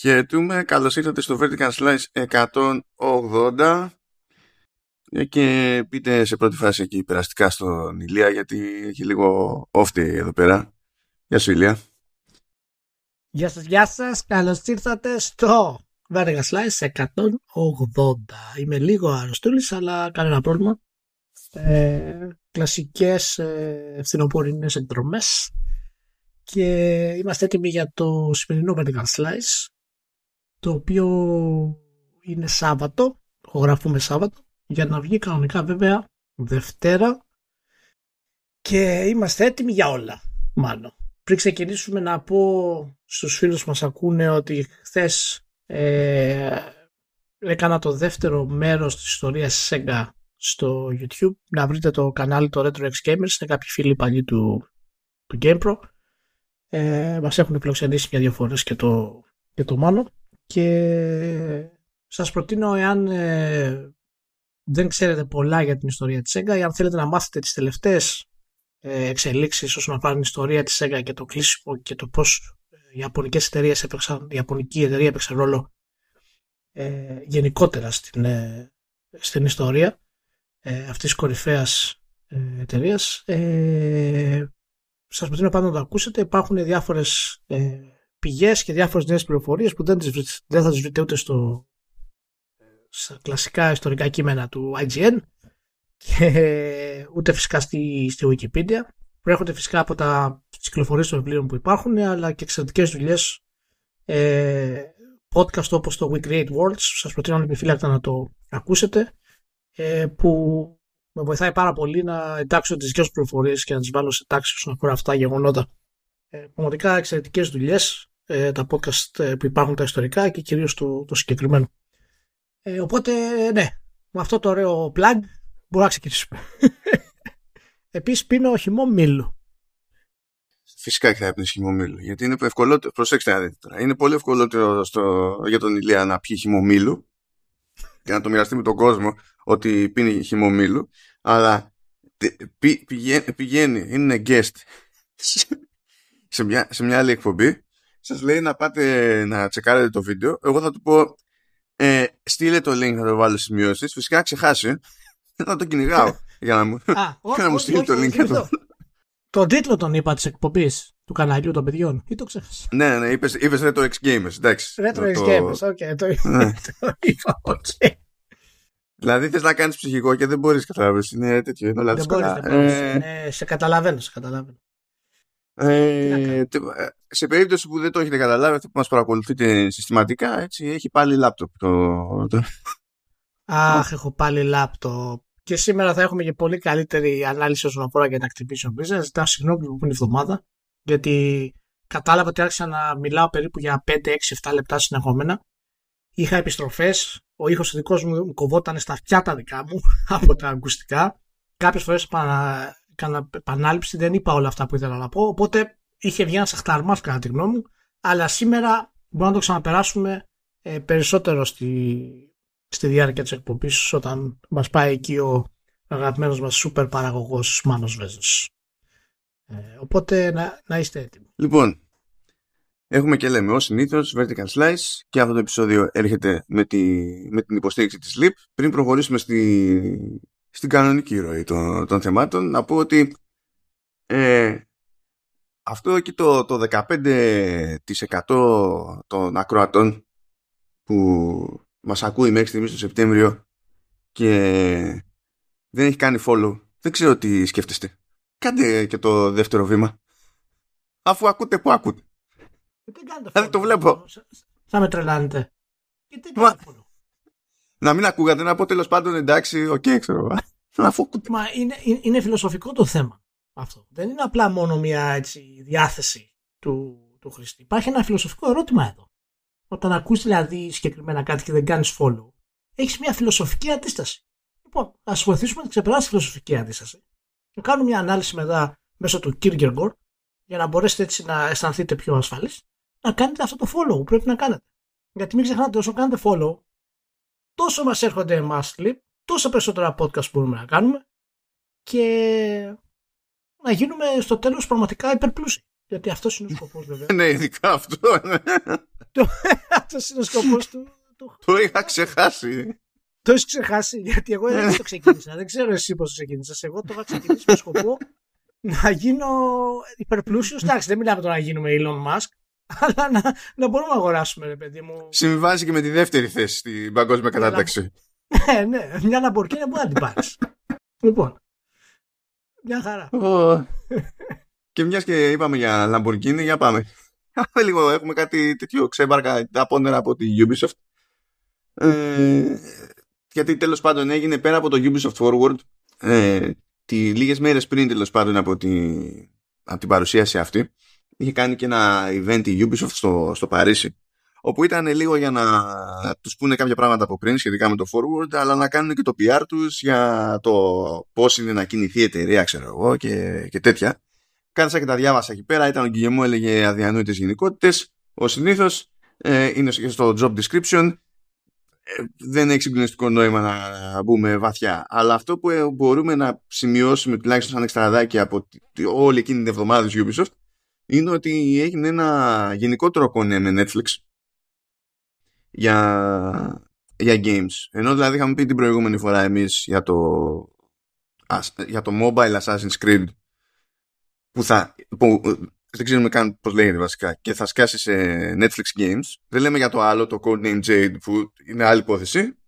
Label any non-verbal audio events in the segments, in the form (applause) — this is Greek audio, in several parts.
Χαιρετούμε, καλώς ήρθατε στο Vertical Slice 180 ε, και πείτε σε πρώτη φάση εκεί περαστικά στον Ηλία γιατί έχει λίγο off εδώ πέρα. Γεια σου Ηλία. Γεια σας, γεια σας, καλώς ήρθατε στο Vertical Slice 180. Είμαι λίγο αρρωστούλης αλλά κανένα πρόβλημα. Ε, κλασικές ε, φθινοπορεινές εκδρομές και είμαστε έτοιμοι για το σημερινό Vertical Slice το οποίο είναι Σάββατο, το γράφουμε Σάββατο, για να βγει κανονικά βέβαια Δευτέρα και είμαστε έτοιμοι για όλα, μάλλον. Πριν ξεκινήσουμε να πω στους φίλους μας ακούνε ότι χθες ε, έκανα το δεύτερο μέρος της ιστορίας Sega στο YouTube. Να βρείτε το κανάλι το Retro X Gamers, είναι κάποιοι φίλοι παλιοί του, του GamePro. Ε, μας έχουν φιλοξενήσει μια-δυο φορές και το, και το Μάνο και σας προτείνω εάν ε, δεν ξέρετε πολλά για την ιστορία της Sega ή αν θέλετε να μάθετε τις τελευταίες ε, εξελίξεις όσον αφορά την ιστορία της Sega και το κλείσιμο και το πώς ε, οι Ιαπωνικές εταιρείες έπαιξαν, η Ιαπωνική εταιρεία έπαιξε ρόλο ε, γενικότερα στην, ε, στην ιστορία ε, αυτής της κορυφαίας ε, εταιρείας. Ε, σας προτείνω πάντα να το ακούσετε. Υπάρχουν διάφορες ε, πηγές και διάφορες νέες πληροφορίες που δεν, τις, δεν θα τις βρείτε ούτε στο, στα κλασικά ιστορικά κείμενα του IGN και ούτε φυσικά στη, στη Wikipedia. Προέρχονται φυσικά από τα κυκλοφορίες των βιβλίων που υπάρχουν αλλά και εξαιρετικές δουλειές ε, podcast όπως το We Create Worlds σας προτείνω ανεπιφύλακτα να το ακούσετε ε, που με βοηθάει πάρα πολύ να εντάξω τις δικές πληροφορίες και να τις βάλω σε τάξη όσον αφορά αυτά τα γεγονότα. Ε, πραγματικά εξαιρετικές δουλειές ε, τα podcast ε, που υπάρχουν τα ιστορικά και κυρίως το, το συγκεκριμένο. Ε, οπότε, ναι, με αυτό το ωραίο plug μπορούμε να ξεκινήσουμε. (laughs) Επίσης πίνω χυμό μήλου. Φυσικά και θα έπαιρνε χυμό μήλου. Γιατί είναι ευκολότερο. Προσέξτε να δείτε τώρα. Είναι πολύ ευκολότερο στο, για τον Ηλία να πιει χυμό μήλου και να το μοιραστεί με τον κόσμο ότι πίνει χυμό μήλου. Αλλά πη, πηγαίνει, πηγαίνει, είναι guest σε μια, σε μια άλλη εκπομπή σας λέει να πάτε να τσεκάρετε το βίντεο, εγώ θα του πω ε, στείλε το link, θα το βάλω στις σημειώσεις. Φυσικά ξεχάσει, (laughs) θα το κυνηγάω για να μου, (laughs) να μου στείλει το link. Το... Τον τίτλο τον είπα της εκπομπής του καναλιού των παιδιών ή το ξέχασα; Ναι, ναι, ναι είπες, είπες Retro X Gamers, εντάξει. Retro X Gamers, οκ, το ναι. (laughs) είπα, οκ. Δηλαδή θες να κάνεις ψυχικό και δεν μπορείς καταλάβεις, είναι τέτοιο, είναι όλα Δεν μπορείς, δεν μπορείς. Ε, σε καταλαβαίνω, σε καταλαβαίνω. Ε, σε περίπτωση που δεν το έχετε καταλάβει, αυτό που μας παρακολουθείτε συστηματικά, έτσι, έχει πάλι λάπτοπ. Το, το... Αχ, έχω πάλι λάπτοπ. Και σήμερα θα έχουμε και πολύ καλύτερη ανάλυση όσον αφορά για την Activision Blizzard. Ζητάω συγγνώμη που είναι εβδομάδα, γιατί κατάλαβα ότι άρχισα να μιλάω περίπου για 5, 6, 7 λεπτά συνεχόμενα. Είχα επιστροφές. Ο ήχος δικός μου κοβόταν στα αυτιά τα δικά μου (laughs) από τα ακουστικά. Κάποιες φορές έκανα επανάληψη, δεν είπα όλα αυτά που ήθελα να πω. Οπότε είχε βγει ένας αχταρμάς κατά τη γνώμη μου. Αλλά σήμερα μπορούμε να το ξαναπεράσουμε ε, περισσότερο στη, στη διάρκεια της εκπομπής όταν μας πάει εκεί ο αγαπημένος μας σούπερ παραγωγό Μάνος Βέζος. Ε, οπότε να, να είστε έτοιμοι. Λοιπόν, έχουμε και λέμε ως συνήθως Vertical Slice και αυτό το επεισόδιο έρχεται με, τη, με την υποστήριξη της LIP. Πριν προχωρήσουμε στη, στην κανονική ροή των, των θεμάτων να πω ότι ε, αυτό εκεί το, το 15% των ακροατών που μας ακούει μέχρι στιγμής το Σεπτέμβριο και δεν έχει κάνει follow δεν ξέρω τι σκέφτεστε. Κάντε και το δεύτερο βήμα. Αφού ακούτε που ακούτε. Δεν το βλέπω. θα με τρελάνετε. Γιατί follow να μην ακούγατε να πω τέλος πάντων εντάξει, OK, okay, ξέρω. (laughs) Μα είναι, είναι φιλοσοφικό το θέμα αυτό. Δεν είναι απλά μόνο μια έτσι, διάθεση του, του χρήστη. Υπάρχει ένα φιλοσοφικό ερώτημα εδώ. Όταν ακούς δηλαδή συγκεκριμένα κάτι και δεν κάνεις follow, έχεις μια φιλοσοφική αντίσταση. Λοιπόν, ας βοηθήσουμε να ξεπεράσει τη φιλοσοφική αντίσταση. Να κάνουμε μια ανάλυση μετά μέσω του Kierkegaard για να μπορέσετε έτσι να αισθανθείτε πιο ασφαλείς να κάνετε αυτό το follow που πρέπει να κάνετε. Γιατί μην ξεχνάτε, όσο κάνετε follow, τόσο μας έρχονται εμάς clip, τόσο περισσότερα podcast μπορούμε να κάνουμε και να γίνουμε στο τέλος πραγματικά υπερπλούσιοι. Γιατί αυτός είναι ο σκοπός βέβαια. ναι, ειδικά αυτό. το, (laughs) Αυτός είναι ο σκοπός του. Το είχα ξεχάσει. Το έχεις ξεχάσει, γιατί εγώ δεν το ξεκίνησα. δεν ξέρω εσύ πώς το ξεκίνησα. Εγώ το είχα ξεκινήσει με σκοπό να γίνω υπερπλούσιος. Εντάξει, δεν μιλάμε τώρα να γίνουμε Elon Musk, αλλά να, να μπορούμε να αγοράσουμε, ρε παιδί μου. Συμβάζει και με τη δεύτερη θέση στην παγκόσμια κατάταξη. Ναι, ναι, μια Lamborghini μπορεί να την πάρεις. λοιπόν. Μια χαρά. και μιας και είπαμε για Lamborghini, για πάμε. Λίγο έχουμε κάτι τέτοιο ξέμπαρκα απόνερα από τη Ubisoft. Ε, γιατί τέλος πάντων έγινε πέρα από το Ubisoft Forward ε, τι λίγες μέρες πριν τέλος πάντων από, τη, από την παρουσίαση αυτή είχε κάνει και ένα event η Ubisoft στο, στο Παρίσι όπου ήταν λίγο για να τους πούνε κάποια πράγματα από πριν σχετικά με το forward αλλά να κάνουν και το PR τους για το πώς είναι να κινηθεί η εταιρεία ξέρω εγώ και, και τέτοια. Κάθισα και τα διάβασα εκεί πέρα. Ήταν ο Γκυγεμό έλεγε αδιανόητες γενικότητες. Ο συνήθως ε, είναι στο job description. Ε, δεν έχει συγκλονιστικό νόημα να μπούμε βαθιά. Αλλά αυτό που ε, μπορούμε να σημειώσουμε τουλάχιστον σαν εξτραδάκι από όλη εκείνη την εβδομάδα της Ubisoft είναι ότι έγινε ένα γενικότερο κονέ με Netflix για, για games. Ενώ δηλαδή είχαμε πει την προηγούμενη φορά εμείς για το, για το mobile Assassin's Creed που θα, που δεν ξέρουμε καν πώς λέγεται βασικά και θα σκάσει σε Netflix Games. Δεν λέμε για το άλλο, το Codename Jade που είναι άλλη υπόθεση.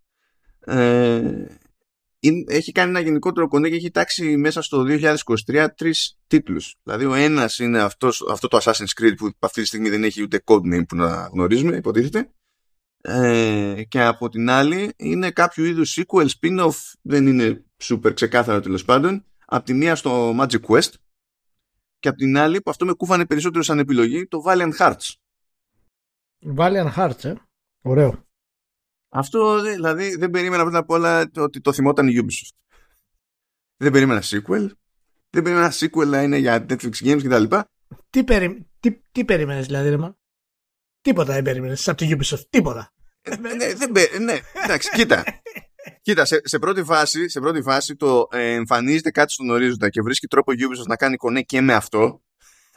Ε, έχει κάνει ένα γενικότερο κονέ και έχει τάξει μέσα στο 2023 τρεις τίτλους. Δηλαδή ο ένας είναι αυτός, αυτό το Assassin's Creed που αυτή τη στιγμή δεν έχει ούτε codename που να γνωρίζουμε, υποτίθεται. Ε, και από την άλλη είναι κάποιο είδους sequel, spin-off, δεν είναι super ξεκάθαρο τέλος πάντων. Από τη μία στο Magic Quest, και απ' την άλλη που αυτό με κούφανε περισσότερο σαν επιλογή το Valiant Hearts. Valiant Hearts, ε. Ωραίο. Αυτό δηλαδή δεν περίμενα πρώτα απ' όλα το, ότι το θυμόταν η Ubisoft. Δεν περίμενα sequel. Δεν περίμενα sequel να είναι για Netflix Games κτλ. Τι, περι... τι, τι περίμενες δηλαδή, Ρεμά. Τίποτα δεν περίμενες από τη Ubisoft. Τίποτα. Ε, ναι, δεν, ναι, εντάξει, κοίτα. (laughs) Κοίτα, σε, σε, πρώτη φάση, σε πρώτη φάση το ε, εμφανίζεται κάτι στον ορίζοντα και βρίσκει τρόπο Ubisoft να κάνει κονέ και με αυτό.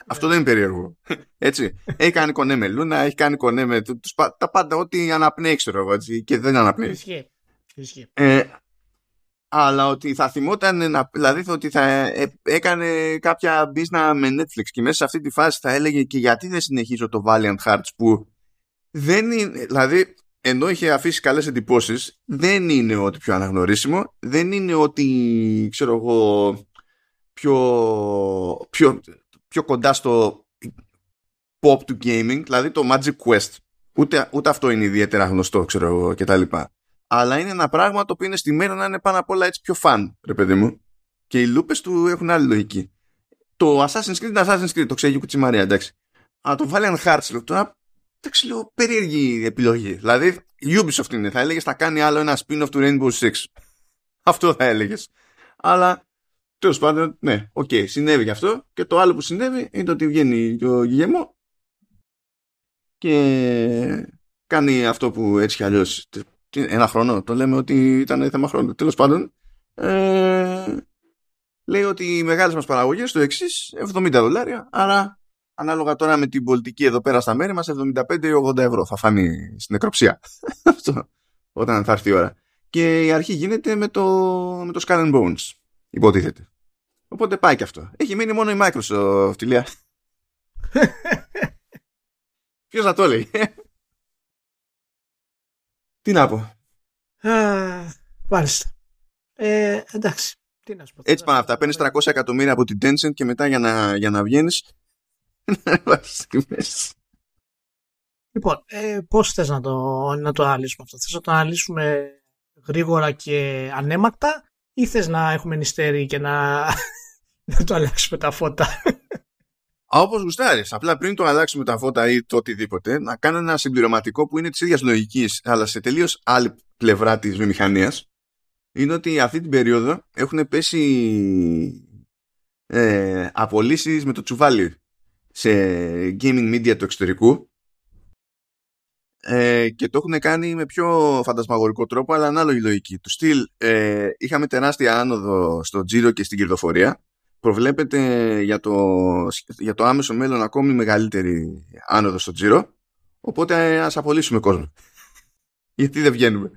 Αυτό δεν είναι περίεργο. Έτσι. Έχει κάνει κονέ με Λούνα, έχει κάνει κονέ με τους, τα πάντα, ό,τι αναπνέει, ξέρω εγώ, έτσι, και δεν αναπνέει. Ισχύει. Ε, αλλά ότι θα θυμόταν, δηλαδή ότι θα ε, έκανε κάποια business με Netflix και μέσα σε αυτή τη φάση θα έλεγε και γιατί δεν συνεχίζω το Valiant Hearts που δεν είναι, δηλαδή ενώ είχε αφήσει καλές εντυπώσεις δεν είναι ότι πιο αναγνωρίσιμο δεν είναι ότι ξέρω εγώ πιο, πιο, πιο κοντά στο pop του gaming δηλαδή το Magic Quest ούτε, ούτε αυτό είναι ιδιαίτερα γνωστό ξέρω εγώ και τα λοιπά αλλά είναι ένα πράγμα το οποίο είναι στη μέρα να είναι πάνω απ' όλα έτσι πιο φαν ρε παιδί μου και οι λούπες του έχουν άλλη λογική το Assassin's Creed είναι Assassin's Creed το ξέρει Κουτσιμαρία εντάξει αλλά το Valiant Hearts τώρα εντάξει λέω περίεργη επιλογή. Δηλαδή η Ubisoft είναι, θα έλεγες θα κάνει άλλο ένα spin-off του Rainbow Six. (laughs) Αυτό θα έλεγες. Αλλά τέλος πάντων, ναι, OK, okay, συνέβη γι' αυτό. Και το άλλο που συνέβη είναι ότι βγαίνει και ο Guillemot και κάνει αυτό που έτσι κι αλλιώς ένα χρόνο. Το λέμε ότι ήταν θέμα χρόνου. Τέλος πάντων, ε, λέει ότι οι μεγάλες μας παραγωγές το εξής 70 δολάρια. Άρα ανάλογα τώρα με την πολιτική εδώ πέρα στα μέρη μας 75 ή 80 ευρώ θα φανεί στην νεκροψία (laughs) αυτό όταν θα έρθει η ώρα και η αρχή γίνεται με το, με το Skull and Bones υποτίθεται οπότε πάει και αυτό έχει μείνει μόνο η Microsoft ηλία (laughs) ποιος θα το λέει; Τι να πω; Μάλιστα. Ε, εντάξει. Τι να σου πω. Έτσι πάνε αυτά. Παίρνεις 300 εκατομμύρια από την Tencent και μετά για να, για να βγαίνεις (laughs) λοιπόν, ε, πώς θες να το, να το αναλύσουμε αυτό; Θες να το αναλύσουμε γρήγορα και ανέμακτα ή θες να έχουμε νηστέρι και να, να το αλλάξουμε τα φώτα. Όπως γουστάρεις. Απλά πριν το αλλάξουμε τα φώτα ή το οτιδήποτε, να κάνω ένα συμπληρωματικό που είναι της ίδιας λογικής, αλλά σε τελείως άλλη πλευρά της βιομηχανίας. Είναι ότι αυτή την περίοδο έχουν πέσει ε, απολύσεις με το τσουβάλι σε gaming media του εξωτερικού ε, και το έχουν κάνει με πιο φαντασμαγορικό τρόπο αλλά ανάλογη λογική του στυλ ε, είχαμε τεράστια άνοδο στο τζίρο και στην κερδοφορία προβλέπεται για το, για το άμεσο μέλλον ακόμη μεγαλύτερη άνοδος στο τζίρο Οπότε ας απολύσουμε κόσμο. (laughs) Γιατί δεν βγαίνουμε.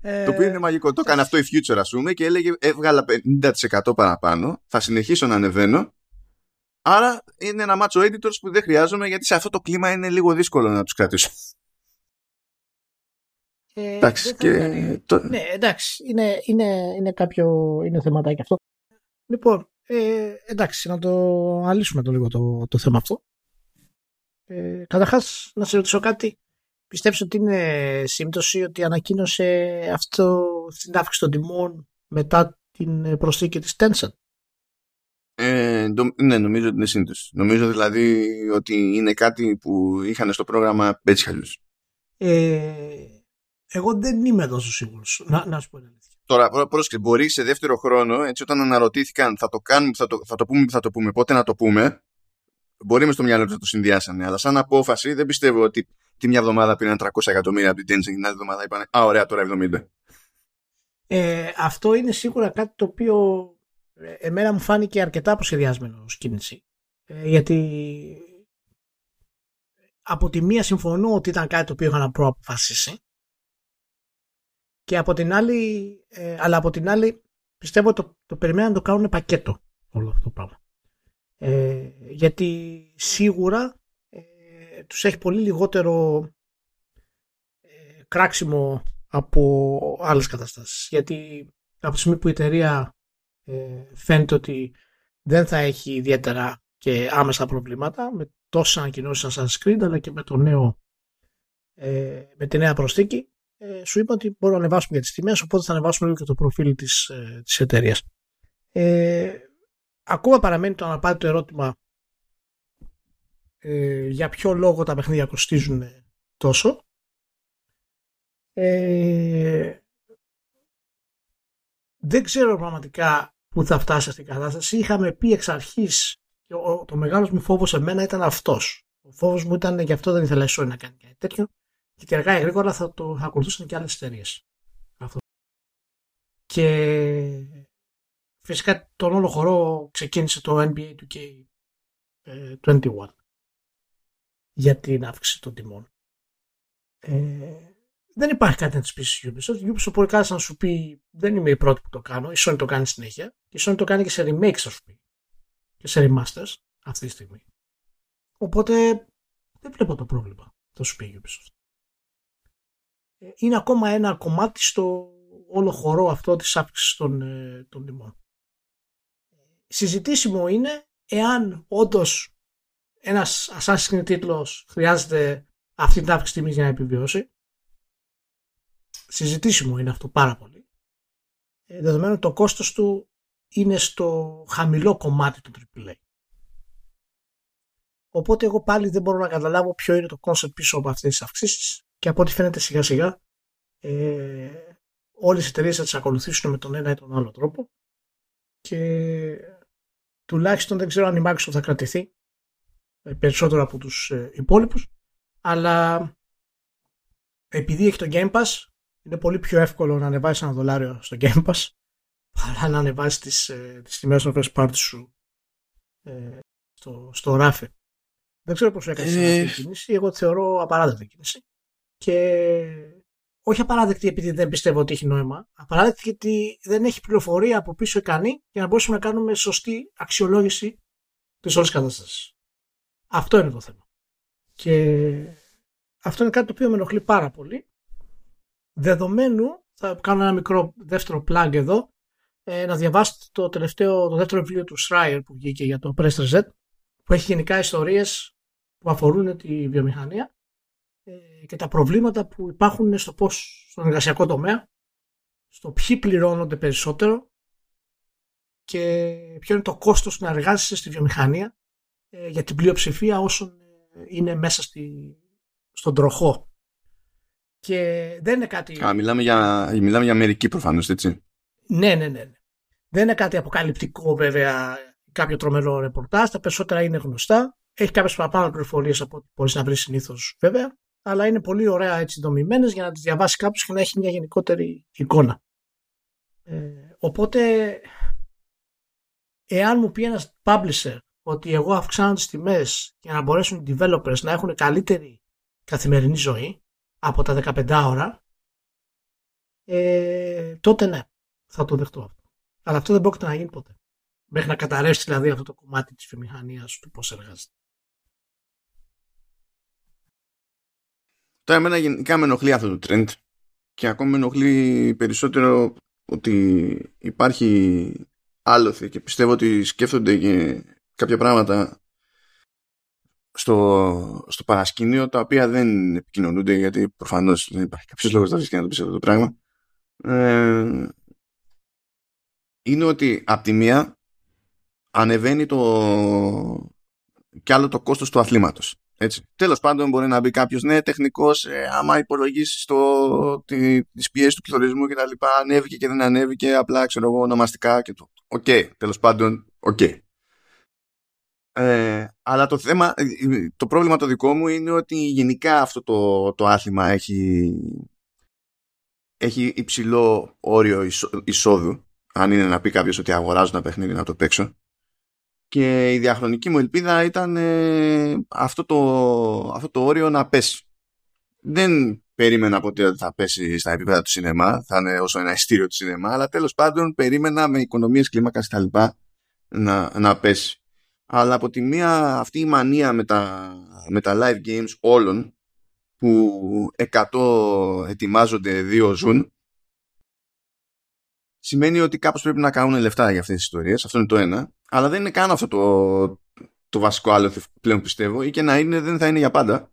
Ε, το οποίο είναι μαγικό. Το έκανε αυτό η Future, ας πούμε, και έλεγε έβγαλα 50% παραπάνω. Θα συνεχίσω να ανεβαίνω. Άρα είναι ένα μάτσο editors που δεν χρειάζομαι γιατί σε αυτό το κλίμα είναι λίγο δύσκολο να τους κρατήσω. Ε, εντάξει, δεν θα και κάνει- το- Ναι, εντάξει, είναι, είναι, είναι κάποιο είναι θεματάκι αυτό. Λοιπόν, ε, εντάξει, να το αναλύσουμε το λίγο το, το θέμα αυτό. Ε, Καταρχάς, να σε ρωτήσω κάτι. Πιστεύεις ότι είναι σύμπτωση ότι ανακοίνωσε αυτό την αύξηση των τιμών μετά την προσθήκη της Tencent; Ε, το- ναι, νομίζω ότι είναι σύντοση. Νομίζω δηλαδή ότι είναι κάτι που είχαν στο πρόγραμμα έτσι κι αλλιώς. Ε, εγώ δεν είμαι τόσο σίγουρος. Να, να σου πω την αλήθεια. Τώρα, πρό- πρόσεξε, μπορεί σε δεύτερο χρόνο, έτσι όταν αναρωτήθηκαν θα το κάνουμε, θα το, θα το πούμε, θα το πούμε, πότε να το πούμε, μπορεί μες στο μυαλό τους να το συνδυάσανε. Αλλά σαν απόφαση δεν πιστεύω ότι τη μια εβδομάδα πήραν 300 εκατομμύρια από την Tencent και την άλλη εβδομάδα είπαν Α, ωραία, τώρα 70. Ε, αυτό είναι σίγουρα κάτι το οποίο ε, εμένα μου φάνηκε αρκετά αποσχεδιασμένο ως κίνηση. Ε, γιατί από τη μία συμφωνώ ότι ήταν κάτι το οποίο είχαν προαποφασίσει και από την άλλη, ε, αλλά από την άλλη πιστεύω το, το περιμέναν να το κάνουν πακέτο όλο αυτό το πράγμα. Ε, γιατί σίγουρα ε, τους έχει πολύ λιγότερο ε, κράξιμο από άλλες καταστάσεις. Γιατί από τη στιγμή που η εταιρεία ε, φαίνεται ότι δεν θα έχει ιδιαίτερα και άμεσα προβλήματα με τόσα ανακοινώσεις σαν Sanskrit αλλά και με το νέο ε, με τη νέα προσθήκη ε, σου είπα ότι μπορούμε να ανεβάσουμε για τις τιμές οπότε θα ανεβάσουμε λίγο και το προφίλ της, ε, της εταιρείας. Ε, ακόμα παραμένει το αναπάντητο ερώτημα ε, για ποιο λόγο τα παιχνίδια κοστίζουν τόσο ε, δεν ξέρω πραγματικά πού θα φτάσει αυτή η κατάσταση. Είχαμε πει εξ αρχής και ο, το μεγάλος μου φόβος σε μένα ήταν αυτός. Ο φόβος μου ήταν γι' αυτό δεν ήθελα η Sony να κάνει κάτι τέτοιο. Και αργά ή γρήγορα θα το θα ακολουθούσαν και άλλες εταιρείες. Και φυσικά τον όλο χορό ξεκίνησε το NBA 2K21 για την αύξηση των τιμών. Ε, δεν υπάρχει κάτι να της πει στη Ubisoft. Η Ubisoft μπορεί κάτι να σου πει δεν είμαι η πρώτη που το κάνω. Η Sony το κάνει συνέχεια. Και η Sony το κάνει και σε remakes, ας πούμε. Και σε remasters αυτή τη στιγμή. Οπότε δεν βλέπω το πρόβλημα. Το σου πει η Ubisoft. Ε, Είναι ακόμα ένα κομμάτι στο όλο χορό αυτό της αύξησης των, ε, των τιμών. Συζητήσιμο είναι εάν όντως ένας Assassin's Creed τίτλος χρειάζεται αυτή την αύξηση τιμής για να επιβιώσει συζητήσιμο είναι αυτό πάρα πολύ. Ε, δεδομένου ότι το κόστος του είναι στο χαμηλό κομμάτι του AAA. Οπότε εγώ πάλι δεν μπορώ να καταλάβω ποιο είναι το concept πίσω από αυτές τις αυξήσεις και από ό,τι φαίνεται σιγά σιγά ε, όλες οι εταιρείες θα τις ακολουθήσουν με τον ένα ή τον άλλο τρόπο και τουλάχιστον δεν ξέρω αν η Microsoft θα κρατηθεί ε, περισσότερο από τους ε, υπόλοιπους αλλά επειδή έχει το Game Pass είναι πολύ πιο εύκολο να ανεβάσεις ένα δολάριο στο Game Pass (laughs) παρά να ανεβάσεις τις, ε, τις τιμές των first party σου ε, στο, στο ράφι. Δεν ξέρω πώς έκανες Ε. αυτή την κίνηση. Εγώ τη θεωρώ απαράδεκτη κίνηση. Και όχι απαράδεκτη επειδή δεν πιστεύω ότι έχει νόημα. Απαράδεκτη γιατί δεν έχει πληροφορία από πίσω ικανή για να μπορέσουμε να κάνουμε σωστή αξιολόγηση της όλης κατάστασης. Αυτό είναι το θέμα. Και αυτό είναι κάτι το οποίο με ενοχλεί πάρα πολύ. Δεδομένου, θα κάνω ένα μικρό δεύτερο plug εδώ, ε, να διαβάσετε το, τελευταίο, το δεύτερο βιβλίο του Schreier που βγήκε για το Press Reset, που έχει γενικά ιστορίες που αφορούν τη βιομηχανία ε, και τα προβλήματα που υπάρχουν στο πώς, στον εργασιακό τομέα, στο ποιοι πληρώνονται περισσότερο και ποιο είναι το κόστος να εργάζεσαι στη βιομηχανία ε, για την πλειοψηφία όσων ε, είναι μέσα στη, στον τροχό. Και δεν είναι κάτι... Α, μιλάμε για, μιλάμε για Αμερική προφανώς, έτσι. Ναι, ναι, ναι. ναι. Δεν είναι κάτι αποκαλυπτικό βέβαια κάποιο τρομερό ρεπορτάζ. Τα περισσότερα είναι γνωστά. Έχει κάποιες παραπάνω πληροφορίες από ό,τι μπορείς να βρεις συνήθως βέβαια. Αλλά είναι πολύ ωραία έτσι δομημένες για να τις διαβάσει κάποιος και να έχει μια γενικότερη εικόνα. Ε, οπότε, εάν μου πει ένας publisher ότι εγώ αυξάνω τις τιμές για να μπορέσουν οι developers να έχουν καλύτερη καθημερινή ζωή από τα 15 ώρα, ε, τότε ναι, θα το δεχτώ αυτό. Αλλά αυτό δεν πρόκειται να γίνει ποτέ. Μέχρι να καταρρεύσει δηλαδή αυτό το κομμάτι της βιομηχανίας του πώς εργάζεται. Τώρα εμένα γενικά με ενοχλεί αυτό το trend και ακόμα με ενοχλεί περισσότερο ότι υπάρχει άλοθη και πιστεύω ότι σκέφτονται και κάποια πράγματα στο, στο παρασκήνιο τα οποία δεν επικοινωνούνται γιατί προφανώς δεν υπάρχει κάποιος λόγος να να το πει αυτό το πράγμα. Ε, είναι ότι από τη μία ανεβαίνει το κι άλλο το κόστος του αθλήματος έτσι. Τέλος πάντων μπορεί να μπει κάποιος ναι τεχνικός ε, άμα υπολογίσεις το, τη, τις πιέσεις του πληθωρισμού και τα λοιπά ανέβηκε και δεν ανέβηκε απλά ξέρω εγώ ονομαστικά και το OK okay, τέλος πάντων OK okay. ε, αλλά το θέμα το πρόβλημα το δικό μου είναι ότι γενικά αυτό το, το άθλημα έχει έχει υψηλό όριο εισόδου αν είναι να πει κάποιος ότι αγοράζω ένα παιχνίδι να το παίξω και η διαχρονική μου ελπίδα ήταν ε, αυτό, το, αυτό το όριο να πέσει. Δεν περίμενα ποτέ ότι θα πέσει στα επίπεδα του σινεμά, θα είναι όσο ένα ειστήριο του σινεμά, αλλά τέλος πάντων περίμενα με οικονομίες κλίμακας και τα λοιπά να, να πέσει. Αλλά από τη μία αυτή η μανία με τα, με τα live games όλων που 100 ετοιμάζονται, δύο ζουν σημαίνει ότι κάπως πρέπει να κάνουν λεφτά για αυτές τις ιστορίες. Αυτό είναι το ένα. Αλλά δεν είναι καν αυτό το, το βασικό άλλο πλέον πιστεύω ή και να είναι δεν θα είναι για πάντα.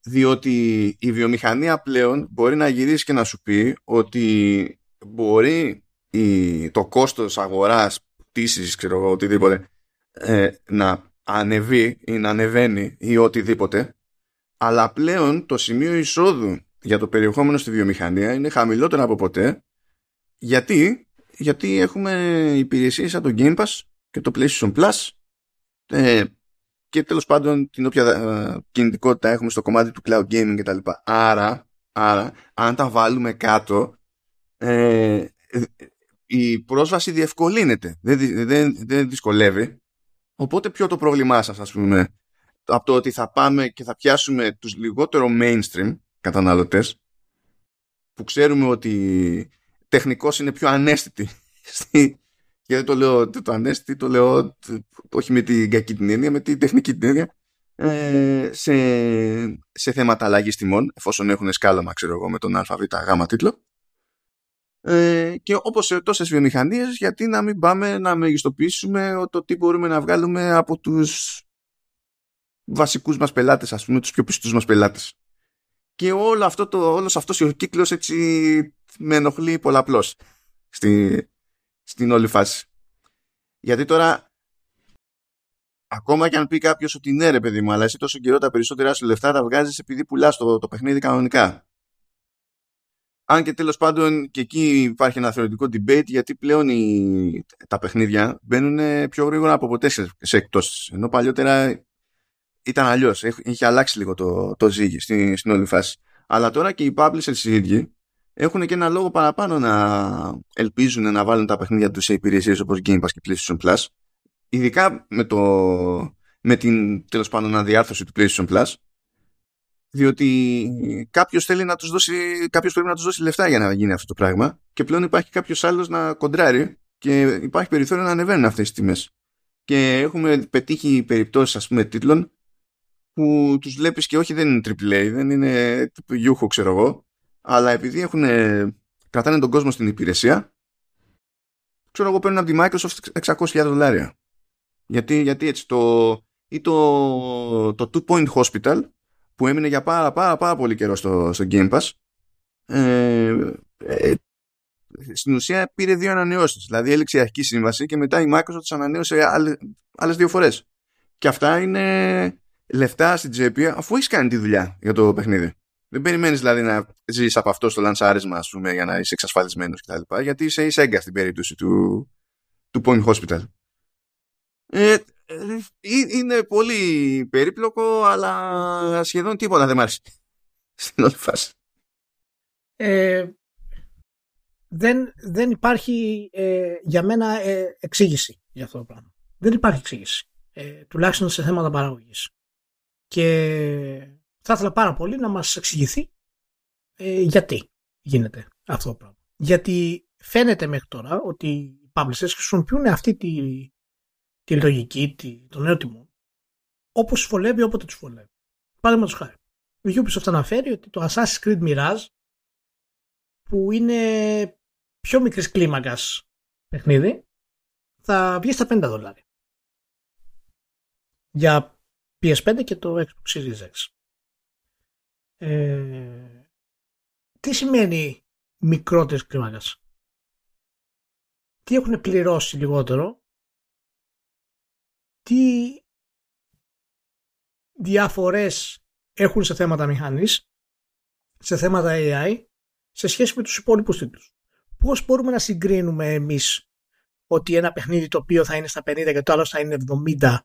Διότι η βιομηχανία πλέον μπορεί να γυρίσει και να σου πει ότι μπορεί η, το κόστος αγοράς, πτήσης, ξέρω εγώ, οτιδήποτε, ε, να ανεβεί ή να ανεβαίνει ή οτιδήποτε, αλλά πλέον το σημείο εισόδου για το περιεχόμενο στη βιομηχανία είναι χαμηλότερο από ποτέ γιατί, γιατί έχουμε υπηρεσίες σαν το Game Pass και το PlayStation Plus ε, και τέλος πάντων την όποια ε, κινητικότητα έχουμε στο κομμάτι του cloud gaming κτλ. Άρα, άρα, αν τα βάλουμε κάτω ε, η πρόσβαση διευκολύνεται. Δεν, δεν, δεν δυσκολεύει. Οπότε ποιο το πρόβλημά σας ας πούμε από το ότι θα πάμε και θα πιάσουμε τους λιγότερο mainstream καταναλωτές που ξέρουμε ότι τεχνικός είναι πιο ανέστητη. (laughs) Και δεν το λέω το ανέστητη, το λέω όχι με την κακή την έννοια, με την τεχνική την έννοια. Ε, σε, σε θέματα αλλαγής τιμών εφόσον έχουν σκάλαμα ξέρω εγώ με τον ΑΒ γάμα τίτλο. Ε, και όπως σε τόσες βιομηχανίες γιατί να μην πάμε να μεγιστοποιήσουμε το τι μπορούμε να βγάλουμε από τους βασικούς μας πελάτες ας πούμε τους πιο πιστούς μας πελάτες και όλο αυτό το, όλος αυτός ο κύκλος έτσι με ενοχλεί πολλαπλώς στη, στην όλη φάση. Γιατί τώρα ακόμα και αν πει κάποιος ότι ναι ρε παιδί μου αλλά εσύ τόσο καιρό τα περισσότερα σου λεφτά τα βγάζεις επειδή πουλάς το, το παιχνίδι κανονικά. Αν και τέλος πάντων και εκεί υπάρχει ένα θεωρητικό debate γιατί πλέον οι, τα παιχνίδια μπαίνουν πιο γρήγορα από ποτέ σε, σε εκτός. Ενώ παλιότερα ήταν αλλιώς. Είχε αλλάξει λίγο το, το ζύγι στην, στην όλη φάση. Αλλά τώρα και οι publishers οι ίδιοι έχουν και ένα λόγο παραπάνω να ελπίζουν να βάλουν τα παιχνίδια τους σε υπηρεσίες όπως Game Pass και PlayStation Plus. Ειδικά με, το, με την τέλος πάντων αναδιάρθρωση του PlayStation Plus. Διότι κάποιος θέλει να τους δώσει, κάποιος πρέπει να τους δώσει λεφτά για να γίνει αυτό το πράγμα και πλέον υπάρχει κάποιος άλλος να κοντράρει και υπάρχει περιθώριο να ανεβαίνουν αυτές τις τιμές. Και έχουμε πετύχει περιπτώσεις ας πούμε τίτλων που τους βλέπεις και όχι δεν είναι AAA, δεν είναι γιούχο ξέρω εγώ, αλλά επειδή έχουν, κρατάνε τον κόσμο στην υπηρεσία, ξέρω εγώ παίρνουν από τη Microsoft 600.000 δολάρια. Γιατί, γιατί έτσι το, ή το, το Two Point Hospital που έμεινε για πάρα πάρα πάρα πολύ καιρό στο, στο Game Pass ε, ε, στην ουσία πήρε δύο ανανεώσεις δηλαδή έληξε η αρχική σύμβαση και μετά η Microsoft τις ανανέωσε άλλες, άλλες δύο φορές και αυτά είναι λεφτά στην τσέπη αφού έχεις κάνει τη δουλειά για το παιχνίδι δεν περιμένεις δηλαδή να ζεις από αυτό στο λανσάρισμα, ας πούμε, για να είσαι εξασφαλισμένος κτλ. Γιατί είσαι εισέγγα στην περίπτωση του, του Point Hospital. Ε, ε είναι πολύ περίπλοκο, αλλά σχεδόν τίποτα δεν μ' άρεσε (laughs) στην όλη φάση. Ε, δεν, δεν υπάρχει ε, για μένα ε, εξήγηση για αυτό το πράγμα. Δεν υπάρχει εξήγηση. Ε, τουλάχιστον σε θέματα παραγωγής. Και θα ήθελα πάρα πολύ να μας εξηγηθεί ε, γιατί γίνεται αυτό το πράγμα. Γιατί φαίνεται μέχρι τώρα ότι οι publishers χρησιμοποιούν αυτή τη, τη λογική, τη, το νέο τιμό, όπως τους βολεύει όποτε τους βολεύει. Παραδείγματος χάρη. Η Ubisoft αναφέρει ότι το Assassin's Creed Mirage που είναι πιο μικρής κλίμακας παιχνίδι θα βγει στα 50 δολάρια. Για PS5 και το Xbox Series X. Ε, τι σημαίνει μικρότερη κλίμακα. Τι έχουν πληρώσει λιγότερο; Τι διαφορές έχουν σε θέματα μηχανής, σε θέματα AI, σε σχέση με τους υπόλοιπους τίτλους; Πώς μπορούμε να συγκρίνουμε εμείς ότι ένα παιχνίδι το οποίο θα είναι στα 50 και το άλλο θα είναι 70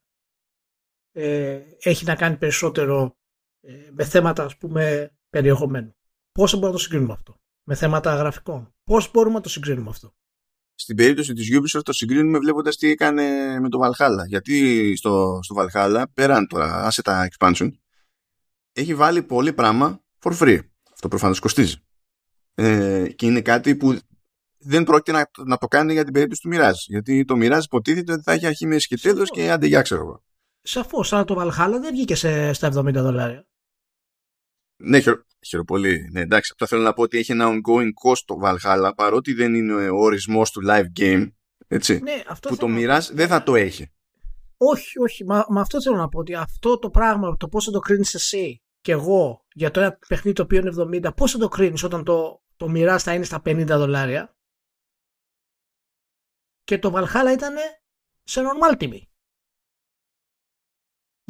ε, έχει να κάνει περισσότερο ε, με θέματα ας πούμε περιεχομένου. Πώς μπορούμε να το συγκρίνουμε αυτό; Με θέματα γραφικών. Πώς μπορούμε να το συγκρίνουμε αυτό; Στην περίπτωση της Ubisoft το συγκρίνουμε βλέποντας τι έκανε με το Valhalla. Γιατί στο, στο Valhalla, πέραν τώρα, άσε τα expansion, έχει βάλει πολύ πράγμα for free. Αυτό προφανώς κοστίζει. Ε, και είναι κάτι που δεν πρόκειται να, να το κάνει για την περίπτωση του Mirage. Γιατί το Mirage υποτίθεται ότι θα έχει αρχή, μέση και τέλος και αντεγιά, ξέρω εγώ. Σαφώς, αλλά το Valhalla δεν βγήκε σε, στα 70 δολάρια. Ναι, χαίρο, πολύ. Ναι, εντάξει, απλά θέλω να πω ότι έχει ένα ongoing cost το Valhalla παρότι δεν είναι ο ορισμός του live game. Έτσι, ναι, αυτό που το Mirage δεν θα το έχει. Όχι, όχι. Μα, μα αυτό θέλω να πω ότι αυτό το πράγμα, το πώς θα το κρίνεις εσύ και εγώ για το ένα παιχνίδι το οποίο είναι 70, πώς θα το κρίνεις όταν το, το Mirage θα είναι στα 50 δολάρια; Και το Valhalla ήταν σε normal τιμή.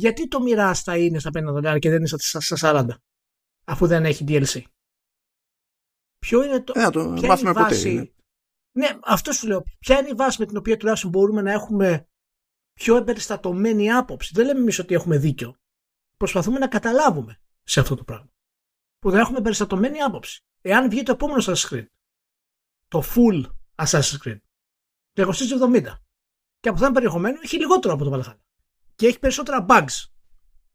Γιατί το Mirage θα είναι στα 50 δολάρια και δεν είναι στα 40 αφού δεν έχει DLC; Ποιο είναι το. Ε, το μάθουμε βάση... ποτέ. Ναι, αυτό σου λέω. Ποια είναι η βάση με την οποία τουλάχιστον μπορούμε να έχουμε πιο εμπεριστατωμένη άποψη; Δεν λέμε εμείς ότι έχουμε δίκιο. Προσπαθούμε να καταλάβουμε σε αυτό το πράγμα. Που δεν έχουμε εμπεριστατωμένη άποψη. Εάν βγει το επόμενο Assassin's Creed, το full Assassin's Creed, το 270, και από αυτό περιεχομένο έχει λιγότερο από το Valhalla. Και έχει περισσότερα bugs.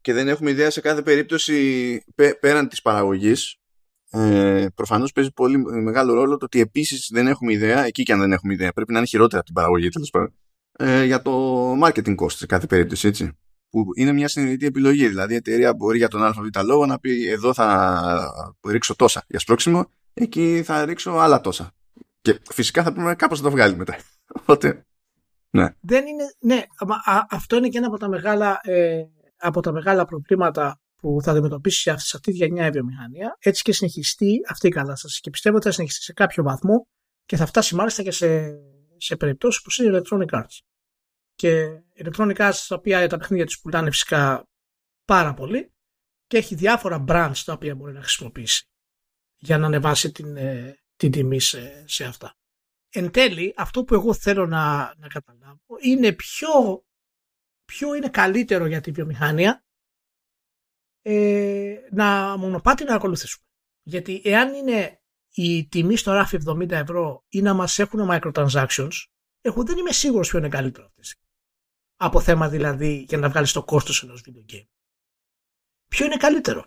Και δεν έχουμε ιδέα σε κάθε περίπτωση πέραν της παραγωγής. Ε, προφανώς παίζει πολύ μεγάλο ρόλο το ότι επίσης δεν έχουμε ιδέα εκεί και αν δεν έχουμε ιδέα πρέπει να είναι χειρότερα από την παραγωγή τέλος πάντων ε, για το marketing cost σε κάθε περίπτωση έτσι που είναι μια συνειδητή επιλογή. Δηλαδή η εταιρεία μπορεί για τον ΑΒ λόγο να πει εδώ θα ρίξω τόσα για σπρώξιμο εκεί θα ρίξω άλλα τόσα και φυσικά θα πρέπει κάπως να το βγάλει μετά (laughs) οπότε ναι. Δεν είναι, ναι, αυτό είναι και ένα από τα μεγάλα ε, από τα μεγάλα προβλήματα που θα αντιμετωπίσει σε αυτή τη γενιά η βιομηχανία, έτσι και συνεχιστεί αυτή η κατάσταση. Και πιστεύω ότι θα συνεχιστεί σε κάποιο βαθμό και θα φτάσει μάλιστα και σε, σε περιπτώσεις που είναι Electronic Arts. Και Electronic Arts, τα οποία τα παιχνίδια της πουλάνε φυσικά πάρα πολύ και έχει διάφορα brands τα οποία μπορεί να χρησιμοποιήσει για να ανεβάσει την, ε, την τιμή σε, σε αυτά. Εν τέλει, αυτό που εγώ θέλω να, να καταλάβω είναι πιο ποιο είναι καλύτερο για τη βιομηχανία ε, να μονοπάτι να ακολουθήσουμε. Γιατί εάν είναι η τιμή στο ράφι 70 ευρώ ή να μας έχουν microtransactions, εγώ δεν είμαι σίγουρος ποιο είναι καλύτερο αυτή Από θέμα δηλαδή για να βγάλεις το κόστος ενός video game. Ποιο είναι καλύτερο;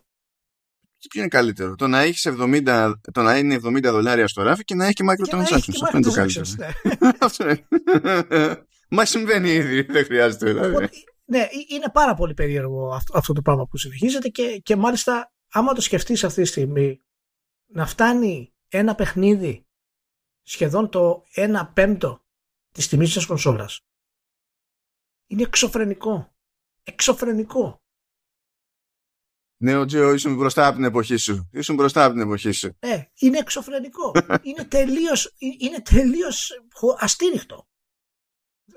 Ποιο είναι καλύτερο. Το να, έχεις 70, το να είναι 70 δολάρια στο ράφι και να έχει και microtransactions. Αυτό είναι το καλύτερο. Ναι. (laughs) Μα συμβαίνει ήδη, δεν χρειάζεται δηλαδή. ναι, είναι πάρα πολύ περίεργο αυτό, αυτό το πράγμα που συνεχίζεται και, και μάλιστα άμα το σκεφτείς αυτή τη στιγμή να φτάνει ένα παιχνίδι σχεδόν το 1 πέμπτο της τιμής της κονσόλας είναι εξωφρενικό. Εξωφρενικό. Ναι, ο Τζέο, ήσουν μπροστά από την εποχή σου. Ήσουν μπροστά από την εποχή σου. Ε, είναι εξωφρενικό. (laughs) είναι τελείως, είναι τελείως αστήριχτο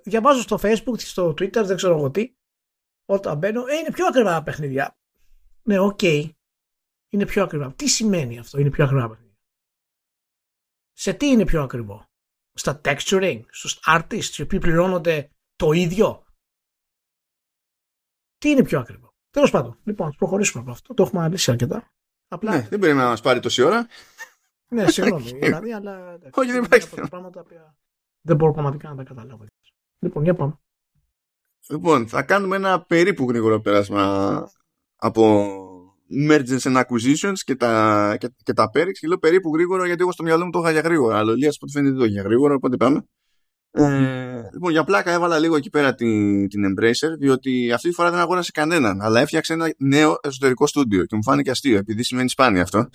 διαβάζω στο facebook, στο twitter, δεν ξέρω εγώ τι, όταν μπαίνω, ε, είναι πιο ακριβά τα παιχνίδια. Ναι, OK. Okay. Είναι πιο ακριβά. Τι σημαίνει αυτό, είναι πιο ακριβά παιχνίδια; Σε τι είναι πιο ακριβό; Στα texturing, στους artists, οι οποίοι πληρώνονται το ίδιο; Τι είναι πιο ακριβό; Τέλος πάντων, λοιπόν, ας προχωρήσουμε από αυτό. Το έχουμε αναλύσει αρκετά. Απλά... Ναι, δεν πρέπει να μας πάρει τόση ώρα. ναι, συγγνώμη. (laughs) δηλαδή, αλλά. Όχι, δεν υπάρχει. πράγματα που δεν μπορώ πραγματικά να τα καταλάβω. Λοιπόν, για πάμε. Λοιπόν, θα κάνουμε ένα περίπου γρήγορο πέρασμα από mergers and acquisitions και τα, και, και τα Και λέω περίπου γρήγορο γιατί εγώ στο μυαλό μου το είχα για γρήγορα. Αλλά ο Λίας που φαίνεται το για γρήγορα, οπότε πάμε. Ε, λοιπόν, για πλάκα έβαλα λίγο εκεί πέρα την, την Embracer, διότι αυτή τη φορά δεν αγόρασε κανέναν, αλλά έφτιαξε ένα νέο εσωτερικό στούντιο και μου φάνηκε αστείο, επειδή σημαίνει σπάνια αυτό.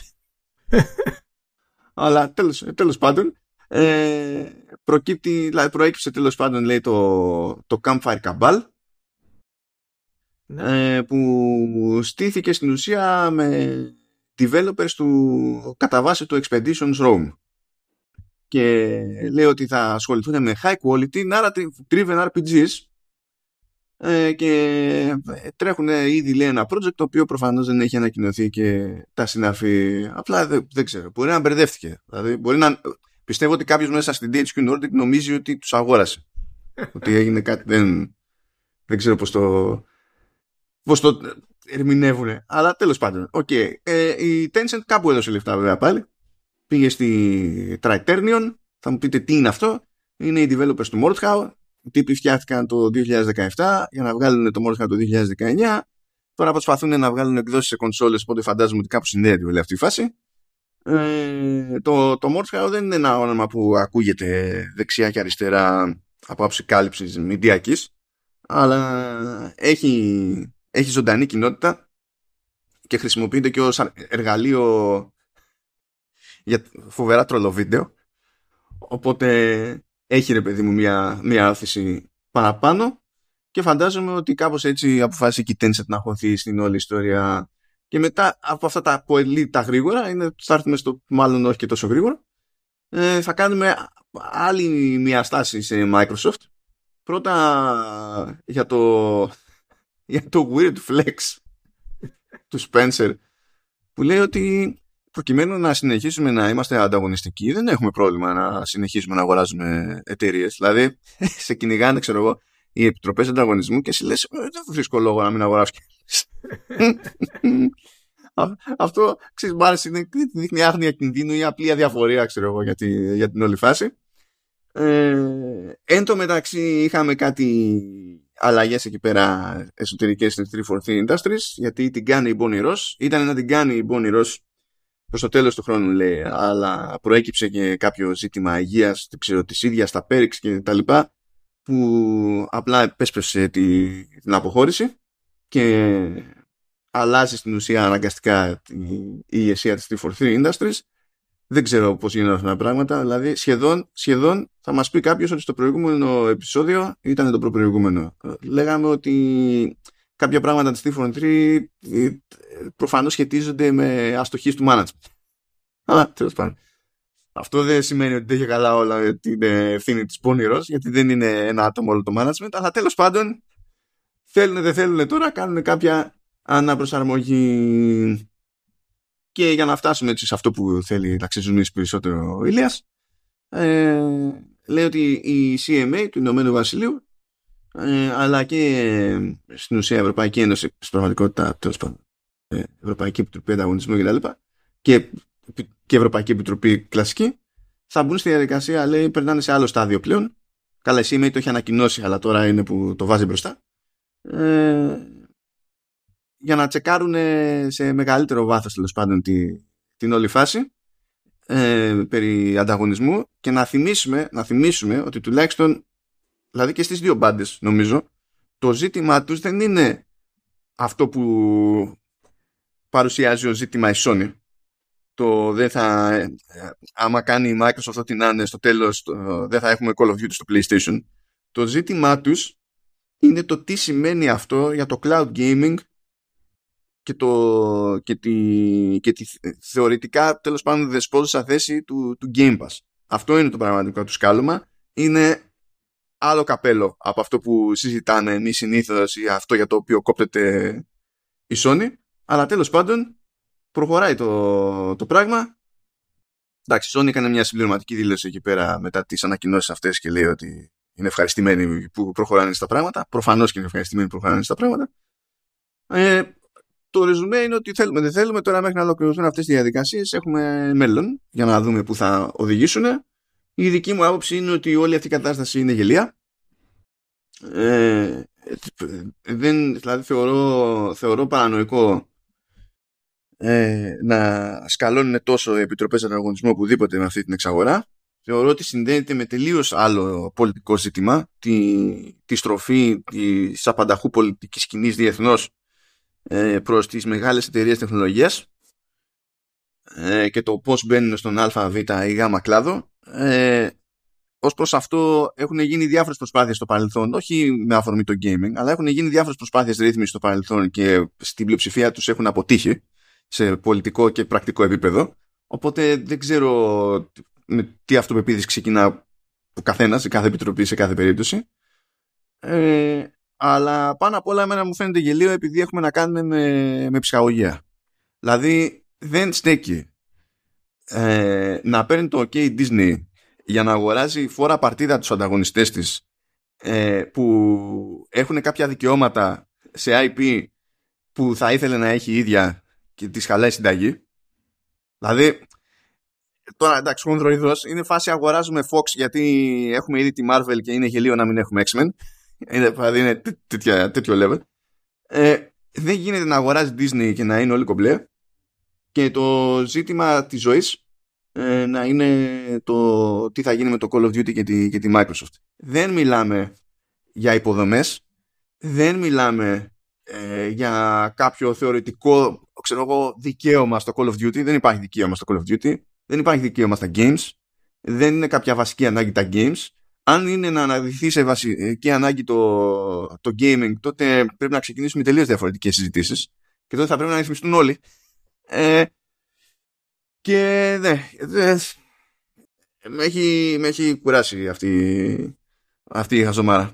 (laughs) αλλά τέλος, τέλος πάντων, ε, προκύπτει, δηλαδή προέκυψε τέλος πάντων λέει το, το Campfire Cabal, ναι. ε, που στήθηκε στην ουσία με developers του κατά βάση του Expeditions Rome και λέει ότι θα ασχοληθούν με high quality narrative driven RPGs. Ε, και τρέχουν ήδη λέει ένα project το οποίο προφανώς δεν έχει ανακοινωθεί και τα συναφή. Απλά δεν, δεν ξέρω, μπορεί να μπερδεύτηκε. Δηλαδή μπορεί να, πιστεύω ότι κάποιος μέσα στην DHQ Nordic νομίζει ότι τους αγόρασε. (laughs) Ότι έγινε κάτι δεν, δεν ξέρω πως το πώς το ερμηνεύουν αλλά τέλος πάντων okay. ε, η Tencent κάπου έδωσε λεφτά βέβαια πάλι πήγε στη Triternion, θα μου πείτε τι είναι αυτό, είναι οι developers του Mordhau, οι τύποι φτιάχτηκαν το 2017 για να βγάλουν το Mordhau το 2019, τώρα προσπαθούν να βγάλουν εκδόσεις σε κονσόλες, οπότε φαντάζομαι ότι κάπου συνδέεται όλη αυτή η φάση. Ε, το, το Mordhau δεν είναι ένα όνομα που ακούγεται δεξιά και αριστερά από άψη κάλυψης μηντιακής, αλλά έχει, έχει ζωντανή κοινότητα και χρησιμοποιείται και ως εργαλείο για φοβερά τρολοβίντεο. Οπότε έχει ρε παιδί μου μια, μια άφηση παραπάνω και φαντάζομαι ότι κάπως έτσι αποφάσισε και η Tencent να χωθεί στην όλη ιστορία και μετά από αυτά τα πολύ τα γρήγορα είναι, θα έρθουμε στο μάλλον όχι και τόσο γρήγορα ε, θα κάνουμε άλλη μια στάση σε Microsoft πρώτα για το για το weird flex του Spencer που λέει ότι προκειμένου να συνεχίσουμε να είμαστε ανταγωνιστικοί, δεν έχουμε πρόβλημα να συνεχίσουμε να αγοράζουμε εταιρείες. Δηλαδή, (laughs) σε κυνηγάνε, ξέρω εγώ, οι επιτροπές ανταγωνισμού και εσύ λες: «Ε, Δεν βρίσκω λόγο να μην αγοράσω (laughs) Αυτό, ξέρεις, μου άρεσε, είναι, δείχνει άγνοια κινδύνου ή απλή αδιαφορία, ξέρω εγώ, για, τη, για την όλη φάση. Ε, εν τω μεταξύ είχαμε κάτι αλλαγές εκεί πέρα εσωτερικές στην 343 Industries γιατί την κάνει η Bonnie Ross ήταν να την κάνει η Bonnie Ross προς το τέλος του χρόνου λέει αλλά προέκυψε και κάποιο ζήτημα υγείας ξέρω, της ίδιας τα πέριξ και τα λοιπά που απλά επέσπευσε τη, την αποχώρηση και αλλάζει στην ουσία αναγκαστικά η ηγεσία της 343 Industries. Δεν ξέρω πώς γίνονται αυτά τα πράγματα δηλαδή σχεδόν, σχεδόν θα μας πει κάποιος ότι στο προηγούμενο επεισόδιο ήταν το προηγούμενο λέγαμε ότι κάποια πράγματα της T-Phone 3 ε, προφανώς σχετίζονται με αστοχίες του management. Αλλά τέλος πάντων. Αυτό δεν σημαίνει ότι δεν έχει καλά όλα την ευθύνη της πόνηρος, γιατί δεν είναι ένα άτομο όλο το management, αλλά τέλος πάντων θέλουν δεν θέλουν τώρα κάνουν κάποια αναπροσαρμογή και για να φτάσουμε έτσι σε αυτό που θέλει να ξεζουμίσει περισσότερο ο Ηλίας ε, λέει ότι η CMA του Ηνωμένου Βασιλείου ε, αλλά και στην ουσία Ευρωπαϊκή Ένωση στην πραγματικότητα τέλος πάντων ε, Ευρωπαϊκή Επιτροπή Ανταγωνισμού κτλ. Και, και Ευρωπαϊκή Επιτροπή Κλασική θα μπουν στη διαδικασία, λέει, περνάνε σε άλλο στάδιο πλέον. Καλά, εσύ το έχει ανακοινώσει, αλλά τώρα είναι που το βάζει μπροστά. Ε, για να τσεκάρουν σε μεγαλύτερο βάθος τέλος πάντων τη, την όλη φάση ε, περί ανταγωνισμού και να θυμίσουμε, να θυμίσουμε ότι τουλάχιστον δηλαδή και στις δύο μπάντες, νομίζω, το ζήτημα τους δεν είναι αυτό που παρουσιάζει ο ζήτημα η Sony. Το δεν θα, άμα κάνει η Microsoft ό,τι να είναι στο τέλος, δεν θα έχουμε Call of Duty στο PlayStation. Το ζήτημά τους είναι το τι σημαίνει αυτό για το cloud gaming και, το, και, τη, και τη θεωρητικά τέλος πάντων δεσπόζουσα θέση του, του Game Pass. Αυτό είναι το πραγματικό του σκάλωμα. Είναι άλλο καπέλο από αυτό που συζητάνε εμείς συνήθως ή αυτό για το οποίο κόπτεται η Sony. Αλλά τέλος πάντων προχωράει το, το πράγμα. Εντάξει, η Sony έκανε μια συμπληρωματική δήλωση εκεί πέρα μετά τις ανακοινώσεις αυτές και λέει ότι είναι ευχαριστημένοι που προχωράνε στα πράγματα. Προφανώς και είναι ευχαριστημένοι που προχωράνε στα πράγματα. Ε, το ρεζουμέ είναι ότι θέλουμε, δεν θέλουμε τώρα μέχρι να ολοκληρωθούν αυτές οι διαδικασίες. Έχουμε μέλλον για να δούμε πού θα οδηγήσουν. Η δική μου άποψη είναι ότι όλη αυτή η κατάσταση είναι γελία. Ε, δεν, δηλαδή θεωρώ, θεωρώ παρανοϊκό ε, να σκαλώνουν τόσο οι επιτροπές ανταγωνισμού οπουδήποτε με αυτή την εξαγορά. Θεωρώ ότι συνδέεται με τελείως άλλο πολιτικό ζήτημα, τη, τη στροφή της απανταχού πολιτικής σκηνής διεθνώς ε, προς τις μεγάλες εταιρείες τεχνολογίας ε, και το πώς μπαίνουν στον α, β ή γ κλάδο ε, ως προς αυτό έχουν γίνει διάφορες προσπάθειες στο παρελθόν, όχι με αφορμή το gaming, αλλά έχουν γίνει διάφορες προσπάθειες ρύθμισης στο παρελθόν και στην πλειοψηφία τους έχουν αποτύχει σε πολιτικό και πρακτικό επίπεδο. Οπότε δεν ξέρω με τι αυτοπεποίθηση ξεκινά ο καθένας σε κάθε επιτροπή, σε κάθε περίπτωση. Ε, αλλά πάνω απ' όλα εμένα μου φαίνεται γελίο επειδή έχουμε να κάνουμε με, με ψυχαγωγία. Δηλαδή δεν στέκει ε, να παίρνει το OK Disney για να αγοράζει φορά παρτίδα τους ανταγωνιστές της ε, που έχουν κάποια δικαιώματα σε IP που θα ήθελε να έχει η ίδια και της χαλάει συνταγή. Δηλαδή, τώρα εντάξει, χονδροειδός είναι φάση αγοράζουμε Fox γιατί έχουμε ήδη τη Marvel και είναι γελίο να μην έχουμε X-Men. Είναι, δηλαδή είναι τέτοιο level. Ε, δεν γίνεται να αγοράζει Disney και να είναι όλοι κομπλέ. Και το ζήτημα της ζωής ε, να είναι το τι θα γίνει με το Call of Duty και τη, και τη Microsoft. Δεν μιλάμε για υποδομές, δεν μιλάμε ε, για κάποιο θεωρητικό ξέρω εγώ, δικαίωμα στο Call of Duty. Δεν υπάρχει δικαίωμα στο Call of Duty. Δεν υπάρχει δικαίωμα στα games. Δεν είναι κάποια βασική ανάγκη τα games. Αν είναι να αναδειχθεί σε βασική ανάγκη το, το gaming, τότε πρέπει να ξεκινήσουμε τελείως διαφορετικές συζητήσεις. Και τότε θα πρέπει να ρυθμιστούν όλοι. Ε, και ναι, με, έχει, με έχει κουράσει αυτή, αυτή η χαζομάρα.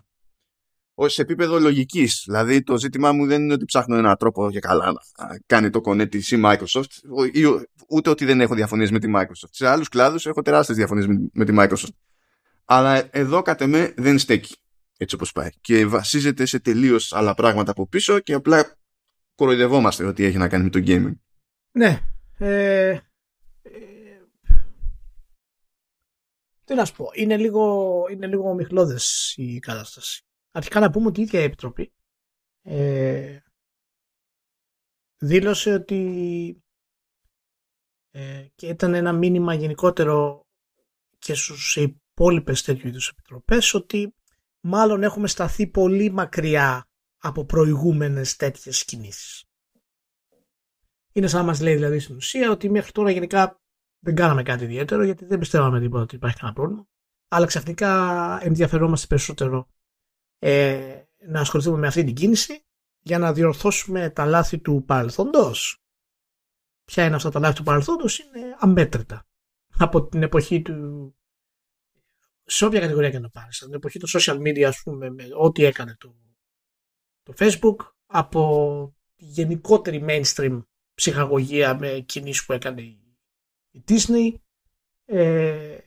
Όχι σε επίπεδο λογικής. Δηλαδή, το ζήτημά μου δεν είναι ότι ψάχνω έναν τρόπο για καλά να κάνει το connect η Microsoft, ούτε ότι δεν έχω διαφωνίες με τη Microsoft. Σε άλλους κλάδους έχω τεράστιες διαφωνίες με τη Microsoft. Αλλά εδώ κατ' εμέ δεν στέκει έτσι όπως πάει. Και βασίζεται σε τελείως άλλα πράγματα από πίσω και απλά κοροϊδευόμαστε ότι έχει να κάνει με το gaming. Ναι. Ε, τι να σου πω, είναι λίγο, είναι λίγο ομιχλώδες η κατάσταση. Αρχικά να πούμε ότι η ίδια η Επιτροπή ε, δήλωσε ότι ε, και ήταν ένα μήνυμα γενικότερο και στους υπόλοιπες τέτοιου είδους επιτροπές ότι μάλλον έχουμε σταθεί πολύ μακριά από προηγούμενες τέτοιες κινήσεις. Είναι σαν να μας λέει δηλαδή στην ουσία ότι μέχρι τώρα γενικά δεν κάναμε κάτι ιδιαίτερο γιατί δεν πιστεύαμε τίποτα ότι υπάρχει κανένα πρόβλημα. Αλλά ξαφνικά ενδιαφερόμαστε περισσότερο ε, να ασχοληθούμε με αυτή την κίνηση για να διορθώσουμε τα λάθη του παρελθόντος. Ποια είναι αυτά τα λάθη του παρελθόντος; Είναι αμέτρητα. Από την εποχή του σε όποια κατηγορία και να πάρεις. Από την εποχή του social media ας πούμε με ό,τι έκανε το, το facebook από τη γενικότερη mainstream ψυχαγωγία με κινήσεις που έκανε η Disney. Ε,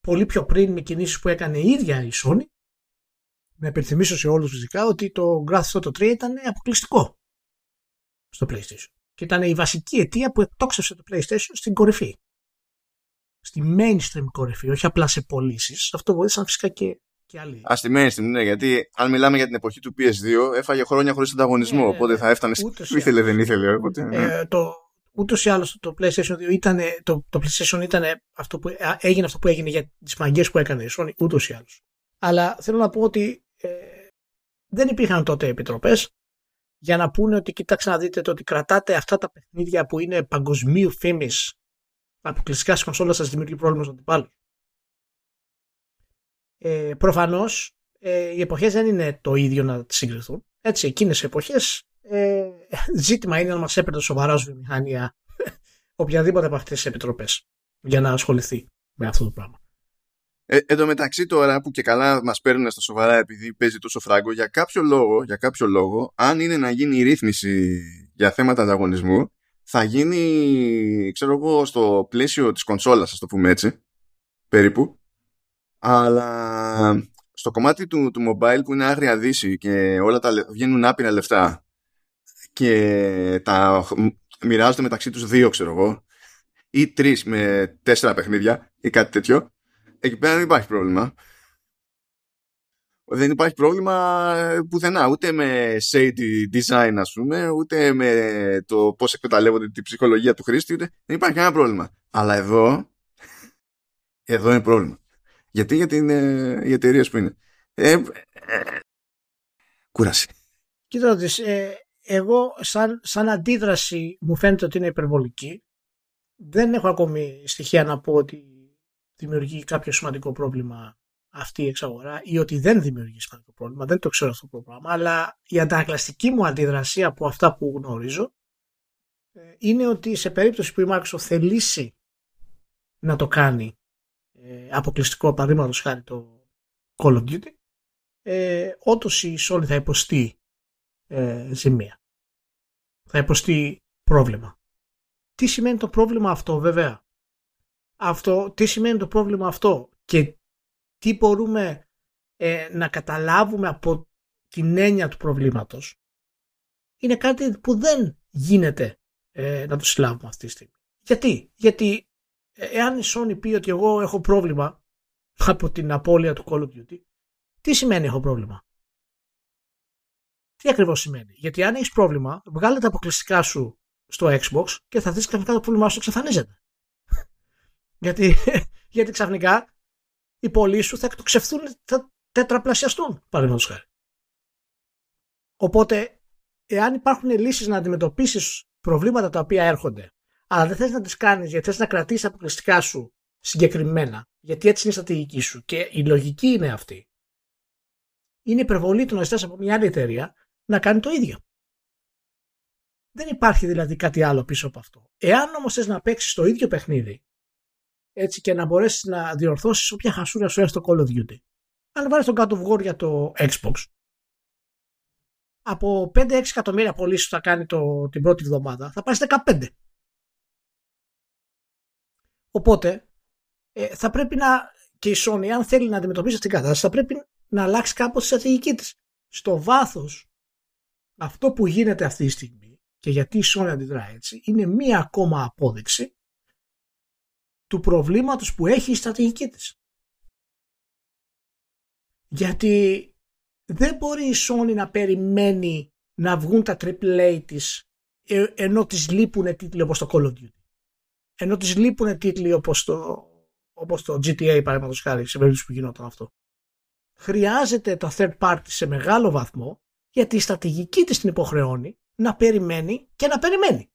πολύ πιο πριν με κινήσεις που έκανε η ίδια η Sony. Να υπενθυμίσω σε όλους φυσικά ότι το Grand Theft Auto 3 ήταν αποκλειστικό στο PlayStation. Και ήταν η βασική αιτία που εκτόξευσε το PlayStation στην κορυφή. Στη mainstream κορυφή, όχι απλά σε πωλήσεις. Αυτό βοήθησαν φυσικά και, και άλλοι. Α, στη mainstream, ναι, γιατί αν μιλάμε για την εποχή του PS2, έφαγε χρόνια χωρίς ανταγωνισμό. Ναι, οπότε θα έφτανε. Ούτως ήθελε, δεν ήθελε. Οπότε, ναι. ε, το, ούτως ή άλλως το PlayStation 2 ήταν, το, το PlayStation ήταν αυτό που έγινε αυτό που έγινε για τις μαγκέ που έκανε η Sony, ούτως ή άλλως. Αλλά θέλω να πω ότι ε, δεν υπήρχαν τότε επιτροπές για να πούνε ότι κοιτάξτε να δείτε το ότι κρατάτε αυτά τα παιχνίδια που είναι παγκοσμίου φήμης αποκλειστικά στις κονσόλες σας δημιουργεί πρόβλημα στον αντιπάλου. Ε, Προφανώς ε, οι εποχές δεν είναι το ίδιο να συγκριθούν. Έτσι, εκείνες οι εποχές ε, ζήτημα είναι να μας έπαιρνε σοβαρά ως βιομηχανία (laughs) οποιαδήποτε από αυτές τις επιτροπές για να ασχοληθεί με αυτό το πράγμα. Ε, εν τω μεταξύ τώρα που και καλά μας παίρνουν στα σοβαρά επειδή παίζει τόσο φράγκο για κάποιο λόγο, για κάποιο λόγο αν είναι να γίνει η ρύθμιση για θέματα ανταγωνισμού θα γίνει ξέρω εγώ στο πλαίσιο της κονσόλας ας το πούμε έτσι περίπου αλλά στο κομμάτι του, του mobile που είναι άγρια δύση και όλα τα βγαίνουν άπειρα λεφτά και τα μοιράζονται μεταξύ τους δύο ξέρω εγώ ή τρεις με τέσσερα παιχνίδια ή κάτι τέτοιο εκεί πέρα δεν υπάρχει πρόβλημα. δεν υπάρχει πρόβλημα ε, πουθενά. Ούτε με shady design, ας πούμε, ούτε με το πώς εκμεταλλεύονται την ψυχολογία του χρήστη, ούτε δεν υπάρχει κανένα πρόβλημα. Αλλά εδώ, εδώ είναι πρόβλημα. Γιατί για την ε, οι εταιρείες που είναι. Ε, ε, κούραση. Κοίτα, ε, εγώ σαν, σαν αντίδραση μου φαίνεται ότι είναι υπερβολική. Δεν έχω ακόμη στοιχεία να πω ότι δημιουργεί κάποιο σημαντικό πρόβλημα αυτή η εξαγορά ή ότι δεν δημιουργεί σημαντικό πρόβλημα. Δεν το ξέρω αυτό το πράγμα. Αλλά η αντανακλαστική μου αντίδραση από αυτά που γνωρίζω ε, είναι ότι σε περίπτωση που η Microsoft θελήσει να το κάνει ε, αποκλειστικό παραδείγματος χάρη το Call of Duty, ε, όντως η Sony θα υποστεί ε, ζημία. Θα υποστεί πρόβλημα. Τι σημαίνει το πρόβλημα αυτό βέβαια; Αυτό, τι σημαίνει το πρόβλημα αυτό και τι μπορούμε ε, να καταλάβουμε από την έννοια του προβλήματος είναι κάτι που δεν γίνεται ε, να το συλλάβουμε αυτή τη στιγμή. Γιατί, γιατί ε, εάν η Sony πει ότι εγώ έχω πρόβλημα από την απώλεια του Call of Duty, τι σημαίνει έχω πρόβλημα; Τι ακριβώς σημαίνει; Γιατί αν έχεις πρόβλημα, βγάλε τα αποκλειστικά σου στο Xbox και θα δεις ξαφνικά το πρόβλημά σου εξαφανίζεται. (laughs) γιατί, (laughs) γιατί ξαφνικά οι πωλήσει σου θα εκτοξευθούν, θα τετραπλασιαστούν, παραδείγματος χάρη. Οπότε, εάν υπάρχουν λύσεις να αντιμετωπίσεις προβλήματα τα οποία έρχονται, αλλά δεν θες να τις κάνεις γιατί θες να κρατήσεις αποκλειστικά σου συγκεκριμένα, γιατί έτσι είναι η στρατηγική σου και η λογική είναι αυτή, είναι υπερβολή του να ζητάς από μια άλλη εταιρεία να κάνει το ίδιο. Δεν υπάρχει δηλαδή κάτι άλλο πίσω από αυτό. Εάν όμως θες να παίξεις το ίδιο παιχνίδι έτσι και να μπορέσεις να διορθώσεις όποια χασούρα σου έρθει στο Call of Duty. Αν βάλεις τον κάτω βγόρ για το Xbox, από 5-6 εκατομμύρια πωλήσεις που θα κάνει το, την πρώτη εβδομάδα, θα πάει 15. Οπότε, ε, θα πρέπει να. και η Sony, αν θέλει να αντιμετωπίσει αυτή την κατάσταση, θα πρέπει να αλλάξει κάπως τη στρατηγική της. Στο βάθος, αυτό που γίνεται αυτή τη στιγμή και γιατί η Sony αντιδρά έτσι, είναι μία ακόμα απόδειξη του προβλήματος που έχει η στρατηγική της. Γιατί δεν μπορεί η Sony να περιμένει να βγουν τα AAA της ε, ενώ της λείπουν τίτλοι όπως το Call of Duty. Ενώ της λείπουν τίτλοι όπως το, όπως το GTA παραδείγματος χάρη σε περίπτωση που γινόταν αυτό. Χρειάζεται το third party σε μεγάλο βαθμό γιατί η στρατηγική της την υποχρεώνει να περιμένει και να περιμένει.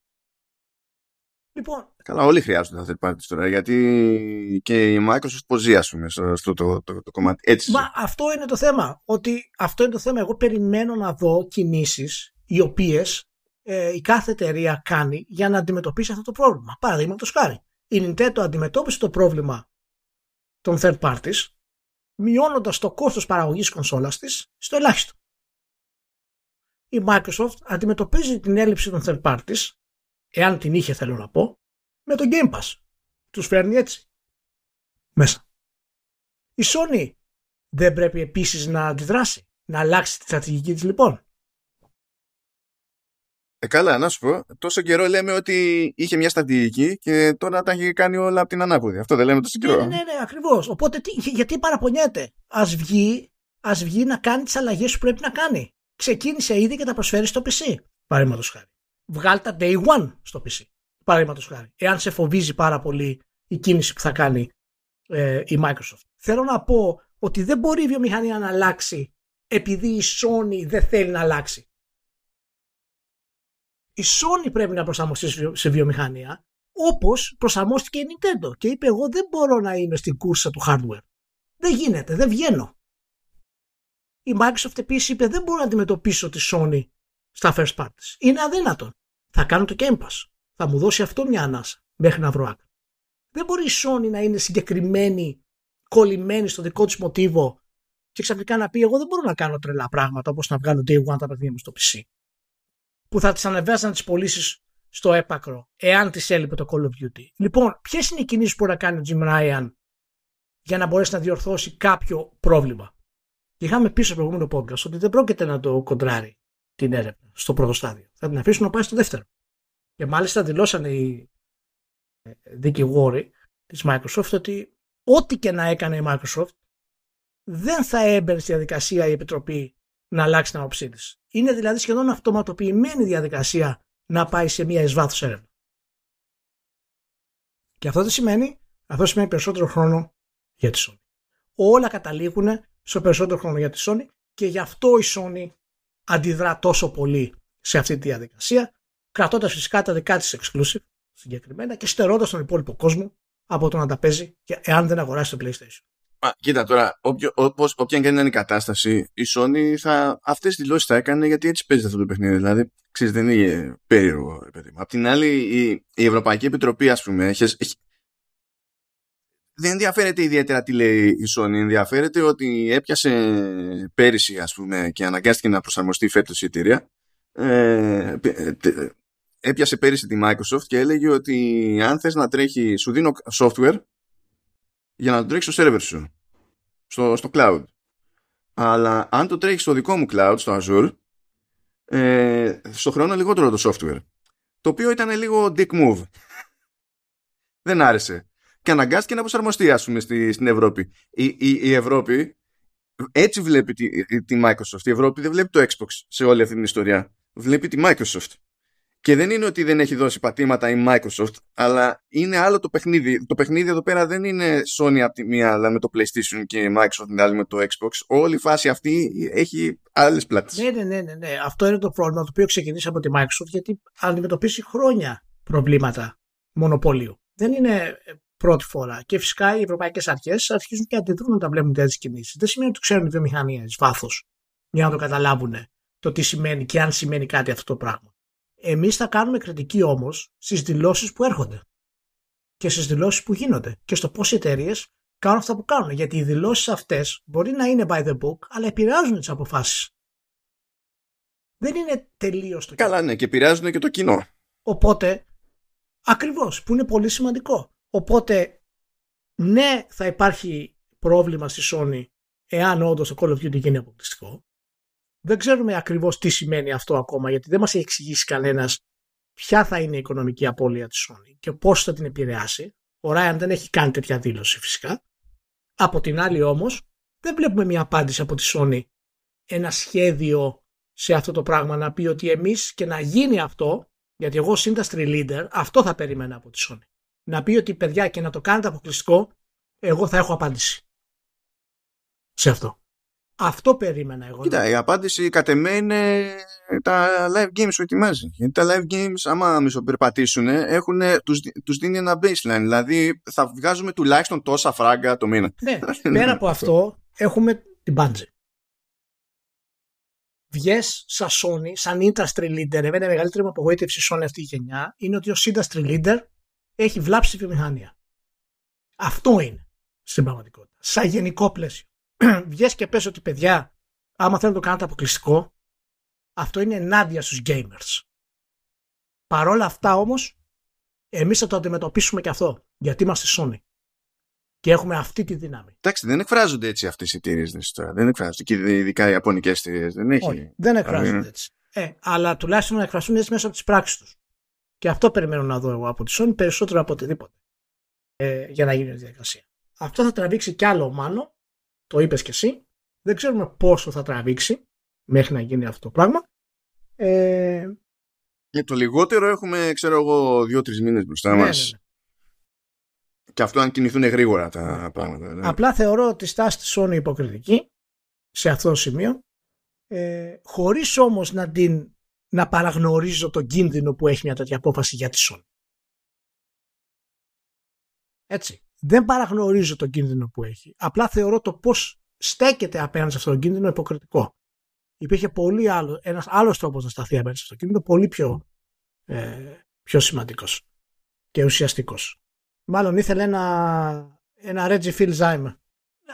Λοιπόν, Καλά, όλοι χρειάζονται third parties τώρα, γιατί και η Microsoft ποζεί, ας πούμε, στο, στο το, το, το, κομμάτι. Έτσι. Μα αυτό είναι το θέμα. Ότι αυτό είναι το θέμα. Εγώ περιμένω να δω κινήσεις οι οποίες ε, η κάθε εταιρεία κάνει για να αντιμετωπίσει αυτό το πρόβλημα. Παραδείγματος χάρη. Η Nintendo αντιμετώπισε το πρόβλημα των third parties μειώνοντας το κόστος παραγωγής κονσόλας της στο ελάχιστο. Η Microsoft αντιμετωπίζει την έλλειψη των third parties εάν την είχε θέλω να πω, με το Game Pass. Τους φέρνει έτσι. Μέσα. Η Sony δεν πρέπει επίσης να αντιδράσει, να αλλάξει τη στρατηγική της λοιπόν. Ε, καλά, να σου πω, τόσο καιρό λέμε ότι είχε μια στρατηγική και τώρα τα έχει κάνει όλα από την ανάποδη. Αυτό δεν λέμε τόσο καιρό. Ναι, ναι, ναι, ακριβώς. Οπότε τι, γιατί παραπονιέται. Ας βγει, ας βγει να κάνει τις αλλαγές που πρέπει να κάνει. Ξεκίνησε ήδη και τα προσφέρει στο PC. Παραδείγματος χάρη βγάλει τα day one στο PC. Παραδείγματος χάρη. Εάν σε φοβίζει πάρα πολύ η κίνηση που θα κάνει ε, η Microsoft. Θέλω να πω ότι δεν μπορεί η βιομηχανία να αλλάξει επειδή η Sony δεν θέλει να αλλάξει. Η Sony πρέπει να προσαρμοστεί σε βιομηχανία όπως προσαρμόστηκε η Nintendo και είπε εγώ δεν μπορώ να είμαι στην κούρσα του hardware. Δεν γίνεται, δεν βγαίνω. Η Microsoft επίσης είπε δεν μπορώ να αντιμετωπίσω τη Sony στα first parties. Είναι αδύνατον. Θα κάνω το Game Pass. Θα μου δώσει αυτό μια ανάσα μέχρι να βρω άκρη. Δεν μπορεί η Sony να είναι συγκεκριμένη, κολλημένη στο δικό της μοτίβο και ξαφνικά να πει: Εγώ δεν μπορώ να κάνω τρελά πράγματα όπως να βγάλω day one τα παιχνίδια μου στο PC. Που θα τις ανεβάζαν τις πωλήσεις στο έπακρο, εάν τη έλειπε το Call of Duty. Λοιπόν, ποιες είναι οι κινήσεις που μπορεί να κάνει ο Jim Ryan για να μπορέσει να διορθώσει κάποιο πρόβλημα; Και είχαμε πει στο προηγούμενο podcast ότι δεν πρόκειται να το κοντράρει την έρευνα στο πρώτο στάδιο. Θα την αφήσουν να πάει στο δεύτερο. Και μάλιστα δηλώσανε οι δικηγόροι της Microsoft ότι ό,τι και να έκανε η Microsoft δεν θα έμπαινε στη διαδικασία η Επιτροπή να αλλάξει την άποψή της. Είναι δηλαδή σχεδόν αυτοματοποιημένη διαδικασία να πάει σε μια ει έρευνα. Και αυτό τι σημαίνει, αυτό σημαίνει περισσότερο χρόνο για τη Sony. Όλα καταλήγουν στο περισσότερο χρόνο για τη Sony και γι' αυτό η Sony αντιδρά τόσο πολύ σε αυτή τη διαδικασία, κρατώντας φυσικά τα δικά της exclusive συγκεκριμένα και στερώντας τον υπόλοιπο κόσμο από το να τα παίζει εάν δεν αγοράσει το PlayStation. Α, κοίτα τώρα, όποιο, όπως, όποια και αν είναι η κατάσταση, η Sony θα, αυτές τις δηλώσεις θα έκανε γιατί έτσι παίζει αυτό το παιχνίδι. Δηλαδή, ξέρεις, δεν είναι περίεργο. Παιδί. Απ' την άλλη, η, η Ευρωπαϊκή Επιτροπή, ας πούμε, έχεις, έχει, δεν ενδιαφέρεται ιδιαίτερα τι λέει η Sony. Ενδιαφέρεται ότι έπιασε πέρυσι, ας πούμε, και αναγκάστηκε να προσαρμοστεί φέτος η εταιρεία. Ε, έπιασε πέρυσι τη Microsoft και έλεγε ότι αν θες να τρέχει, σου δίνω software για να το τρέξεις στο server σου, στο, στο cloud. Αλλά αν το τρέχεις στο δικό μου cloud, στο Azure, ε, στο χρόνο λιγότερο το software. Το οποίο ήταν λίγο dick move. Δεν άρεσε. Και αναγκάστηκε να προσαρμοστεί, ας πούμε, στη, στην Ευρώπη. Η, η, η Ευρώπη έτσι βλέπει τη, τη Microsoft. Η Ευρώπη δεν βλέπει το Xbox σε όλη αυτή την ιστορία. Βλέπει τη Microsoft. Και δεν είναι ότι δεν έχει δώσει πατήματα η Microsoft, αλλά είναι άλλο το παιχνίδι. Το παιχνίδι εδώ πέρα δεν είναι Sony από τη μία, αλλά με το PlayStation και η Microsoft την άλλη με το Xbox. Όλη η φάση αυτή έχει άλλες πλάτε. Ναι, ναι, ναι, ναι, ναι. Αυτό είναι το πρόβλημα το οποίο ξεκινήσει από τη Microsoft, γιατί αντιμετωπίσει χρόνια προβλήματα μονοπωλίου. Δεν είναι πρώτη φορά. Και φυσικά οι ευρωπαϊκές αρχές αρχίζουν και αντιδρούν όταν βλέπουν τέτοιες κινήσεις. Δεν σημαίνει ότι ξέρουν η βιομηχανία ει βάθος για να το καταλάβουν το τι σημαίνει και αν σημαίνει κάτι αυτό το πράγμα. Εμείς θα κάνουμε κριτική όμως στις δηλώσεις που έρχονται και στις δηλώσεις που γίνονται και στο πώς οι εταιρείες κάνουν αυτά που κάνουν. Γιατί οι δηλώσεις αυτές μπορεί να είναι by the book, αλλά επηρεάζουν τις αποφάσεις. Δεν είναι τελείως το Καλά, ναι, και επηρεάζουν και το κοινό. Οπότε, ακριβώς, που είναι πολύ σημαντικό. Οπότε, ναι, θα υπάρχει πρόβλημα στη Sony εάν όντως το Call of Duty γίνει αποκλειστικό. Δεν ξέρουμε ακριβώς τι σημαίνει αυτό ακόμα, γιατί δεν μας έχει εξηγήσει κανένας ποια θα είναι η οικονομική απώλεια της Sony και πώς θα την επηρεάσει. Ο Ryan δεν έχει κάνει τέτοια δήλωση φυσικά. Από την άλλη όμως, δεν βλέπουμε μια απάντηση από τη Sony ένα σχέδιο σε αυτό το πράγμα να πει ότι εμείς και να γίνει αυτό, γιατί εγώ ως industry leader αυτό θα περίμενα από τη Sony. Να πει ότι παιδιά και να το κάνετε αποκλειστικό, εγώ θα έχω απάντηση σε αυτό. Αυτό περίμενα εγώ. Κοίτα, η απάντηση κατ' εμέ είναι τα live games που ετοιμάζει. Γιατί τα live games, άμα μισοπερπατήσουν, έχουν, τους, τους δίνει ένα baseline. Δηλαδή θα βγάζουμε τουλάχιστον τόσα φράγκα το μήνα. Ναι, (laughs) πέρα από αυτό έχουμε την Bungie. Βγες σαν Sony, σαν industry leader, εμένα η μεγαλύτερη μου απογοήτευση Sony αυτή η γενιά είναι ότι ως industry leader έχει βλάψει τη βιομηχανία. Αυτό είναι στην πραγματικότητα. Σαν γενικό πλαίσιο. (clears throat) βγες και πες ότι παιδιά, άμα θέλετε να το κάνετε αποκλειστικό, αυτό είναι ενάντια στους gamers. Παρόλα αυτά όμως, εμείς θα το αντιμετωπίσουμε και αυτό, γιατί είμαστε Sony. Και έχουμε αυτή τη δύναμη. Εντάξει, δεν εκφράζονται έτσι αυτές οι εταιρείες τώρα. Δεν εκφράζονται. Και ειδικά οι Ιαπωνικές εταιρείες. Δεν, έχει... Όχι, δεν εκφράζονται έτσι. Ε, αλλά τουλάχιστον να εκφραστούν έτσι μέσα από τις πράξεις τους. Και αυτό περιμένω να δω εγώ από τη Sony περισσότερο από οτιδήποτε. Ε, για να γίνει η διαδικασία. Αυτό θα τραβήξει κι άλλο μάλλον το είπες και εσύ. Δεν ξέρουμε πόσο θα τραβήξει μέχρι να γίνει αυτό το πράγμα. Ε... Για το λιγότερο έχουμε, ξέρω εγώ, δύο-τρεις μήνες μπροστά ναι, μας. Ναι, ναι. Και αυτό αν κινηθούν γρήγορα τα πράγματα. Ναι. Απλά θεωρώ ότι στάση της Sony υποκριτική σε αυτό το σημείο ε, χωρίς όμως να την να παραγνωρίζω τον κίνδυνο που έχει μια τέτοια απόφαση για τη Sony. Έτσι δεν παραγνωρίζω τον κίνδυνο που έχει. Απλά θεωρώ το πώς στέκεται απέναντι σε αυτόν τον κίνδυνο υποκριτικό. Υπήρχε πολύ άλλο, ένας άλλος τρόπος να σταθεί απέναντι σε αυτόν τον κίνδυνο πολύ πιο, ε, πιο σημαντικός και ουσιαστικός. Μάλλον ήθελε ένα, ένα Reggie Phil-Zime.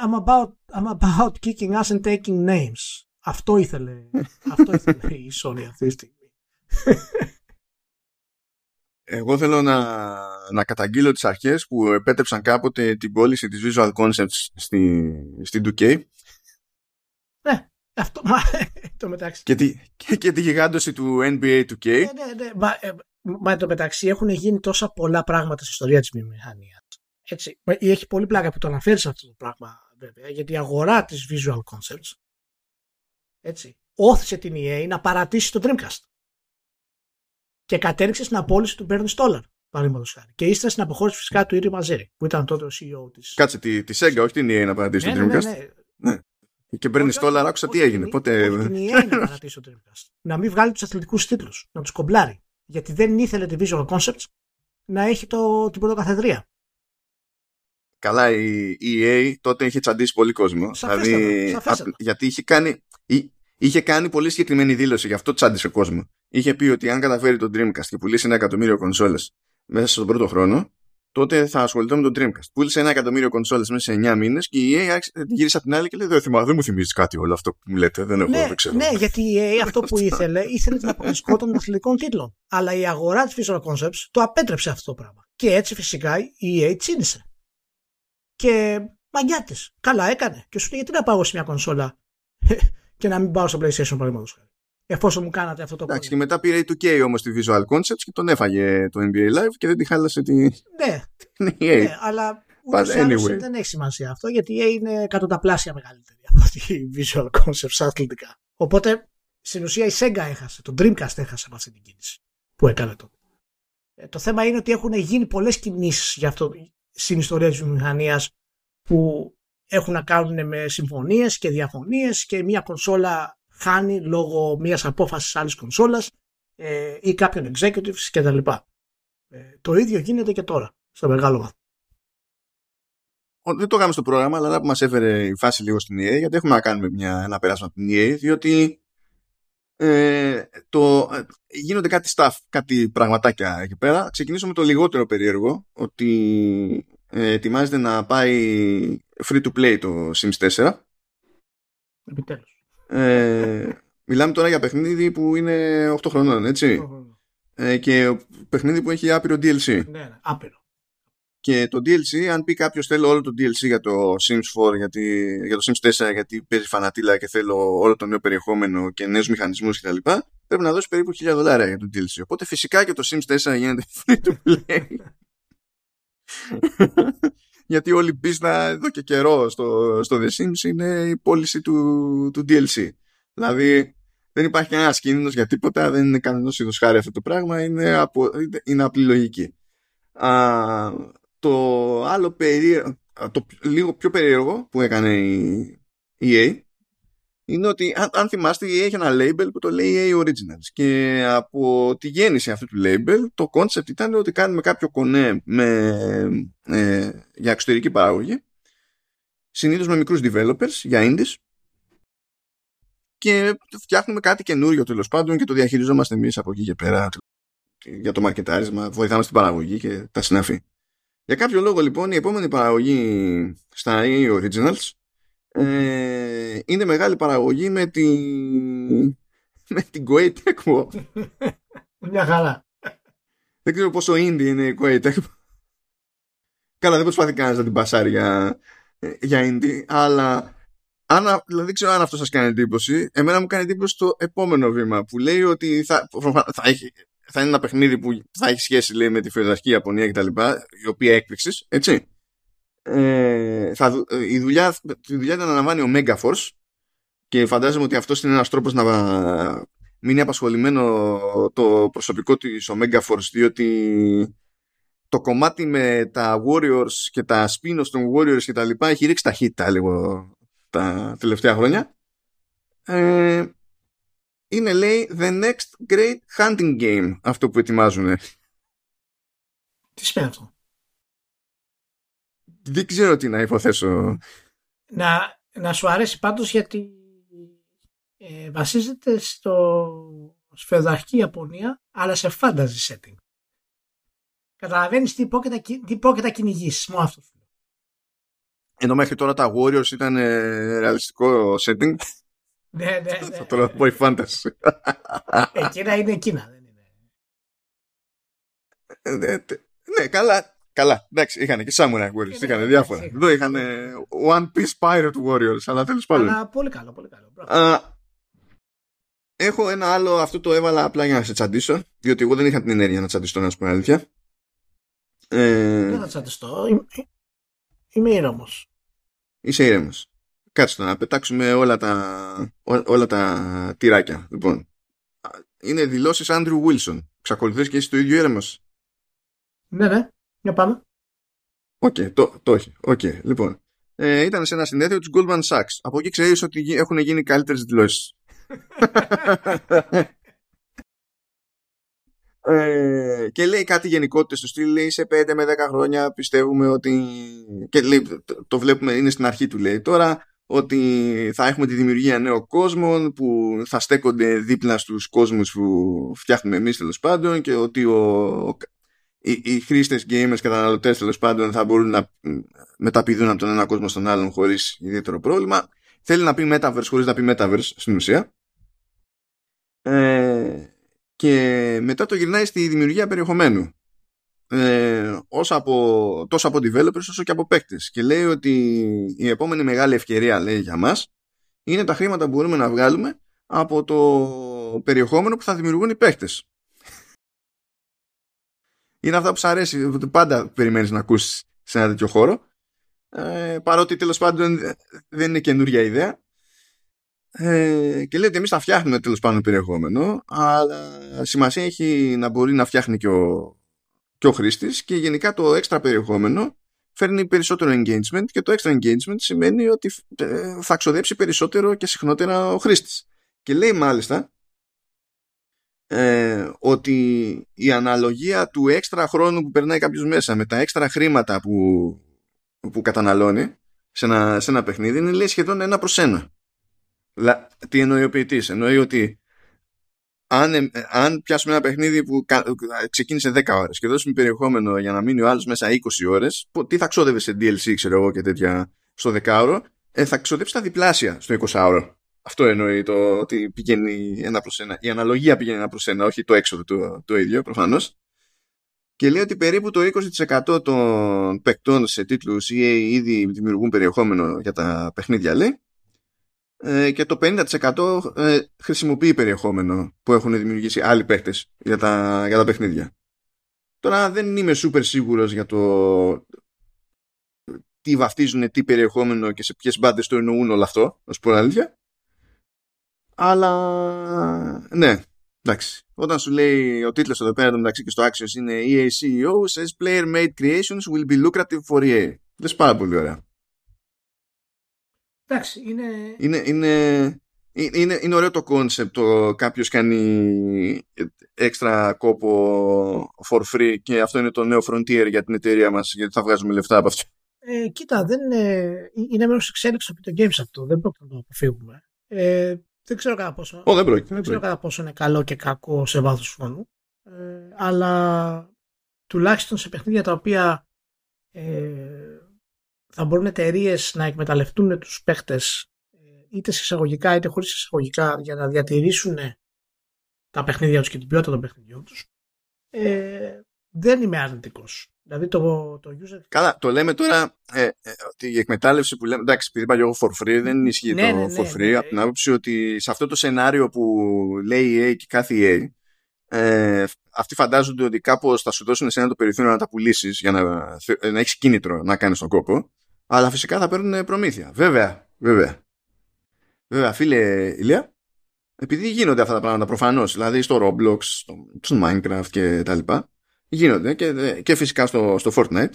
I'm about, I'm about kicking ass and taking names. Αυτό ήθελε, (laughs) αυτό ήθελε η Sony αυτή τη στιγμή. Εγώ θέλω να, να καταγγείλω τις αρχές που επέτρεψαν κάποτε την πώληση της Visual Concepts στη, στην 2K. Ναι, αυτό, μα, (laughs) το μεταξύ. Και τη, και, και τη γιγάντωση του NBA 2K. Ναι, ναι, ναι, μα, ε, μα το μεταξύ έχουν γίνει τόσα πολλά πράγματα στην ιστορία της βιομηχανίας. Έτσι, έχει πολύ πλάκα που το αναφέρεις αυτό το πράγμα, βέβαια, γιατί η αγορά της Visual Concepts έτσι, όθησε την EA να παρατήσει το Dreamcast. Και κατέληξε στην απόλυση του Bernie Stoller, παραδείγματος χάρη. Και ύστερα στην αποχώρηση φυσικά του Ήρη Μαζέρη, που ήταν τότε ο CEO τη. Κάτσε τη, τη Sega, όχι την EA να παρατήσει ναι, το ναι, Dreamcast. ναι, ναι. Ναι. Και Bernie Stoller, άκουσα τι έγινε. Πότε... Όχι την EA να (laughs) παρατήσει το Dreamcast. να μην βγάλει τους αθλητικούς τίτλους, να τους κομπλάρει. Γιατί δεν ήθελε τη Visual Concepts να έχει το, την πρωτοκαθεδρία. Καλά, η EA τότε είχε τσαντήσει πολύ κόσμο. Σαφέστατα, δηλαδή, σαφέστατα. α- γιατί είχε κάνει, εί- είχε κάνει πολύ συγκεκριμένη δήλωση, γι' αυτό τσάντισε κόσμο. Είχε πει ότι αν καταφέρει το Dreamcast και πουλήσει ένα εκατομμύριο κονσόλες μέσα στον πρώτο χρόνο, τότε θα ασχοληθώ με το Dreamcast. Πούλησε ένα εκατομμύριο κονσόλες μέσα σε 9 μήνες και η EA άρχισε- γύρισε από την άλλη και λέει: Δεν, θυμάμαι, δεν μου θυμίζει κάτι όλο αυτό που μου λέτε. Δεν έχω, Ναι, δεν ξέρω. ναι, γιατί η EA αυτό που (laughs) ήθελε, ήθελε την αποκλειστικότητα των αθλητικών τίτλων. Αλλά η αγορά της Visual Concepts το απέτρεψε αυτό το πράγμα. Και έτσι φυσικά η EA τσίνησε. Και μαγιά της. Καλά έκανε. Και σου λέει γιατί να πάω σε μια κονσόλα; Και να μην πάω στο PlayStation παραδείγματος χάρη. Εφόσον μου κάνατε αυτό το Εντάξει, και κόμμα. μετά πήρε η 2K όμως τη Visual Concepts και τον έφαγε το NBA Live και δεν τη χάλασε τη Ναι, (laughs) την EA. ναι, αλλά But ούτως ή άλλως anyway. δεν έχει σημασία αυτό γιατί η EA είναι εκατονταπλάσια μεγαλύτερη από τη Visual Concepts αθλητικά. Οπότε στην ουσία η Sega έχασε, το Dreamcast έχασε από αυτή την κίνηση που έκανε τότε. Ε, το θέμα είναι ότι έχουν γίνει πολλές κινήσεις για αυτό στην ιστορία της βιομηχανίας που έχουν να κάνουν με συμφωνίες και διαφωνίες και μια κονσόλα χάνει λόγω μιας απόφασης άλλης κονσόλας ε, ή κάποιων executives κτλ. Ε, το ίδιο γίνεται και τώρα, στο μεγάλο βαθμό. Ο- δεν το κάνουμε στο πρόγραμμα, αλλά που μας έφερε η φάση λίγο στην EA, γιατί έχουμε να κάνουμε μια, ένα περάσμα από την EA, διότι ε, το, ε, γίνονται κάτι stuff, κάτι πραγματάκια εκεί πέρα. Ξεκινήσω με το λιγότερο περίεργο, ότι ε, ετοιμάζεται να πάει free to play το Sims 4. Επιτέλους. Ε, μιλάμε τώρα για παιχνίδι που είναι 8 χρονών, έτσι. Ε, και παιχνίδι που έχει άπειρο DLC. Ναι, ναι, άπειρο. Και το DLC, αν πει κάποιος θέλω όλο το DLC για το Sims 4, γιατί, για το Sims 4, γιατί παίζει φανατήλα και θέλω όλο το νέο περιεχόμενο και νέους μηχανισμούς κτλ., πρέπει να δώσει περίπου 1000 δολάρια για το DLC. Οπότε φυσικά και το Sims 4 γίνεται (laughs) free to play. (laughs) γιατί όλη η πίστα εδώ και καιρό στο, στο The Sims είναι η πώληση του, του DLC. Δηλαδή δεν υπάρχει κανένας κίνδυνος για τίποτα, δεν είναι κανένας είδους χάρη αυτό το πράγμα, είναι, απο, είναι απλή λογική. Α, το άλλο περίεργο, το λίγο πιο περίεργο που έκανε η EA είναι ότι αν, αν θυμάστε η EA έχει ένα label που το λέει EA Originals και από τη γέννηση αυτού του label το concept ήταν ότι κάνουμε κάποιο κονέ με, ε, για εξωτερική παραγωγή συνήθως με μικρούς developers για indies και φτιάχνουμε κάτι καινούριο τέλος πάντων και το διαχειριζόμαστε εμείς από εκεί και πέρα για το μαρκετάρισμα, βοηθάμε στην παραγωγή και τα συναφή. Για κάποιο λόγο λοιπόν η επόμενη παραγωγή στα EA Originals ε, είναι μεγάλη παραγωγή με την με την Koei Tecmo. Μια χαρά. δεν ξέρω πόσο indie είναι η Koei Tecmo. Καλά δεν προσπαθεί κανένας να την πασάρει για, για indie αλλά αν, δηλαδή δεν ξέρω αν αυτό σας κάνει εντύπωση εμένα μου κάνει εντύπωση το επόμενο βήμα που λέει ότι θα, θα έχει θα είναι ένα παιχνίδι που θα έχει σχέση λέει, με τη φεουδαρχική Ιαπωνία κτλ. η οποία έκπληξης, έτσι. Ε, θα, η, δουλειά, η δουλειά την αναλαμβάνει ο Megaforce και φαντάζομαι ότι αυτός είναι ένας τρόπος να μείνει απασχολημένο το προσωπικό της ο Megaforce διότι το κομμάτι με τα Warriors και τα spin των Warriors και τα λοιπά έχει ρίξει ταχύτητα λίγο τα τελευταία χρόνια. Ε, είναι λέει the next great hunting game αυτό που ετοιμάζουν. Τι σημαίνει αυτό; Δεν ξέρω τι να υποθέσω. Να, να σου αρέσει πάντως γιατί ε, βασίζεται στο σφεδαρχική Ιαπωνία αλλά σε fantasy setting. Καταλαβαίνεις τι πρόκειται, τι πρόκειται να κυνηγήσεις. Μόνο αυτό σου λέω. Ενώ μέχρι τώρα τα Warriors ήταν ε, ρεαλιστικό setting. Ναι, ναι, ναι. Θα το πω η fantasy. Εκείνα είναι εκείνα. Δεν είναι. Ε, ναι, ναι, καλά. Καλά, εντάξει, είχαν και Samurai Warriors, Ναι, είχαν ναι, διάφορα. είχαν. Εδώ είχαν One Piece Pirate Warriors, αλλά τέλος πάντων. Αλλά πολύ καλό, πολύ καλό. Μπράβο. Α, έχω ένα άλλο, αυτό το έβαλα απλά για να σε τσαντήσω, διότι εγώ δεν είχα την ενέργεια να τσαντιστώ, να σου πω αλήθεια. Ε, Δεν θα τσατιστώ. Είμαι, είμαι ήρεμος. είσαι ήρεμος. Κάτσε να πετάξουμε όλα τα, όλα τα τυράκια. Λοιπόν, είναι δηλώσεις Andrew Wilson. Ξακολουθείς και εσύ το ίδιο ήρεμος; Ναι, ναι. Για πάμε. OK, okay, το, το έχει. OK, okay, λοιπόν. Ε, ήταν σε ένα συνέδριο του Goldman Sachs. Από εκεί ξέρεις ότι έχουν γίνει καλύτερες δηλώσεις. (laughs) ε, και λέει κάτι γενικότητες στο στυλ, λέει σε 5 με 10 χρόνια πιστεύουμε ότι. και λέει, το βλέπουμε, είναι στην αρχή του λέει τώρα, ότι θα έχουμε τη δημιουργία νέων κόσμων που θα στέκονται δίπλα στους κόσμους που φτιάχνουμε εμείς τέλος πάντων και ότι ο, οι, οι χρήστες, gamers, καταναλωτές τέλος πάντων θα μπορούν να μεταπηδούν από τον ένα κόσμο στον άλλον χωρίς ιδιαίτερο πρόβλημα. Θέλει να πει Metaverse χωρίς να πει Metaverse στην ουσία. Ε, και μετά το γυρνάει στη δημιουργία περιεχομένου. Ε, όσο από, τόσο από developers όσο και από παίκτες και λέει ότι η επόμενη μεγάλη ευκαιρία λέει για μας είναι τα χρήματα που μπορούμε να βγάλουμε από το περιεχόμενο που θα δημιουργούν οι παίκτες είναι αυτά που σου αρέσει, που πάντα περιμένεις να ακούσεις σε ένα τέτοιο χώρο. Ε, παρότι τέλος πάντων δεν είναι καινούρια ιδέα. Ε, και λέει ότι εμείς θα φτιάχνουμε τέλος πάντων περιεχόμενο, αλλά σημασία έχει να μπορεί να φτιάχνει και ο, και ο χρήστης και γενικά το έξτρα περιεχόμενο φέρνει περισσότερο engagement και το extra engagement σημαίνει ότι ε, θα ξοδέψει περισσότερο και συχνότερα ο χρήστης. Και λέει μάλιστα ε, ότι η αναλογία του έξτρα χρόνου που περνάει κάποιος μέσα με τα έξτρα χρήματα που, που καταναλώνει σε ένα, σε ένα παιχνίδι είναι λέει σχεδόν ένα προς ένα. Λα, τι εννοεί ο ποιητής; Εννοεί ότι αν, ε, αν πιάσουμε ένα παιχνίδι που ξεκίνησε 10 ώρες και δώσουμε περιεχόμενο για να μείνει ο άλλος μέσα 20 ώρες, τι θα ξόδευε σε DLC ξέρω εγώ και τέτοια στο 10 ώρο, ε, θα ξοδέψει τα διπλάσια στο 20 ώρο. Αυτό εννοεί το ότι πηγαίνει ένα προς ένα. Η αναλογία πηγαίνει ένα προς ένα, όχι το έξοδο το, το ίδιο προφανώς. Και λέει ότι περίπου το 20% των παικτών σε τίτλους EA ήδη δημιουργούν περιεχόμενο για τα παιχνίδια λέει ε, και το 50% ε, χρησιμοποιεί περιεχόμενο που έχουν δημιουργήσει άλλοι παίκτες για τα, για τα παιχνίδια. Τώρα δεν είμαι σούπερ σίγουρος για το τι βαφτίζουν, τι περιεχόμενο και σε ποιες μπάντες το εννοούν όλο αυτό, ως πω αλήθεια. Αλλά ναι, εντάξει. Όταν σου λέει ο τίτλος εδώ πέρα μεταξύ και στο Axios είναι EA CEO says player made creations will be lucrative for EA. Δεν πάρα πολύ ωραία. Εντάξει, είναι... Είναι, είναι, είναι, είναι ωραίο το concept το κάποιος κάνει έξτρα κόπο for free και αυτό είναι το νέο frontier για την εταιρεία μας γιατί θα βγάζουμε λεφτά από αυτό. Ε, κοίτα, δεν είναι, είναι μέρος εξέλιξης από το games αυτό, δεν πρόκειται να το αποφύγουμε. Ε, δεν ξέρω κατά πόσο, oh, δεν, πρόκειται, δεν ξέρω κατά πόσο είναι καλό και κακό σε βάθος χρόνου. Ε, αλλά τουλάχιστον σε παιχνίδια τα οποία ε, θα μπορούν εταιρείες να εκμεταλλευτούν τους παίχτες ε, είτε σε εισαγωγικά είτε χωρίς εισαγωγικά για να διατηρήσουν τα παιχνίδια τους και την ποιότητα των παιχνιδιών τους ε, δεν είμαι αρνητικός. Δηλαδή το, το user... Καλά, το λέμε τώρα ε, ε, ότι η εκμετάλλευση που λέμε. Εντάξει, επειδή είπα εγώ for free, δεν ισχύει ναι, το ναι, for ναι, free. από την άποψη ότι σε αυτό το σενάριο που λέει η EA και κάθε EA, ε, αυτοί φαντάζονται ότι κάπως θα σου δώσουν εσένα το περιθώριο να τα πουλήσεις για να, να έχεις κίνητρο να κάνεις τον κόπο. Αλλά φυσικά θα παίρνουν προμήθεια. Βέβαια, βέβαια. Βέβαια, φίλε Ηλία, επειδή γίνονται αυτά τα πράγματα προφανώς, δηλαδή στο Roblox, στο, στο Minecraft και τα λοιπά, γίνονται και, και φυσικά στο, στο Fortnite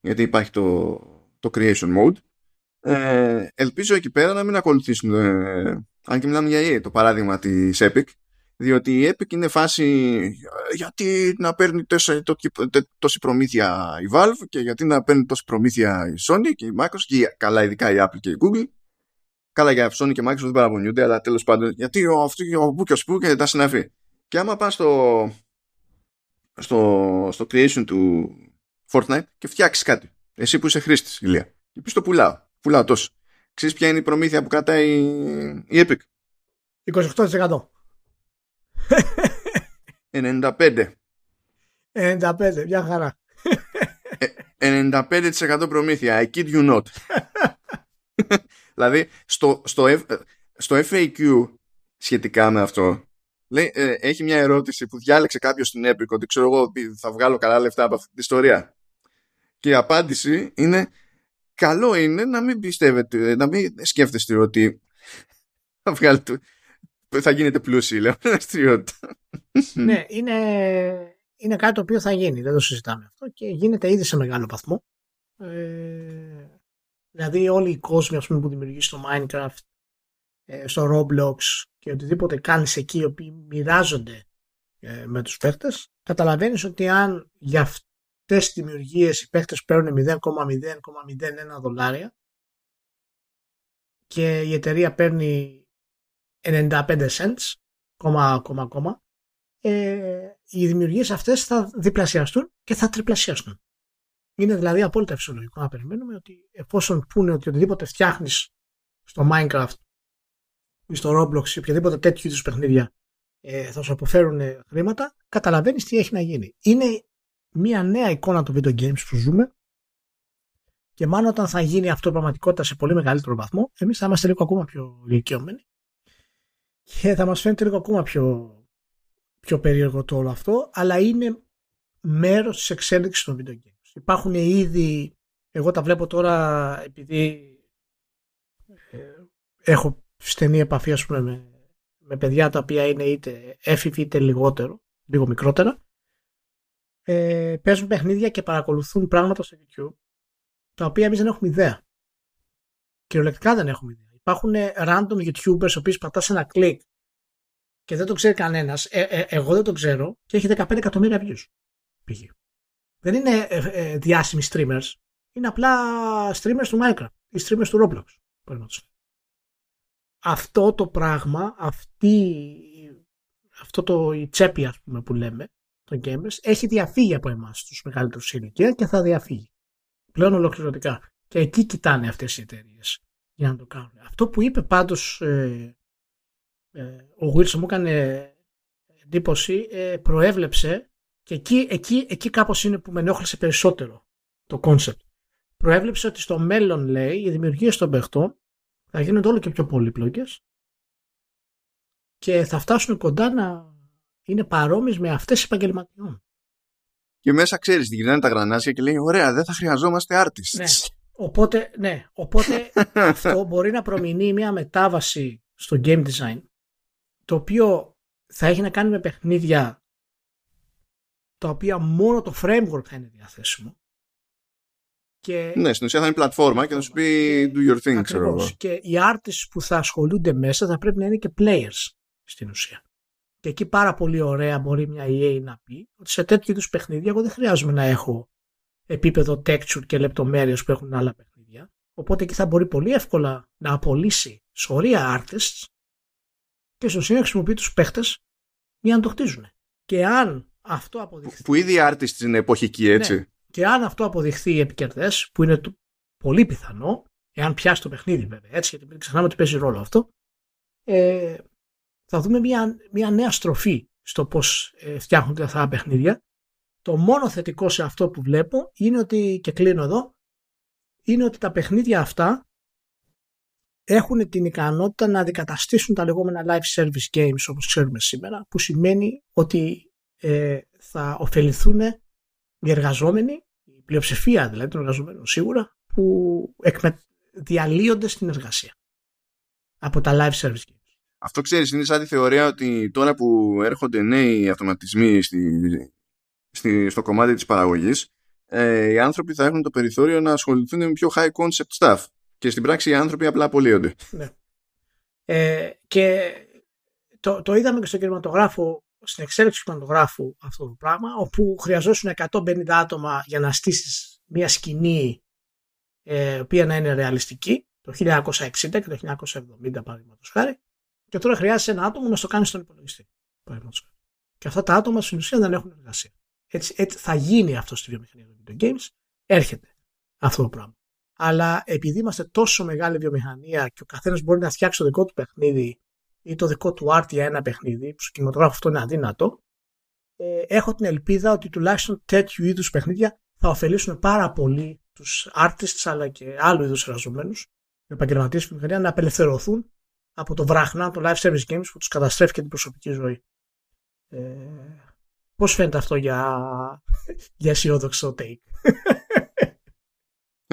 γιατί υπάρχει το, το creation mode. Ε, ελπίζω εκεί πέρα να μην ακολουθήσουν ε, αν και μιλάμε για EA το παράδειγμα της Epic διότι η Epic είναι φάση γιατί να παίρνει τόση, τόση προμήθεια η Valve και γιατί να παίρνει τόση προμήθεια η Sony και η Microsoft και καλά ειδικά η Apple και η Google. Καλά για Sony και Microsoft δεν παραπονιούνται αλλά τέλος πάντων γιατί ο, αυτό, ο, και ο Σπού και τα συναφή. Και άμα πας στο, στο, στο creation του Fortnite και φτιάξεις κάτι. Εσύ που είσαι χρήστης, Ηλία. Και πεις το πουλάω. Πουλάω τόσο. Ξέρεις ποια είναι η προμήθεια που κρατάει η Epic; 28%. 95. 95, μια χαρά. 95% ε, προμήθεια. I kid you not. (laughs) δηλαδή, στο, στο, στο FAQ σχετικά με αυτό, Λέει, ε, έχει μια ερώτηση που διάλεξε κάποιος στην Epic ότι ξέρω εγώ ότι θα βγάλω καλά λεφτά από αυτή την ιστορία. Και η απάντηση είναι καλό είναι να μην πιστεύετε, να μην σκέφτεστε ότι θα, βγάλετε, θα γίνετε πλούσιοι, λέω, (laughs) δραστηριότητα. ναι, είναι, είναι κάτι το οποίο θα γίνει, δεν το συζητάμε αυτό και γίνεται ήδη σε μεγάλο βαθμό. Ε, δηλαδή όλοι οι κόσμοι ας πούμε, που δημιουργείς στο Minecraft, ε, στο Roblox και οτιδήποτε κάνεις εκεί οι οποίοι μοιράζονται ε, με τους παίχτες, καταλαβαίνεις ότι αν για αυτές τις δημιουργίες οι παίχτες παίρνουν 0,0,01 δολάρια και η εταιρεία παίρνει 95 cents, κόμμα, κόμμα, κόμμα, ε, οι δημιουργίες αυτές θα διπλασιαστούν και θα τριπλασιαστούν. Είναι δηλαδή απόλυτα φυσιολογικό να περιμένουμε ότι εφόσον πούνε ότι οτιδήποτε φτιάχνεις στο Minecraft ή στο Roblox ή οποιαδήποτε τέτοιου είδους παιχνίδια ε, θα σου αποφέρουν χρήματα, καταλαβαίνεις τι έχει να γίνει. Είναι μια νέα εικόνα των video games που ζούμε και μάλλον όταν θα γίνει αυτό πραγματικότητα σε πολύ μεγαλύτερο βαθμό, εμείς θα είμαστε λίγο ακόμα πιο ηλικιωμένοι και θα μας φαίνεται λίγο ακόμα πιο, πιο περίεργο το όλο αυτό, αλλά είναι μέρος της εξέλιξης των video games. Υπάρχουν ήδη, εγώ τα βλέπω τώρα επειδή ε, έχω στενή επαφή ας πούμε, με, με παιδιά τα οποία είναι είτε έφηβοι είτε λιγότερο, λίγο μικρότερα ε, παίζουν παιχνίδια και παρακολουθούν πράγματα στο YouTube τα οποία εμείς δεν έχουμε ιδέα. Κυριολεκτικά δεν έχουμε ιδέα. Υπάρχουν random YouTubers οι οποίοι πατάς ένα κλικ και δεν το ξέρει κανένας. Ε, ε, εγώ δεν το ξέρω και έχει 15 εκατομμύρια views. Πήγε. Δεν είναι ε, ε, διάσημοι streamers. Είναι απλά streamers του Minecraft ή streamers του Roblox. Αυτό το πράγμα, αυτή, αυτό το η τσέπη ας πούμε που λέμε, των gamers, έχει διαφύγει από εμάς τους μεγαλύτερους ηλικία και θα διαφύγει. Πλέον ολοκληρωτικά. Και εκεί κοιτάνε αυτές οι εταιρείες για να το κάνουν. Αυτό που είπε πάντως ε, ε, ο Wilson μου έκανε εντύπωση, ε, προέβλεψε και εκεί, εκεί, εκεί κάπως είναι που με ενόχλησε περισσότερο το concept. Προέβλεψε ότι στο μέλλον, λέει, οι δημιουργίες των παιχτών θα γίνονται όλο και πιο πολύπλοκες και θα φτάσουν κοντά να είναι παρόμοιες με αυτές επαγγελματιών. Και μέσα ξέρεις, γυρνάνε τα γρανάζια και λέει ωραία, δεν θα χρειαζόμαστε artists. Ναι. Οπότε, ναι, οπότε (laughs) αυτό μπορεί να προμηνεί μια μετάβαση στο game design το οποίο θα έχει να κάνει με παιχνίδια τα οποία μόνο το framework θα είναι διαθέσιμο. Και... Ναι, στην ουσία θα είναι πλατφόρμα και θα σου πει do your thing, ξέρω Και οι artists που θα ασχολούνται μέσα θα πρέπει να είναι και players στην ουσία. Και εκεί πάρα πολύ ωραία μπορεί μια EA να πει ότι σε τέτοιου είδους παιχνίδια εγώ δεν χρειάζομαι να έχω επίπεδο texture και λεπτομέρειες που έχουν άλλα παιχνίδια. Οπότε εκεί θα μπορεί πολύ εύκολα να απολύσει σωρία artists και στο σύνολο χρησιμοποιεί τους παίχτες για να το χτίζουν. Και αν αυτό αποδειχθεί. Που ήδη η artist είναι εποχική, έτσι. Ναι. Και αν αυτό αποδειχθεί επικερδές, που είναι πολύ πιθανό, εάν πιάσει το παιχνίδι βέβαια, έτσι, γιατί μην ξεχνάμε ότι παίζει ρόλο αυτό, ε, θα δούμε μια, μια νέα στροφή στο πώς ε, φτιάχνονται αυτά τα παιχνίδια. Το μόνο θετικό σε αυτό που βλέπω είναι ότι, και κλείνω εδώ, είναι ότι τα παιχνίδια αυτά έχουν την ικανότητα να αντικαταστήσουν τα λεγόμενα live service games όπως ξέρουμε σήμερα, που σημαίνει ότι ε, θα ωφεληθούν οι εργαζόμενοι, η πλειοψηφία δηλαδή των εργαζομένων σίγουρα, που εκμε... διαλύονται στην εργασία από τα live service games. Αυτό ξέρεις, είναι σαν τη θεωρία ότι τώρα που έρχονται νέοι αυτοματισμοί στη, στη, στο κομμάτι της παραγωγής, ε, οι άνθρωποι θα έχουν το περιθώριο να ασχοληθούν με πιο high concept stuff. Και στην πράξη οι άνθρωποι απλά απολύονται. Ναι. Ε, και το, το είδαμε και στο κινηματογράφο στην εξέλιξη του κινηματογράφου αυτό το πράγμα, όπου χρειαζόσουν 150 άτομα για να στήσεις μια σκηνή ε, οποία να είναι ρεαλιστική, το 1960 και το 1970 παραδείγματος χάρη, και τώρα χρειάζεται ένα άτομο να στο κάνεις στον υπολογιστή. Και αυτά τα άτομα στην ουσία δεν έχουν εργασία. Έτσι, έτσι θα γίνει αυτό στη βιομηχανία των video games, έρχεται αυτό το πράγμα. Αλλά επειδή είμαστε τόσο μεγάλη βιομηχανία και ο καθένας μπορεί να φτιάξει το δικό του παιχνίδι ή το δικό του art για ένα παιχνίδι, που στο κινηματογράφο αυτό είναι αδύνατο, ε, έχω την ελπίδα ότι τουλάχιστον τέτοιου είδους παιχνίδια θα ωφελήσουν πάρα πολύ τους artists αλλά και άλλου είδους εργαζομένους, επαγγελματίες βιομηχανία, να απελευθερωθούν από το βράχνά, το live service games που τους καταστρέφει και την προσωπική ζωή. Ε, Πώς φαίνεται αυτό για, (laughs) για αισιόδοξο take; (laughs)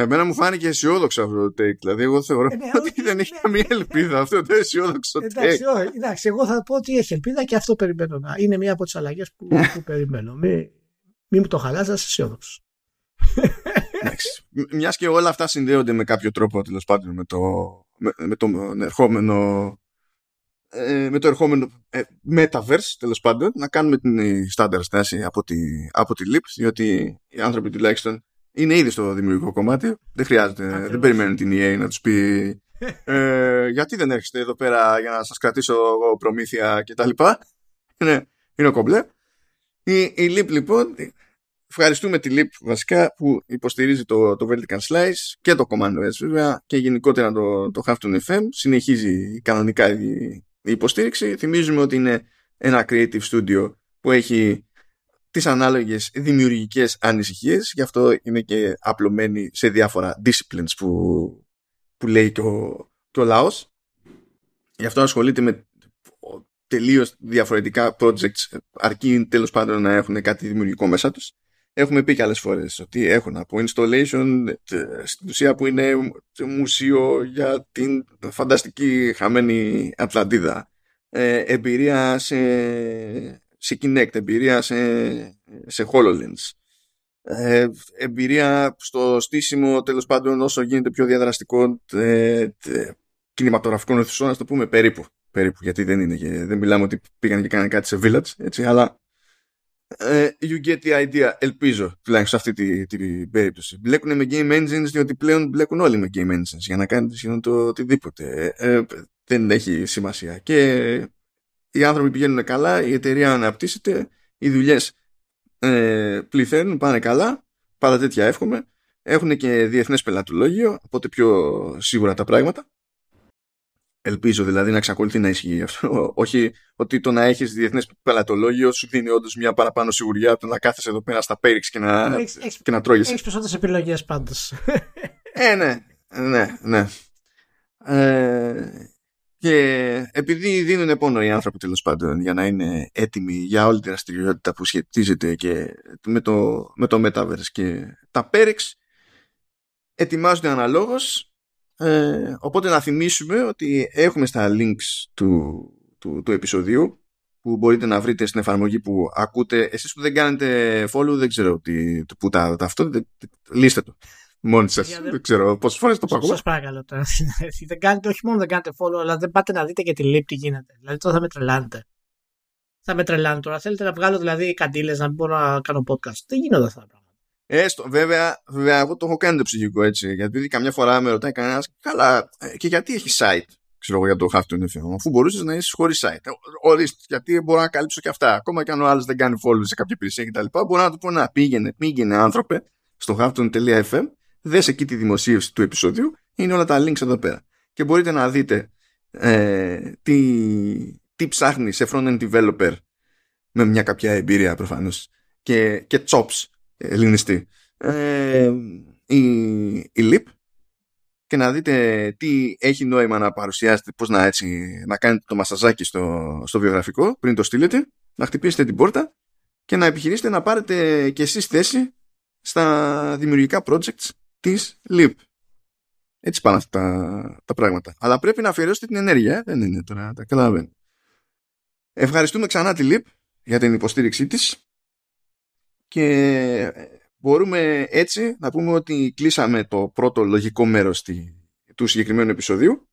Εμένα μου φάνηκε αισιόδοξο αυτό το take. Δηλαδή, εγώ θεωρώ ε, ναι, ότι δεν έχει ναι. καμία ελπίδα αυτό το αισιόδοξο take. Εντάξει, εντάξει, εγώ θα πω ότι έχει ελπίδα και αυτό περιμένω να είναι μία από τις αλλαγές που, που περιμένω. Μην μη μου το χαλάζει, αισιόδοξος. Μιας και όλα αυτά συνδέονται με κάποιο τρόπο τέλος πάντων με το, με, με το ερχόμενο ε, με το ερχόμενο ε, Metaverse τέλος πάντων να κάνουμε την στάνταρ στάση από τη, από τη Leap διότι οι άνθρωποι τουλάχιστον είναι ήδη στο δημιουργικό κομμάτι δεν χρειάζεται, δεν περιμένουν την EA να τους πει ε, γιατί δεν έρχεστε εδώ πέρα για να σας κρατήσω προμήθεια και τα λοιπά είναι, είναι κομπλέ η, η Leap λοιπόν Ευχαριστούμε τη Leap βασικά που υποστηρίζει το, το Vertical Slice και το Command OS βέβαια και γενικότερα το, το Halftone FM. Συνεχίζει κανονικά η, η υποστήριξη. Θυμίζουμε ότι είναι ένα creative studio που έχει τις ανάλογες δημιουργικές ανησυχίες. Γι' αυτό είναι και απλωμένη σε διάφορα disciplines που, που λέει και ο, και ο λαός. Γι' αυτό ασχολείται με τελείως διαφορετικά projects αρκεί τέλος πάντων να έχουν κάτι δημιουργικό μέσα τους. Έχουμε πει και άλλες φορές ότι έχουν από installation στην ουσία που είναι μουσείο για την φανταστική χαμένη Ατλαντίδα. Ε, εμπειρία σε, σε Kinect, εμπειρία σε, σε HoloLens. Ε, εμπειρία στο στήσιμο τέλος πάντων όσο γίνεται πιο διαδραστικό ε, κινηματογραφικών αιθουσών, να το πούμε περίπου. Περίπου, γιατί δεν είναι. δεν μιλάμε ότι πήγαν και κάνανε κάτι σε village, έτσι, αλλά Uh, you get the idea, ελπίζω τουλάχιστον σε αυτή την περίπτωση. Μπλέκουν με game engines διότι πλέον μπλέκουν όλοι με game engines για να κάνετε σχεδόν το οτιδήποτε. Ε, δεν έχει σημασία. Και οι άνθρωποι πηγαίνουν καλά, η εταιρεία αναπτύσσεται, οι δουλειές ε, πληθαίνουν, πάνε καλά. Πάντα τέτοια εύχομαι. Έχουν και διεθνές πελατολόγιο, οπότε πιο σίγουρα τα πράγματα. Ελπίζω δηλαδή να εξακολουθεί να ισχύει αυτό. (laughs) Όχι ότι το να έχεις διεθνές πελατολόγιο σου δίνει όντως μια παραπάνω σιγουριά από το να κάθεσαι εδώ πέρα στα πέριξ και να, έχεις, και να τρώγεσαι. Έχεις περισσότερες επιλογές πάντως. ε, ναι. Ναι, ναι. Ε, και επειδή δίνουν πόνο οι άνθρωποι τέλος πάντων για να είναι έτοιμοι για όλη τη δραστηριότητα που σχετίζεται και με το, με το Metaverse και τα πέριξ ετοιμάζονται αναλόγως ε, οπότε να θυμίσουμε ότι έχουμε στα links του, του, του επεισοδίου που μπορείτε να βρείτε στην εφαρμογή που ακούτε. Εσείς που δεν κάνετε follow δεν ξέρω τι, που τα, τα αυτό, λύστε το. Μόνοι σας. Δεν ξέρω πόσες φορές το παγώ. Σας παρακαλώ τώρα. (laughs) δεν κάνετε, όχι μόνο δεν κάνετε follow, αλλά δεν πάτε να δείτε και τη λύπη τι γίνεται. Δηλαδή τώρα θα με τρελάνετε. Θα με τρελάνετε τώρα. Θέλετε να βγάλω δηλαδή καντήλες να μην μπορώ να κάνω podcast. Δεν γίνονται αυτά τα πράγματα. Έστω, βέβαια, βέβαια, εγώ το έχω κάνει το ψυχικό έτσι. Γιατί καμιά φορά με ρωτάει κανένας, καλά, ε, και γιατί έχει site, ξέρω εγώ για το Half FM, αφού μπορούσες να είσαι χωρίς site. Ε, ορίστε, γιατί μπορώ να καλύψω και αυτά. Ακόμα και αν ο άλλος δεν κάνει follow σε κάποια υπηρεσία κτλ. Μπορώ να του πω να πήγαινε, πήγαινε άνθρωπε στο halftone.fm, δες εκεί τη δημοσίευση του επεισόδιου, είναι όλα τα links εδώ πέρα. Και μπορείτε να δείτε ε, τι, τι ψάχνει σε front-end developer με μια κάποια εμπειρία προφανώς και, και chops ελληνιστή ε, η, η LIP και να δείτε τι έχει νόημα να παρουσιάσετε, πώς να, έτσι, να κάνετε το μασαζάκι στο, στο βιογραφικό πριν το στείλετε, να χτυπήσετε την πόρτα και να επιχειρήσετε να πάρετε και εσείς θέση στα δημιουργικά projects της LIP. Έτσι πάνε αυτά τα, τα πράγματα. Αλλά πρέπει να αφιερώσετε την ενέργεια, ε; δεν είναι τώρα, τα καταλαβαίνω. Ευχαριστούμε ξανά τη LIP για την υποστήριξή της και μπορούμε έτσι να πούμε ότι κλείσαμε το πρώτο λογικό μέρος του συγκεκριμένου επεισοδίου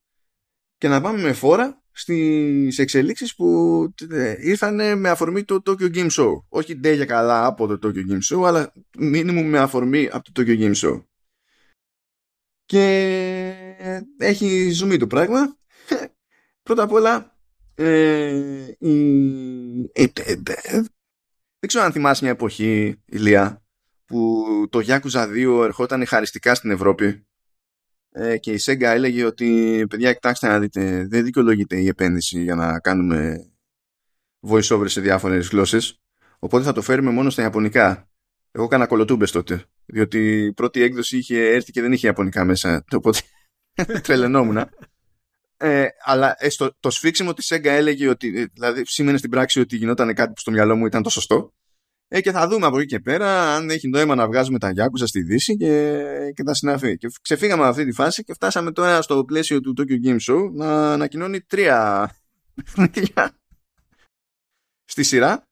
και να πάμε με φόρα στις εξελίξεις που ε, ήρθαν με αφορμή το Tokyo Game Show. Όχι ντε για καλά από το Tokyo Game Show, αλλά μήνυμου με αφορμή από το Tokyo Game Show. Και έχει ζουμί το πράγμα. Πρώτα απ' όλα, ε, η, δεν ξέρω αν θυμάσαι μια εποχή, Ηλία, που το Yakuza 2 ερχόταν χαριστικά στην Ευρώπη. Ε, και η Sega έλεγε ότι παιδιά κοιτάξτε να δείτε δεν δικαιολογείται η επένδυση για να κάνουμε voice over σε διάφορες γλώσσες. Οπότε θα το φέρουμε μόνο στα Ιαπωνικά. Εγώ έκανα κολοτούμπες τότε διότι η πρώτη έκδοση είχε έρθει και δεν είχε Ιαπωνικά μέσα οπότε (laughs) τρελαινόμουν ε, αλλά ε, στο, το σφίξιμο της Sega έλεγε ότι, ε, δηλαδή σήμαινε στην πράξη ότι γινόταν κάτι που στο μυαλό μου ήταν το σωστό Ε, και θα δούμε από εκεί και πέρα αν έχει νόημα να βγάζουμε τα Yakuza στη Δύση και, και τα συναφή. Και ξεφύγαμε από αυτή τη φάση και φτάσαμε τώρα στο πλαίσιο του Tokyo Game Show να ανακοινώνει τρία παιχνίδια στη σειρά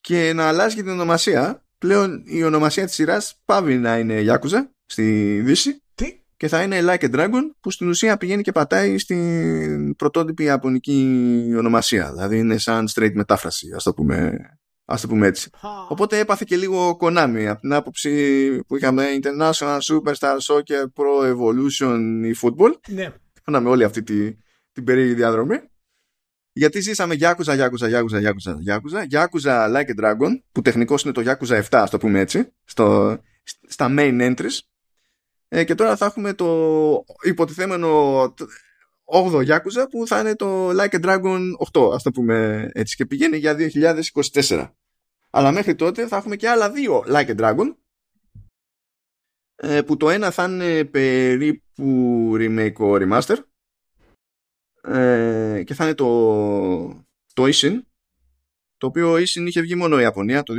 και να αλλάζει και την ονομασία. Πλέον η ονομασία της σειράς πάβει να είναι Yakuza στη Δύση Τι; και θα είναι Like a Dragon που στην ουσία πηγαίνει και πατάει στην πρωτότυπη ιαπωνική ονομασία. Δηλαδή είναι σαν straight μετάφραση, ας το πούμε, ας το πούμε έτσι. Οπότε έπαθε και λίγο Konami από την άποψη που είχαμε International Superstar Soccer Pro Evolution ή Football. Ναι. Κάναμε όλη αυτή τη, την περίεργη διαδρομή. Γιατί ζήσαμε Yakuza, Yakuza, Yakuza, Yakuza, Yakuza, Yakuza Like a Dragon, που τεχνικώς είναι το Yakuza 7, ας το πούμε έτσι, στο, στα main entries. Ε, και τώρα θα έχουμε το υποτιθέμενο 8ο Yakuza που θα είναι το Like a Dragon 8, ας το πούμε έτσι, και πηγαίνει για 2024. Αλλά μέχρι τότε θα έχουμε και άλλα δύο Like a Dragon, ε, που το ένα θα είναι περίπου remake ο remaster, ε, και θα είναι το, το Ishin το οποίο Ishin είχε βγει μόνο η Ιαπωνία το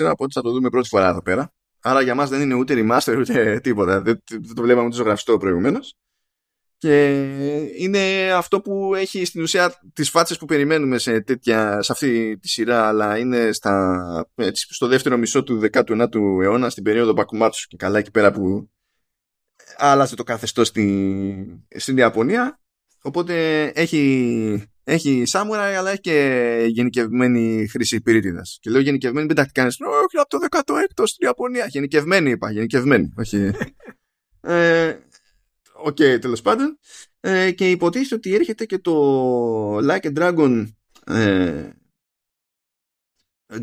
2014 οπότε θα το δούμε πρώτη φορά εδώ πέρα. Άρα για μας δεν είναι ούτε remaster ούτε τίποτα. Δεν, δεν το βλέπαμε ούτε ζωγραφιστό προηγουμένως. και είναι αυτό που έχει στην ουσία τις φάτσες που περιμένουμε σε, τέτοια, σε αυτή τη σειρά αλλά είναι στα, έτσι, στο δεύτερο μισό του 19ου αιώνα στην περίοδο Μπακουμάτσου και καλά εκεί πέρα που άλλαζε το καθεστώς στην, στην Ιαπωνία Οπότε έχει, έχει σαμουράι, αλλά έχει και γενικευμένη χρήση πυρίτιδας. Και λέω γενικευμένη, μην τα κάνεις. Όχι, από το 16ο στην Ιαπωνία. Γενικευμένη είπα, γενικευμένη. Όχι. (laughs) ε, OK, okay, τέλος πάντων. Ε, και υποτίθεται ότι έρχεται και το Like a Dragon ε,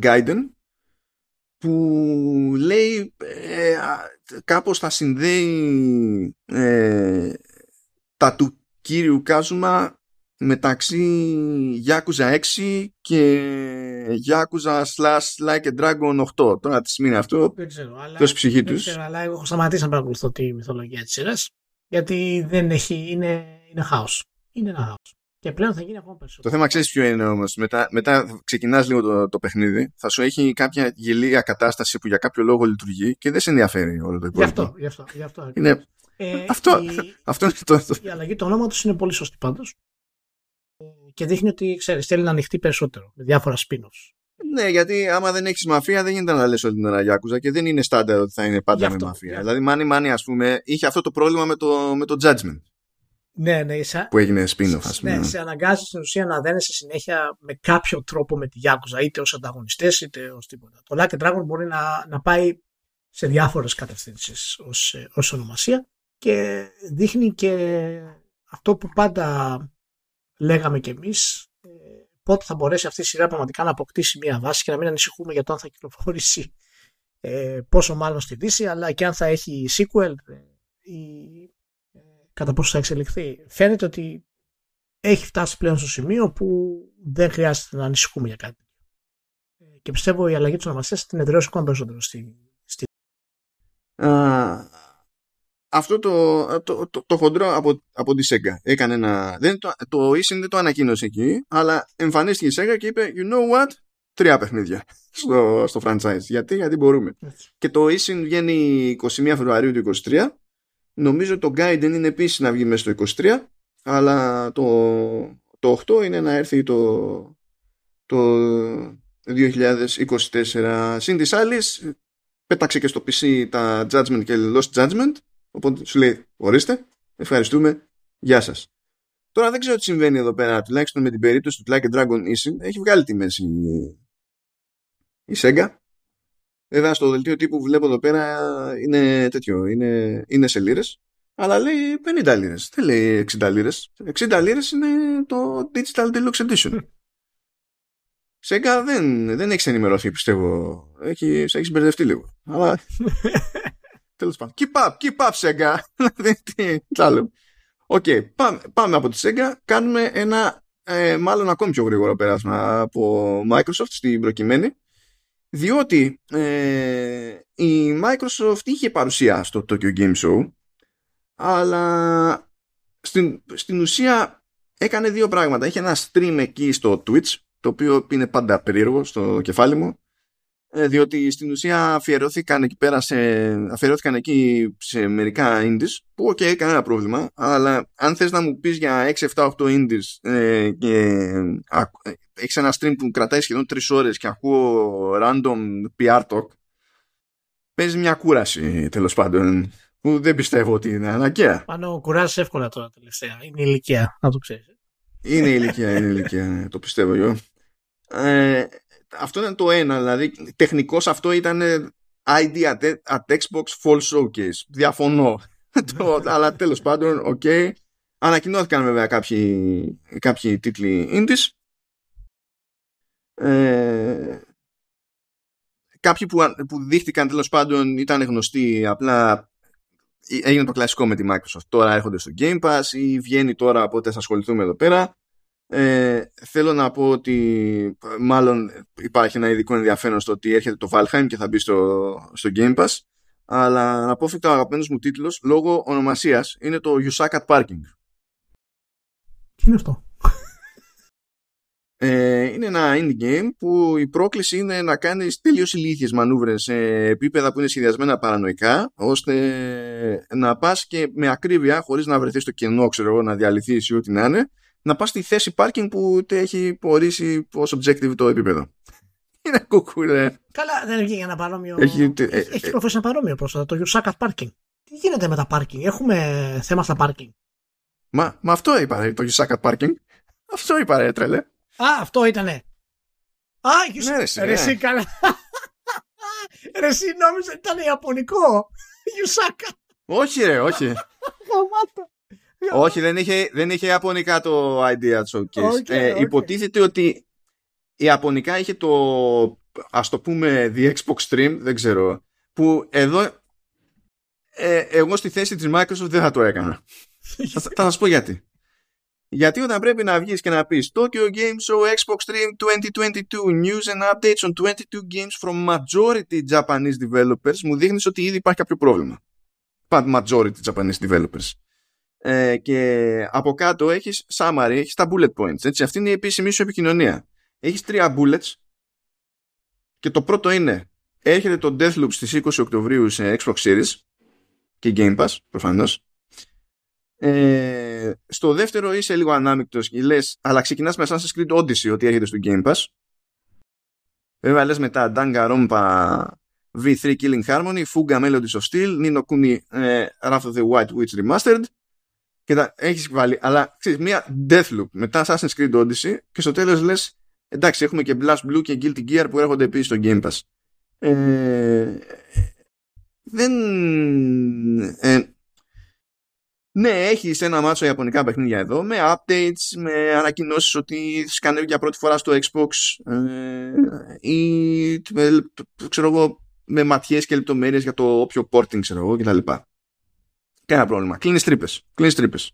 Gaiden που λέει ε, κάπως θα συνδέει ε, τα του κύριου Κάζουμα μεταξύ Yakuza 6 και Yakuza slash Like a Dragon 8. Τώρα τι σημαίνει αυτό. Δεν ξέρω, αλλά, το ψυχή δεν τους; ξέρω, αλλά εγώ έχω σταματήσει να παρακολουθώ τη μυθολογία της σειράς γιατί δεν έχει, είναι, είναι χάος. Είναι ένα χάος. Και πλέον θα γίνει ακόμα περισσότερο. Το θέμα ξέρεις ποιο είναι όμως. Μετά, μετά ξεκινάς λίγο το, το παιχνίδι, θα σου έχει κάποια γελία κατάσταση που για κάποιο λόγο λειτουργεί και δεν σε ενδιαφέρει όλο το Γι' υπόλοιπο. αυτό, γι' αυτό, γι' αυτό. Είναι, Ε, αυτό, η, αυτό είναι το, το, η αλλαγή του ονόματος είναι πολύ σωστή πάντως Ε, και δείχνει ότι ξέρεις, θέλει να ανοιχτεί περισσότερο με διάφορα spin-offs. Ναι, γιατί άμα δεν έχεις μαφία, δεν γίνεται να λες όλη την ώρα Yakuza και δεν είναι στάνταρ ότι θα είναι πάντα Γι' με αυτό, μαφία. γι' Δηλαδή, Μάνι Μάνι, ας πούμε, είχε αυτό το πρόβλημα με το, με το Judgment Ναι, ναι, σε, που έγινε spin-off, ας πούμε. ναι, σε αναγκάζει στην ουσία να δένεσαι συνέχεια με κάποιο τρόπο με τη Yakuza, είτε ως ανταγωνιστές είτε ως τίποτα. Το Like a Dragon μπορεί να, να πάει σε διάφορες κατευθύνσεις ως, ε, ως ονομασία και δείχνει και αυτό που πάντα λέγαμε κι εμείς ε, πότε θα μπορέσει αυτή η σειρά πραγματικά να αποκτήσει μια βάση και να μην ανησυχούμε για το αν θα κυκλοφορήσει ε, πόσο μάλλον στη Δύση αλλά και αν θα έχει sequel ε, ή ε, κατά πόσο θα εξελιχθεί. Φαίνεται ότι έχει φτάσει πλέον στο σημείο που δεν χρειάζεται να ανησυχούμε για κάτι. Ε, Και πιστεύω η αλλαγή της ονομασίας θα την εδραιώσει ακόμα περισσότερο στη, στη Α, αυτό το, το, το, το χοντρό από, από τη Sega έκανε ένα. Δεν, το, το Isin δεν το ανακοίνωσε εκεί, αλλά εμφανίστηκε η Sega και είπε: You know what? Τρία παιχνίδια (laughs) στο, στο franchise. Γιατί, γιατί μπορούμε. Έτσι. Και το Isin βγαίνει 21 Φεβρουαρίου του 23. Νομίζω το Gaiden είναι επίσης να βγει μέσα στο 23, αλλά το, το 8 είναι να έρθει το, το 2024. Συν της άλλης, πέταξε και στο PC τα Judgment και Lost Judgment οπότε σου λέει ορίστε, ευχαριστούμε, γεια σας τώρα δεν ξέρω τι συμβαίνει εδώ πέρα τουλάχιστον με την περίπτωση του Like a Dragon Ishin έχει βγάλει τη μέση η Sega. Βέβαια στο δελτίο τύπου που βλέπω εδώ πέρα είναι τέτοιο είναι, είναι σε λίρες αλλά λέει 50 λίρες δεν λέει 60 λίρες. 60 λίρες είναι το Digital Deluxe Edition. Sega δεν, δεν έχεις ενημερωθεί πιστεύω. Έχεις, σε έχεις μπερδευτεί λίγο. Αλλά (laughs) Τέλος πάντων. Keep up, keep up, Sega. (laughs) Τι τι άλλο. Οκ, πάμε, πάμε από τη Sega. Κάνουμε ένα ε, μάλλον ακόμη πιο γρήγορο πέρασμα από Microsoft στην προκειμένη. Διότι ε, η Microsoft είχε παρουσία στο Tokyo Game Show αλλά στην, στην ουσία έκανε δύο πράγματα. Είχε ένα stream εκεί στο Twitch το οποίο είναι πάντα περίεργο στο κεφάλι μου ε, διότι στην ουσία αφιερώθηκαν εκεί πέρα σε, αφιερώθηκαν εκεί σε μερικά indies που OK, okay, κανένα πρόβλημα αλλά αν θες να μου πεις για 6, 7, 8 indies ε, και ε, έχεις ένα stream που κρατάει σχεδόν 3 ώρες και ακούω random PR talk παίζει μια κούραση τέλος πάντων που δεν πιστεύω ότι είναι αναγκαία. Πάνο κουράζεσαι εύκολα τώρα τελευταία. Είναι η ηλικία, να το ξέρεις. Είναι η ηλικία, είναι η ηλικία, ναι, το πιστεύω εγώ. Ε, αυτό ήταν το ένα, δηλαδή τεχνικώς αυτό ήταν ID at, at Xbox Full Showcase. Διαφωνώ. (laughs) το, αλλά τέλος πάντων, OK. Okay. Ανακοινώθηκαν βέβαια κάποιοι, κάποιοι τίτλοι indies. Ε, κάποιοι που, που δείχτηκαν τέλος πάντων ήταν γνωστοί απλά έγινε το κλασικό με τη Microsoft. Τώρα έρχονται στο Game Pass ή βγαίνει τώρα οπότε θα ασχοληθούμε εδώ πέρα. Ε, θέλω να πω ότι μάλλον υπάρχει ένα ειδικό ενδιαφέρον στο ότι έρχεται το Valheim και θα μπει στο, στο Game Pass αλλά αναπόφευκτα ο αγαπημένος μου τίτλος λόγω ονομασίας είναι το Yusakat Parking. Τι είναι αυτό; Ε, είναι ένα indie game που η πρόκληση είναι να κάνεις τελείως ηλίθιες μανούβρες σε επίπεδα που είναι σχεδιασμένα παρανοϊκά ώστε να πας και με ακρίβεια χωρίς να βρεθείς στο κενό ξέρω εγώ να διαλυθείς ή ό,τι να είναι να πας στη θέση parking που τε έχει ορίσει ως objective το επίπεδο. (laughs) Είναι κουκούλε. Καλά, δεν έχει ένα παρόμοιο. Έχει, έχει, ε, έχει κυκλοφορήσει ένα παρόμοιο πρόσφατα, το Yusaka Parking. Τι γίνεται με τα parking, έχουμε θέμα στα parking. Μα, μα αυτό είπα, το Yusaka Parking. Αυτό είπα, ρε, τρελέ. Α, αυτό ήτανε. Α, ναι, ρε, εσύ, ναι. καλά. ρε, εσύ (laughs) νόμιζα ότι ήταν Ιαπωνικό. (laughs) Ιουσάκα. Όχι, ρε, όχι. Όχι, δεν είχε, δεν είχε Ιαπωνικά το idea showcase. Okay, ε, okay. Υποτίθεται ότι η Ιαπωνικά είχε το, ας το πούμε, the Xbox Stream, δεν ξέρω, που εδώ ε, εγώ στη θέση της Microsoft δεν θα το έκανα. θα, θα σας πω γιατί. Γιατί όταν πρέπει να βγεις και να πεις Tokyo Game Show Xbox Stream 2022 News and updates on 22 games from majority Japanese developers μου δείχνεις ότι ήδη υπάρχει κάποιο πρόβλημα. Πάντα majority Japanese developers. Ε, και από κάτω έχεις summary, έχεις τα bullet points. Έτσι. Αυτή είναι η επίσημη σου επικοινωνία. Έχεις τρία bullets και το πρώτο είναι έρχεται το Deathloop στις 20 Οκτωβρίου σε Xbox Series και Game Pass προφανώς ε, στο δεύτερο είσαι λίγο ανάμεικτος και λες, αλλά ξεκινάς με Assassin's Creed Odyssey ότι έρχεται στο Game Pass. Βέβαια λες μετά Danga Rompa V3 Killing Harmony, Fuga Melodies of Steel, Nino Kuni ε, Wrath of the White Witch Remastered. Και τα έχεις βάλει, αλλά ξέρεις, μία Deathloop μετά Assassin's Creed Odyssey και στο τέλος λες, εντάξει, έχουμε και Blast Blue και Guilty Gear που έρχονται επίσης στο Game Pass. Ε, δεν. Ε, ναι, έχεις ένα μάτσο ιαπωνικά παιχνίδια εδώ με updates, με ανακοινώσεις ότι σκανεύει για πρώτη φορά στο Xbox ε, ή με, ξέρω εγώ, με ματιές και λεπτομέρειες για το όποιο porting ξέρω εγώ κτλ. Κανένα πρόβλημα. Κλείνεις τρύπες. Κλείνεις τρύπες.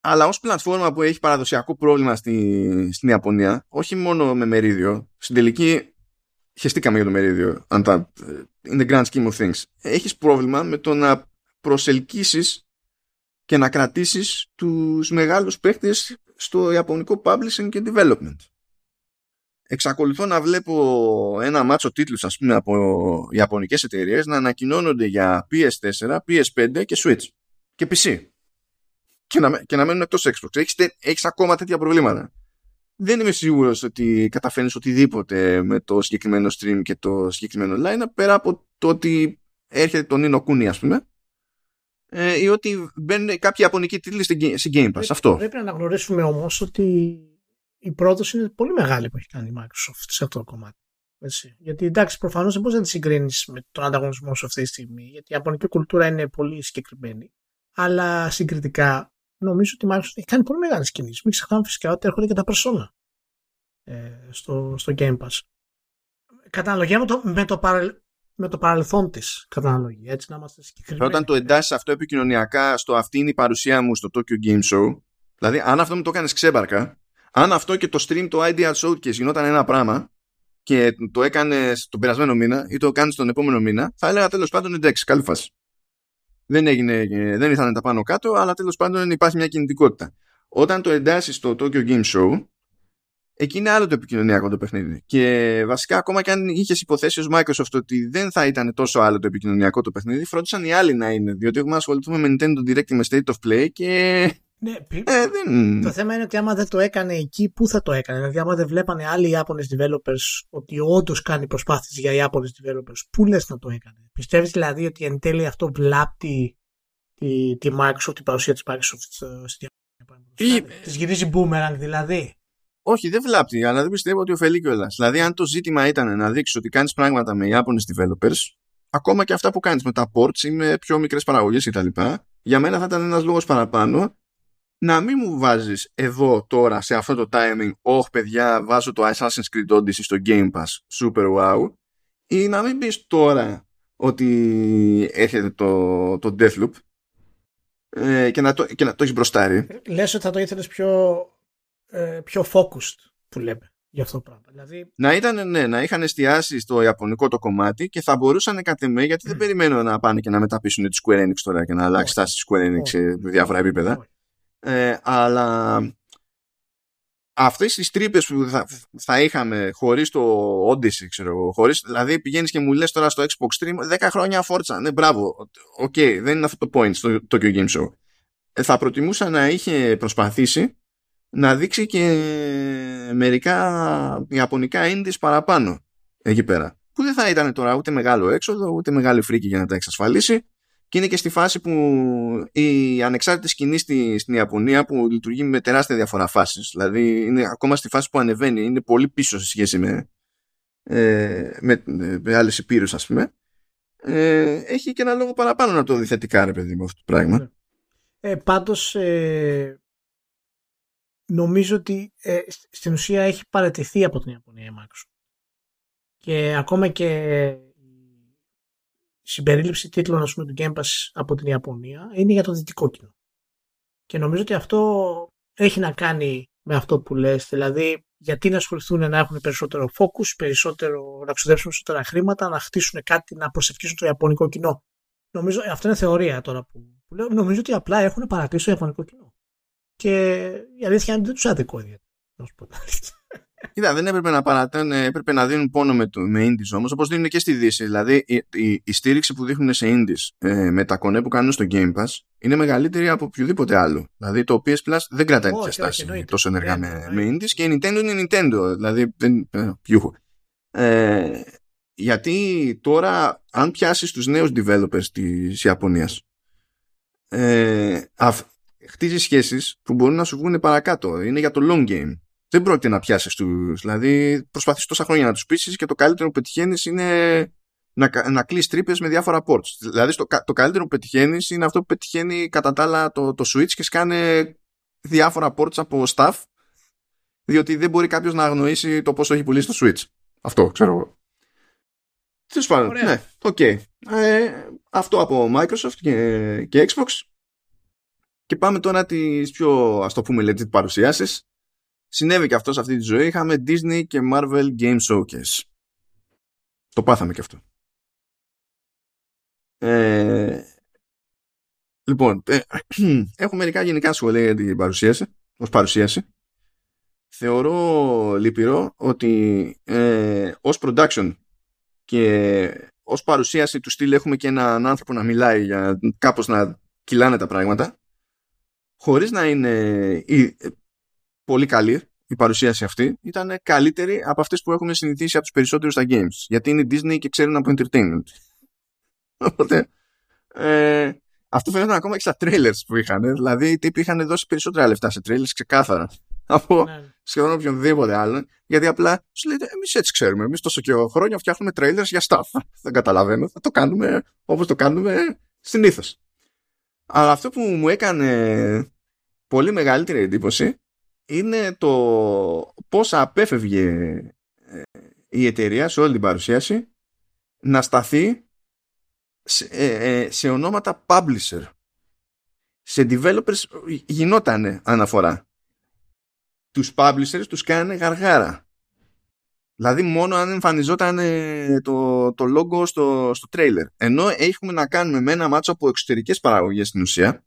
Αλλά ως πλατφόρμα που έχει παραδοσιακό πρόβλημα στη, στην Ιαπωνία, όχι μόνο με μερίδιο, στην τελική χεστήκαμε για το μερίδιο, αν τα, in the grand scheme of things. Έχεις πρόβλημα με το να προσελκύσεις και να κρατήσεις τους μεγάλους παίκτες στο ιαπωνικό publishing και development. Εξακολουθώ να βλέπω ένα μάτσο τίτλους ας πούμε από ιαπωνικές εταιρείες να ανακοινώνονται για PS4, PS5 και Switch και PC και να, και να μένουν εκτός Xbox. Έχεις, έχεις ακόμα τέτοια προβλήματα. Δεν είμαι σίγουρος ότι καταφέρνεις οτιδήποτε με το συγκεκριμένο stream και το συγκεκριμένο line πέρα από το ότι έρχεται το Nino Kuni ας πούμε ε, ή ότι μπαίνουν κάποιοι ιαπωνικοί τίτλοι στην Game Pass. Πρέπει, αυτό. Πρέπει να αναγνωρίσουμε όμως ότι η πρόταση είναι πολύ μεγάλη που έχει κάνει η Microsoft σε αυτό το κομμάτι. Έτσι. Γιατί εντάξει, προφανώς δεν μπορείς να τη συγκρίνεις με τον ανταγωνισμό σου αυτή τη στιγμή, γιατί η ιαπωνική κουλτούρα είναι πολύ συγκεκριμένη. Αλλά συγκριτικά νομίζω ότι η Microsoft έχει κάνει πολύ μεγάλες κινήσεις. Μην ξεχνάμε φυσικά ότι έρχονται και τα persona ε, στο, στο Game Pass. Κατά αναλογία με το, με το, με το παρελθόν της καταναλογή. Έτσι, να είμαστε συγκεκριμένοι. Όταν το εντάσσεις αυτό επικοινωνιακά στο αυτή είναι η παρουσία μου στο Tokyo Game Show, δηλαδή αν αυτό μου το έκανες ξέμπαρκα, αν αυτό και το stream, το Ideal Showcase γινόταν ένα πράγμα και το έκανε τον περασμένο μήνα ή το κάνει τον επόμενο μήνα, θα έλεγα τέλος πάντων εντάξει, καλή φάση. Δεν, έγινε, δεν ήρθαν τα πάνω κάτω, αλλά τέλος πάντων υπάρχει μια κινητικότητα. Όταν το εντάσσει στο Tokyo Game Show, εκεί είναι άλλο το επικοινωνιακό το παιχνίδι. Και βασικά, ακόμα και αν είχες υποθέσει ως Microsoft ότι δεν θα ήταν τόσο άλλο το επικοινωνιακό το παιχνίδι, φρόντισαν οι άλλοι να είναι. Διότι έχουμε ασχοληθούμε με Nintendo Direct με State of Play και. Ναι, ε, δεν... Το θέμα είναι ότι άμα δεν το έκανε εκεί, πού θα το έκανε; Δηλαδή, άμα δεν βλέπανε άλλοι Ιάπωνες developers ότι όντως κάνει προσπάθειες για Ιάπωνες developers, πού λες να το έκανε; Πιστεύεις δηλαδή ότι εν τέλει αυτό βλάπτει τη, τη Microsoft, την παρουσία της Microsoft στην Ιαπωνία. Της γυρίζει boomerang δηλαδή. Όχι, δεν βλάπτει, αλλά δεν πιστεύω ότι ωφελεί κιόλας. Δηλαδή, αν το ζήτημα ήταν να δείξεις ότι κάνεις πράγματα με Ιάπωνες developers, ακόμα και αυτά που κάνεις με τα ports ή με πιο μικρές παραγωγές κτλ., για μένα θα ήταν ένας λόγος παραπάνω να μην μου βάζεις εδώ τώρα σε αυτό το timing, όχι παιδιά, βάζω το Assassin's Creed Odyssey στο Game Pass, super wow, ή να μην πεις τώρα ότι έρχεται το, το Deathloop ε, και, να το, και να το έχεις μπροστάρει. Λες ότι θα το ήθελες πιο ε, πιο focused που λέμε για αυτό το πράγμα. Δηλαδή... Να ήταν, ναι, να είχαν εστιάσει στο ιαπωνικό το κομμάτι και θα μπορούσαν κατ' εμέ, γιατί δεν περιμένω να πάνε και να μεταπίσουν τη Square Enix τώρα και να αλλάξει τάση τη Square Enix σε διάφορα επίπεδα. Ε, αλλά αυτές τις τρύπες που θα, θα είχαμε χωρίς το Odyssey, ξέρω εγώ, χωρίς, δηλαδή πηγαίνεις και μου λες τώρα στο Xbox Stream 10 χρόνια Forza. Ναι, μπράβο. OK, okay, δεν είναι αυτό το point στο Tokyo Game Show. Ε, θα προτιμούσα να είχε προσπαθήσει να δείξει και μερικά ιαπωνικά indies παραπάνω εκεί πέρα. Που δεν θα ήταν τώρα ούτε μεγάλο έξοδο, ούτε μεγάλη φρίκη για να τα εξασφαλίσει. Και είναι και στη φάση που η ανεξάρτητη σκηνή στη, στην Ιαπωνία που λειτουργεί με τεράστια διαφορά φάσεις. Δηλαδή είναι ακόμα στη φάση που ανεβαίνει, είναι πολύ πίσω σε σχέση με, ε, με, με άλλες υπήρους ας πούμε. Ε, έχει και ένα λόγο παραπάνω να το δει θετικά ρε παιδί μου αυτό το πράγμα. Ε, πάντως ε, νομίζω ότι ε, στην ουσία έχει παρατηθεί από την Ιαπωνία η Microsoft. Και ακόμα και η συμπερίληψη τίτλων ας πούμε, του Game Pass από την Ιαπωνία είναι για το δυτικό κοινό. Και νομίζω ότι αυτό έχει να κάνει με αυτό που λες, δηλαδή γιατί να ασχοληθούν να έχουν περισσότερο focus, περισσότερο, να ξοδέψουν περισσότερα χρήματα, να χτίσουν κάτι, να προσευχήσουν το ιαπωνικό κοινό. Νομίζω, αυτό είναι θεωρία τώρα που, που λέω. Νομίζω ότι απλά έχουν παρατήσει το ιαπωνικό κοινό. Και η αλήθεια είναι ότι δεν τους άδικο ιδιαίτερα. Κοίτα, δεν έπρεπε να παρατάνε, έπρεπε να δίνουν πόνο με, το, με indies όμως, όπως δίνουν και στη Δύση. Δηλαδή, η, η, η στήριξη που δείχνουν σε indies ε, με τα κονέ που κάνουν στο Game Pass είναι μεγαλύτερη από οποιοδήποτε άλλο. Δηλαδή, το PS Plus δεν κρατάει τέτοια στάση τόσο ενεργά με, με indies και η Nintendo είναι Nintendo. Δηλαδή, δεν. Ε, ε, γιατί τώρα, αν πιάσεις τους νέους developers της Ιαπωνίας, ε, χτίζεις σχέσεις που μπορούν να σου βγουν παρακάτω. Είναι για το long game. Δεν πρόκειται να πιάσεις τους. Δηλαδή, προσπαθείς τόσα χρόνια να τους πείσει και το καλύτερο που πετυχαίνεις είναι να, να κλείσει τρύπες με διάφορα ports. Δηλαδή, το, το καλύτερο που πετυχαίνεις είναι αυτό που πετυχαίνει κατά τα άλλα το, το Switch και σκάνε διάφορα ports από stuff, διότι δεν μπορεί κάποιος να αγνοήσει το πόσο έχει πουλήσει το Switch. Αυτό, ξέρω εγώ. Τέλος πάντων, ναι, OK. Okay. Ε, αυτό από Microsoft και, και Xbox. Και πάμε τώρα τις πιο, ας το πούμε, legit παρουσιάσεις. Συνέβη και αυτό σε αυτή τη ζωή. Είχαμε Disney και Marvel Game Showcase. Το πάθαμε και αυτό. Ε, λοιπόν, ε, (clears throat) έχω μερικά γενικά σχόλια για την παρουσίαση, ως παρουσίαση. Θεωρώ λυπηρό ότι ε, ως production και ως παρουσίαση του στυλ έχουμε και έναν άνθρωπο να μιλάει για κάπως να κυλάνε τα πράγματα χωρίς να είναι πολύ καλή η παρουσίαση αυτή, ήταν καλύτερη από αυτές που έχουμε συνηθίσει από τους περισσότερους στα games. Γιατί είναι Disney και ξέρουν από entertainment. (laughs) Οπότε, ε, αυτό φαίνεται ακόμα και στα trailers που είχαν. Δηλαδή, οι τύποι είχαν δώσει περισσότερα λεφτά σε trailers ξεκάθαρα (laughs) από ναι. σχεδόν οποιονδήποτε άλλο. Γιατί απλά σου λέει, εμείς έτσι ξέρουμε. Εμείς τόσο και χρόνια φτιάχνουμε trailers για stuff. (laughs) Δεν καταλαβαίνω. Θα το κάνουμε όπως το κάνουμε συνήθως. Αλλά αυτό που μου έκανε πολύ μεγαλύτερη εντύπωση είναι το πώς απέφευγε ε, η εταιρεία σε όλη την παρουσίαση να σταθεί σε, ε, ε, σε ονόματα publisher. Σε developers γινότανε αναφορά. Τους publishers τους κάνανε γαργάρα. Δηλαδή μόνο αν εμφανιζόταν το, το logo στο, στο trailer. Ενώ έχουμε να κάνουμε με ένα μάτσο από εξωτερικές παραγωγές στην ουσία,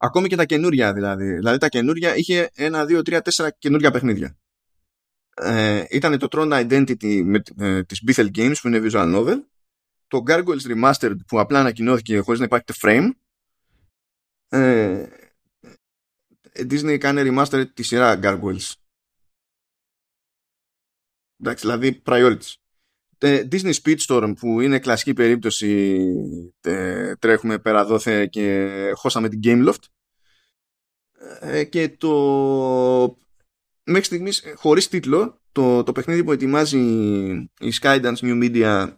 Ακόμη και τα καινούρια δηλαδή. Δηλαδή τα καινούρια είχε ένα, δύο, τρία, τέσσερα καινούρια παιχνίδια. Ε, ήταν το Tron Identity με, ε, της Bethel Games που είναι visual novel. Το Gargoyles Remastered που απλά ανακοινώθηκε χωρίς να υπάρχει το frame. Ε, Disney κάνει remastered τη σειρά Gargoyles. Εντάξει, δηλαδή priorities. Disney Speedstorm που είναι κλασική περίπτωση τρέχουμε πέρα δόθε και χώσαμε την Gameloft. Ε, και το μέχρι στιγμής χωρίς τίτλο το, το παιχνίδι που ετοιμάζει η Skydance New Media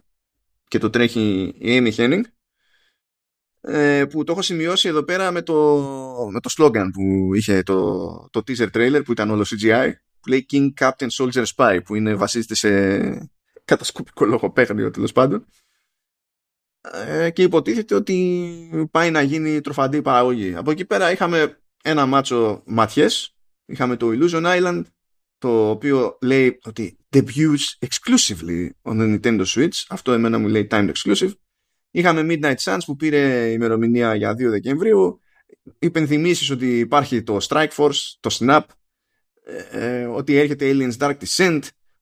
και το τρέχει η Amy Henning ε, που το έχω σημειώσει εδώ πέρα με το, με το slogan που είχε το, το teaser trailer που ήταν όλο CGI που λέει King Captain Soldier Spy που είναι βασίζεται σε κατασκοπικό λογοπαίγνιο τέλος πάντων. Ε, και υποτίθεται ότι πάει να γίνει τροφαντή παραγωγή. Από εκεί πέρα είχαμε ένα μάτσο ματιές, είχαμε το Illusion Island το οποίο λέει ότι debuts exclusively on the Nintendo Switch. Αυτό εμένα μου λέει time exclusive. Είχαμε Midnight Suns που πήρε ημερομηνία για 2 Δεκεμβρίου. Υπενθυμίσεις ότι υπάρχει το Strike Force, το Snap ε, ε, ότι έρχεται Aliens Dark Descent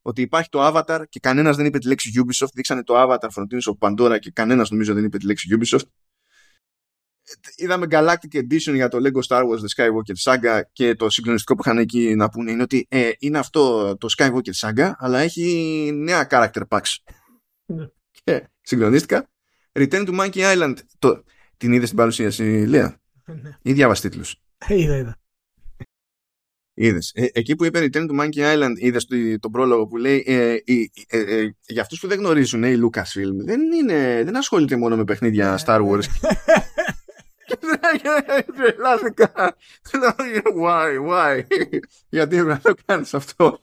ότι υπάρχει το Avatar και κανένας δεν είπε τη λέξη Ubisoft. Δείξανε το Avatar Frontiers of Pandora και κανένας νομίζω δεν είπε τη λέξη Ubisoft. Είδαμε Galactic Edition για το Lego Star Wars The Skywalker Saga και το συγκλονιστικό που είχαν εκεί να πούνε είναι ότι ε, είναι αυτό το Skywalker Saga αλλά έχει νέα character packs. Ναι. και συγκλονίστηκα. Return to Monkey Island. Το, την είδες στην παρουσίαση, Λέα; Ναι. Ή διάβασες τίτλους; Ε, είδα, είδα. Είδες. Ε, εκεί που είπε Return to Monkey Island, είδες τον πρόλογο που λέει ε, ε, ε, για αυτούς που δεν γνωρίζουν, η Lucasfilm δεν, είναι, δεν ασχολείται μόνο με παιχνίδια Star Wars. Τρελάθηκα. Why, why; Γιατί έπρεπε να το κάνεις αυτό;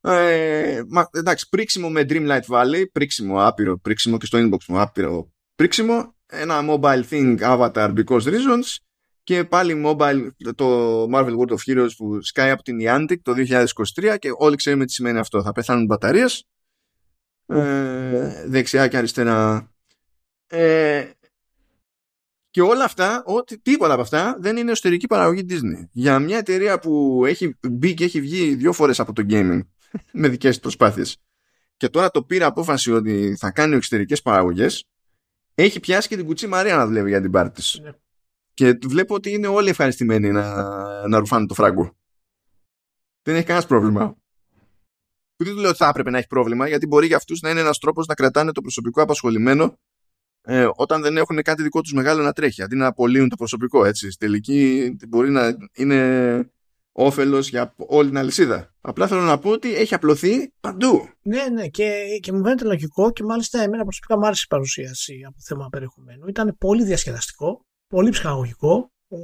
Ε, μα, εντάξει, πρίξιμο με Dreamlight Valley, πρίξιμο άπειρο, πρίξιμο και στο inbox μου άπειρο πρίξιμο. Ένα mobile thing avatar because reasons και πάλι mobile το Marvel World of Heroes που σκάει από την Niantic το 2023 και όλοι ξέρουμε τι σημαίνει αυτό. Θα πεθάνουν μπαταρίες ε, δεξιά και αριστερά. Ε, και όλα αυτά, ό,τι, τίποτα από αυτά δεν είναι εσωτερική παραγωγή Disney. Για μια εταιρεία που έχει μπει και έχει βγει δύο φορές από το gaming με δικές προσπάθειες και τώρα το πήρε απόφαση ότι θα κάνει εξωτερικές παραγωγές έχει πιάσει και την κουτσή Μαρία να δουλεύει για την πάρτι ναι. Και βλέπω ότι είναι όλοι ευχαριστημένοι να, να ρουφάνε το φράγκο. Δεν έχει κανένας πρόβλημα. Που δεν του λέω ότι θα έπρεπε να έχει πρόβλημα, γιατί μπορεί για αυτούς να είναι ένας τρόπος να κρατάνε το προσωπικό απασχολημένο ε, όταν δεν έχουν κάτι δικό τους μεγάλο να τρέχει. Αντί να απολύουν το προσωπικό, έτσι. Στη τελική μπορεί να είναι όφελος για όλη την αλυσίδα. Απλά θέλω να πω ότι έχει απλωθεί παντού. Ναι, ναι, και, και μου φαίνεται λογικό και μάλιστα εμένα προσωπικά μου άρεσε η παρουσίαση από θέμα περιεχομένου. Ήταν πολύ διασκεδαστικό πολύ ψυχαγωγικό, ε,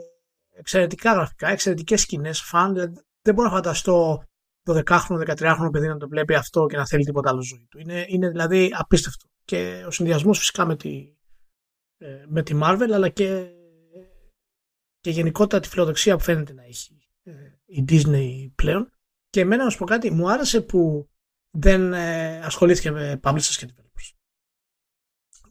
εξαιρετικά γραφικά, εξαιρετικές σκηνές, φαν, δεν μπορώ να φανταστώ το 10χρονο, 13χρονο παιδί να το βλέπει αυτό και να θέλει τίποτα άλλο ζωή του. Είναι, είναι δηλαδή απίστευτο. Και ο συνδυασμός φυσικά με τη, ε, με τη Marvel, αλλά και, και γενικότερα τη φιλοδοξία που φαίνεται να έχει ε, η Disney πλέον. Και εμένα να σου πω κάτι, μου άρεσε που δεν ασχολήθηκε με publishers και developers.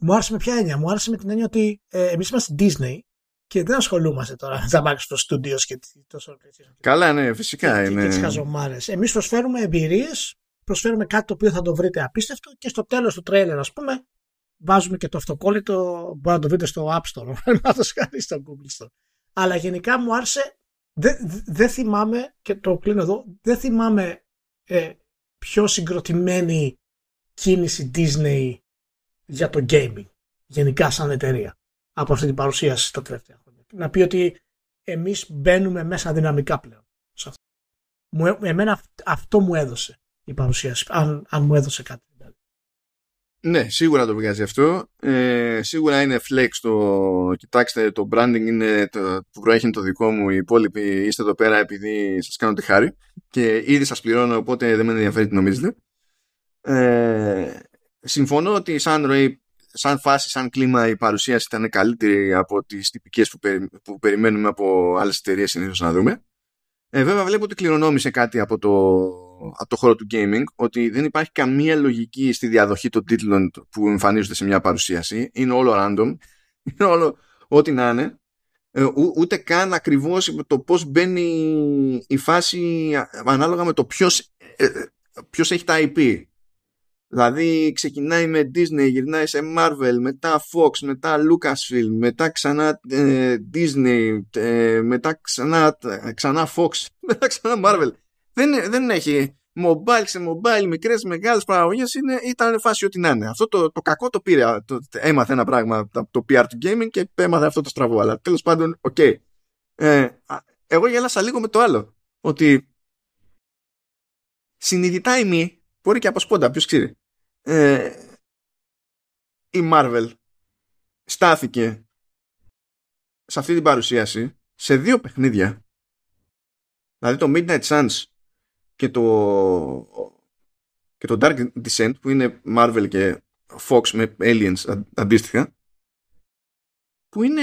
Μου άρεσε με ποια έννοια; Μου άρεσε με την έννοια ότι ε, εμείς είμαστε Disney και δεν ασχολούμαστε τώρα με τα Microsoft Studios και τόσο Καλά, ναι, φυσικά και, είναι. Και τις χαζομάρες. Εμείς προσφέρουμε εμπειρίες, προσφέρουμε κάτι το οποίο θα το βρείτε απίστευτο και στο τέλος του τρέλερ, ας πούμε, βάζουμε και το αυτοκόλλητο. Μπορεί να το βρείτε στο App Store, (laughs) να το σκάνεις στο Google Store. Αλλά γενικά μου άρεσε. Δεν δε θυμάμαι, και το κλείνω εδώ, δεν θυμάμαι ε, πιο συγκροτημένη κίνηση Disney για το gaming γενικά σαν εταιρεία από αυτή την παρουσίαση τα τελευταία χρόνια. Να πει ότι εμείς μπαίνουμε μέσα δυναμικά πλέον. Σε αυτό. Μου, εμένα αυτό μου έδωσε η παρουσίαση, αν, αν μου έδωσε κάτι. Δηλαδή. Ναι, σίγουρα το βγάζει αυτό. Ε, σίγουρα είναι flex το κοιτάξτε το branding είναι το, που προέχει το δικό μου οι υπόλοιποι είστε εδώ πέρα επειδή σας κάνω τη χάρη και ήδη σας πληρώνω οπότε δεν με ενδιαφέρει τι νομίζετε. Ε, συμφωνώ ότι σαν ροή σαν φάση, σαν κλίμα η παρουσίαση ήταν καλύτερη από τις τυπικές που, που περιμένουμε από άλλες εταιρείες συνήθως να δούμε. Ε, βέβαια βλέπω ότι κληρονόμησε κάτι από το, από το χώρο του gaming ότι δεν υπάρχει καμία λογική στη διαδοχή των τίτλων που εμφανίζονται σε μια παρουσίαση. Είναι όλο random. (laughs) Είναι όλο ό,τι να είναι. ε, ούτε καν ακριβώς το πώς μπαίνει η φάση ανάλογα με το ποιος, ε, ποιος έχει τα IP. Δηλαδή ξεκινάει με Disney, γυρνάει σε Marvel, μετά Fox, μετά Lucasfilm, μετά ξανά Disney, μετά ξανά, ξανά Fox, (laughs) μετά ξανά Marvel. Δεν, δεν έχει mobile σε mobile, μικρές, μεγάλες παραγωγές είναι, ήταν φάση ό,τι να είναι. Αυτό το, το κακό το πήρε, το, έμαθε ένα πράγμα το PR του gaming και έμαθε αυτό το στραβό. Αλλά τέλος πάντων, OK. Okay. Ε, εγώ γέλασα λίγο με το άλλο. Ότι συνειδητά ή μη, μπορεί και από σπόντα, ποιος ξέρει. Ε, η Marvel στάθηκε σε αυτή την παρουσίαση σε δύο παιχνίδια. Δηλαδή το Midnight Suns και το, και το Dark Descent που είναι Marvel και Fox με Aliens αντίστοιχα που είναι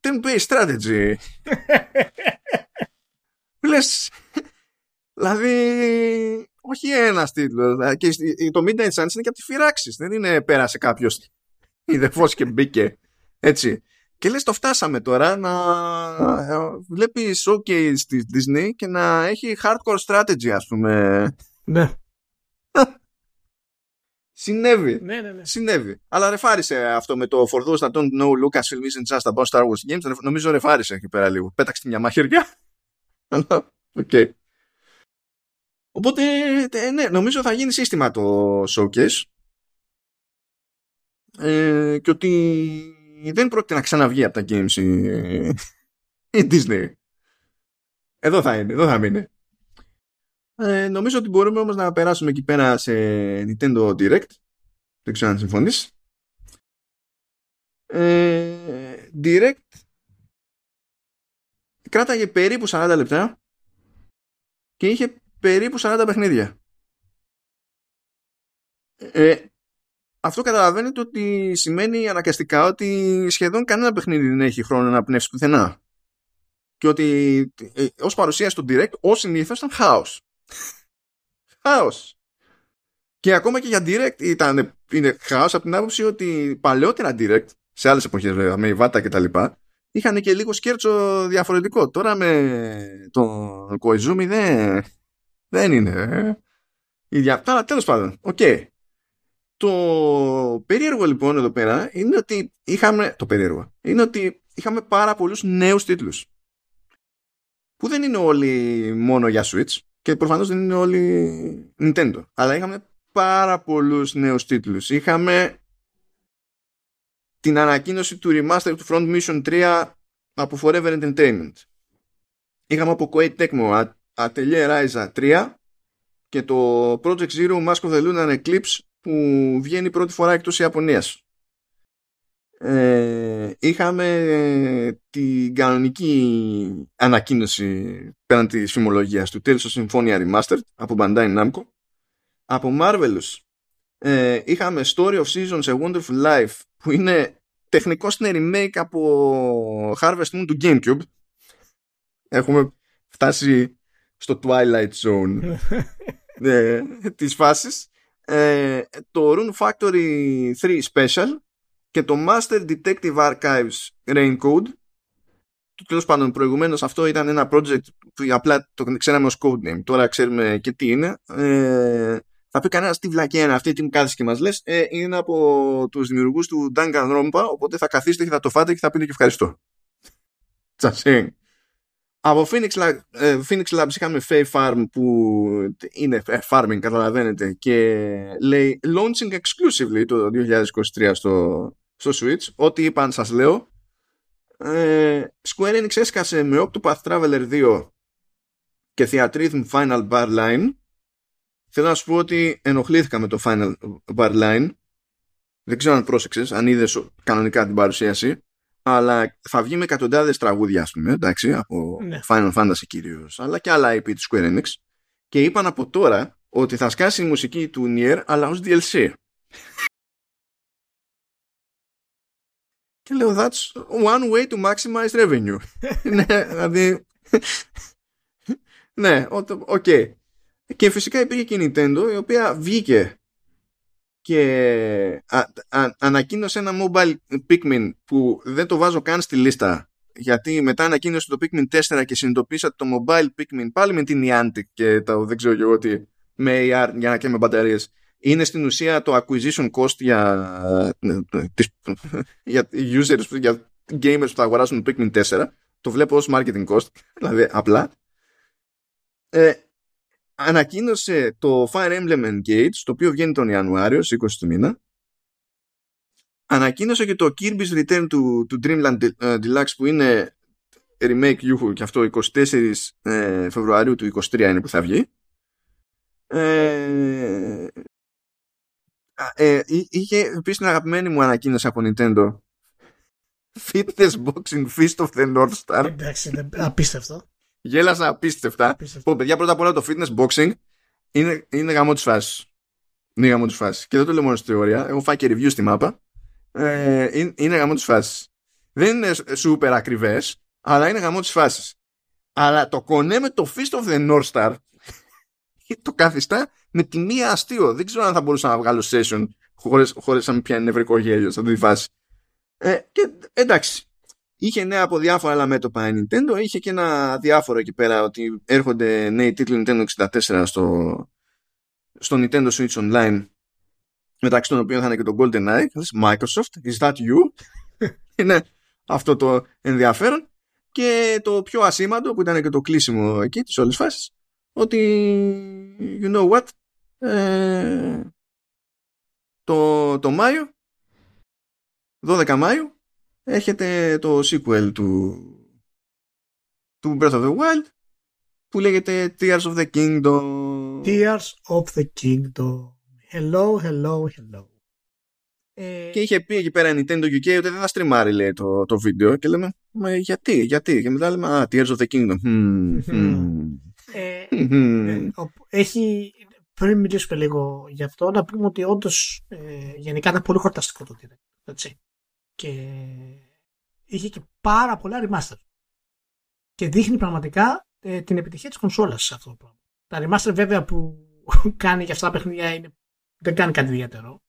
turn-based strategy. (laughs) Λες, δηλαδή όχι ένα τίτλο. Δηλαδή, και το Midnight Suns είναι και από τη Firaxis. Δεν είναι πέρασε κάποιος. Είδε φως και μπήκε. Έτσι. Και λες το φτάσαμε τώρα να ε, βλέπεις showcase της Disney και να έχει hardcore strategy ας πούμε. Ναι. Συνέβη. Ναι, ναι, ναι. Συνέβη. Αλλά ρεφάρισε αυτό με το For those that don't know Lucasfilm isn't just about Star Wars games. Νομίζω ρεφάρισε εκεί πέρα λίγο. Πέταξε μια μαχαιριά. OK. Okay. Οπότε, ναι, νομίζω θα γίνει σύστημα το showcase. Ε, και ότι δεν πρόκειται να ξαναβγεί από τα games η, η Disney. Εδώ θα είναι, εδώ θα μείνει. Ε, νομίζω ότι μπορούμε όμως να περάσουμε εκεί πέρα σε Nintendo Direct. Δεν ξέρω αν συμφωνείς. Ε, Direct κράταγε περίπου 40 λεπτά και είχε περίπου 40 παιχνίδια. Ε, αυτό καταλαβαίνετε ότι σημαίνει αναγκαστικά ότι σχεδόν κανένα παιχνίδι δεν έχει χρόνο να πνεύσει πουθενά. Και ότι ε, ως παρουσία στο Direct, ως συνήθως ήταν χάος. χάος. Και ακόμα και για Direct ήταν, είναι χάος από την άποψη ότι παλαιότερα Direct, σε άλλες εποχές βέβαια, με Iwata και τα λοιπά, είχαν και λίγο σκέρτσο διαφορετικό. Τώρα με τον Koizumi δεν, δεν είναι. Ε. Ίδια. Αλλά τέλος πάντων, OK. Okay. Το περίεργο λοιπόν εδώ πέρα είναι ότι είχαμε. Το περίεργο. Είναι ότι είχαμε πάρα πολλούς νέους τίτλους. Που δεν είναι όλοι μόνο για Switch και προφανώς δεν είναι όλοι Nintendo. Αλλά είχαμε πάρα πολλούς νέους τίτλους. Είχαμε την ανακοίνωση του remaster του Front Mission 3 από Forever Entertainment. Είχαμε από Koei Tecmo Atelier Ryza 3 και το Project Zero Mask of the Lunar Eclipse που βγαίνει πρώτη φορά εκτός Ιαπωνίας. Ε, είχαμε την κανονική ανακοίνωση πέραν της φημολογίας του Tales of Symphonia Remastered από Bandai Namco. Από Marvelous ε, είχαμε Story of Seasons A Wonderful Life που είναι τεχνικό είναι remake από Harvest Moon του Gamecube. Έχουμε φτάσει στο Twilight Zone ε, της φάσης ε, το Rune Factory 3 Special και το Master Detective Archives Raincode τέλος πάντων προηγουμένως αυτό ήταν ένα project που απλά το ξέραμε ως codename τώρα ξέρουμε και τι είναι ε, θα πει κανένας τι βλακία είναι αυτή, τι μου κάθεσαι και μας λες. Ε, είναι από τους δημιουργούς του Danganronpa, οπότε θα καθίσετε και θα το φάτε και θα πείτε και ευχαριστώ. (laughs) Τσασέν. Από Phoenix, Lab, ε, Phoenix Labs είχαμε Faye Farm που είναι ε, farming καταλαβαίνετε και λέει launching exclusively το 2023 στο, στο Switch. Ό,τι είπαν σας λέω. Ε, Square Enix έσκασε με Octopath Traveler 2 και Theatrhythm Final Bar Line. Θέλω να σου πω ότι ενοχλήθηκα με το Final Bar Line. Δεν ξέρω αν πρόσεξες αν είδες κανονικά την παρουσίαση αλλά θα βγει με εκατοντάδες τραγούδια, ας πούμε, εντάξει, από ναι. Final Fantasy κυρίως, αλλά και άλλα IP του Square Enix. Και είπαν από τώρα ότι θα σκάσει η μουσική του Nier, αλλά ως DLC. και λέω, that's one way to maximize revenue. (laughs) ναι, δηλαδή... ναι, OK. Okay. Και φυσικά υπήρχε και η Nintendo, η οποία βγήκε και ανακοίνωσε ένα mobile Pikmin που δεν το βάζω καν στη λίστα γιατί μετά ανακοίνωσε το Pikmin 4 και συνειδητοποίησα το mobile Pikmin πάλι με την Niantic και το δεν ξέρω και εγώ τι με AR για να και με μπαταρίες. Είναι στην ουσία το acquisition cost για, (laughs) για users, για gamers που θα αγοράσουν το Pikmin 4 το βλέπω ως marketing cost (laughs) δηλαδή απλά. Ε, ανακοίνωσε το Fire Emblem Engage το οποίο βγαίνει τον Ιανουάριο στις 20 του μήνα. Ανακοίνωσε και το Kirby's Return του, του Dreamland ε, Deluxe που είναι remake γιούχου και αυτό 24 ε, Φεβρουαρίου του 23 είναι που θα βγει. Ε, ε, είχε επίσης την αγαπημένη μου ανακοίνωση από Nintendo. (laughs) Fitness Boxing Fist of the North Star. Εντάξει είναι απίστευτο γέλασα απίστευτα. Απίστευτο. παιδιά πρώτα απ' όλα το Fitness Boxing είναι, είναι γαμό της φάσης. Είναι γαμό της φάσης. Και δεν το λέω μόνο στη θεωρία. Έχω φάει και review στη μάπα. Ε, είναι, είναι γαμό της φάσης. Δεν είναι super ακριβές αλλά είναι γαμό της φάσης. Αλλά το κονέ με το Fist of the North Star (laughs) το καθιστά με τη μία αστείο. Δεν ξέρω αν θα μπορούσα να βγάλω session χωρίς, χωρίς να μην πιάνει νευρικό γέλιο σε αυτή τη φάση. Ε, και εντάξει, είχε νέα από διάφορα άλλα μέτωπα η Nintendo, είχε και ένα διάφορο εκεί πέρα ότι έρχονται νέοι τίτλοι Nintendo 64 στο, στο Nintendo Switch Online μεταξύ των οποίων θα είναι και το GoldenEye Microsoft, is that you? (laughs) είναι αυτό το ενδιαφέρον και το πιο ασήμαντο που ήταν και το κλείσιμο εκεί της όλης φάσης ότι you know what ε, το, το Μάιο 12 Μάιου έχετε το sequel του του Breath of the Wild που λέγεται Tears of the Kingdom Tears of the Kingdom Hello, hello, hello ε... Και είχε πει εκεί πέρα η Nintendo UK ότι δεν θα στριμάρει λέει, το, το βίντεο και λέμε Μα γιατί, γιατί και μετά λέμε Α, Tears of the Kingdom hmm, hmm. Ε, ε, έχει, πριν μιλήσουμε λίγο γι' αυτό, να πούμε ότι όντως ε, γενικά ήταν πολύ χορταστικό το Direct. Έτσι. Και είχε και πάρα πολλά remaster. Και δείχνει πραγματικά ε, την επιτυχία της κονσόλας σε αυτό το πράγμα. Τα remaster βέβαια που (laughs) κάνει για αυτά τα παιχνίδια είναι, δεν κάνει κάτι ιδιαίτερο.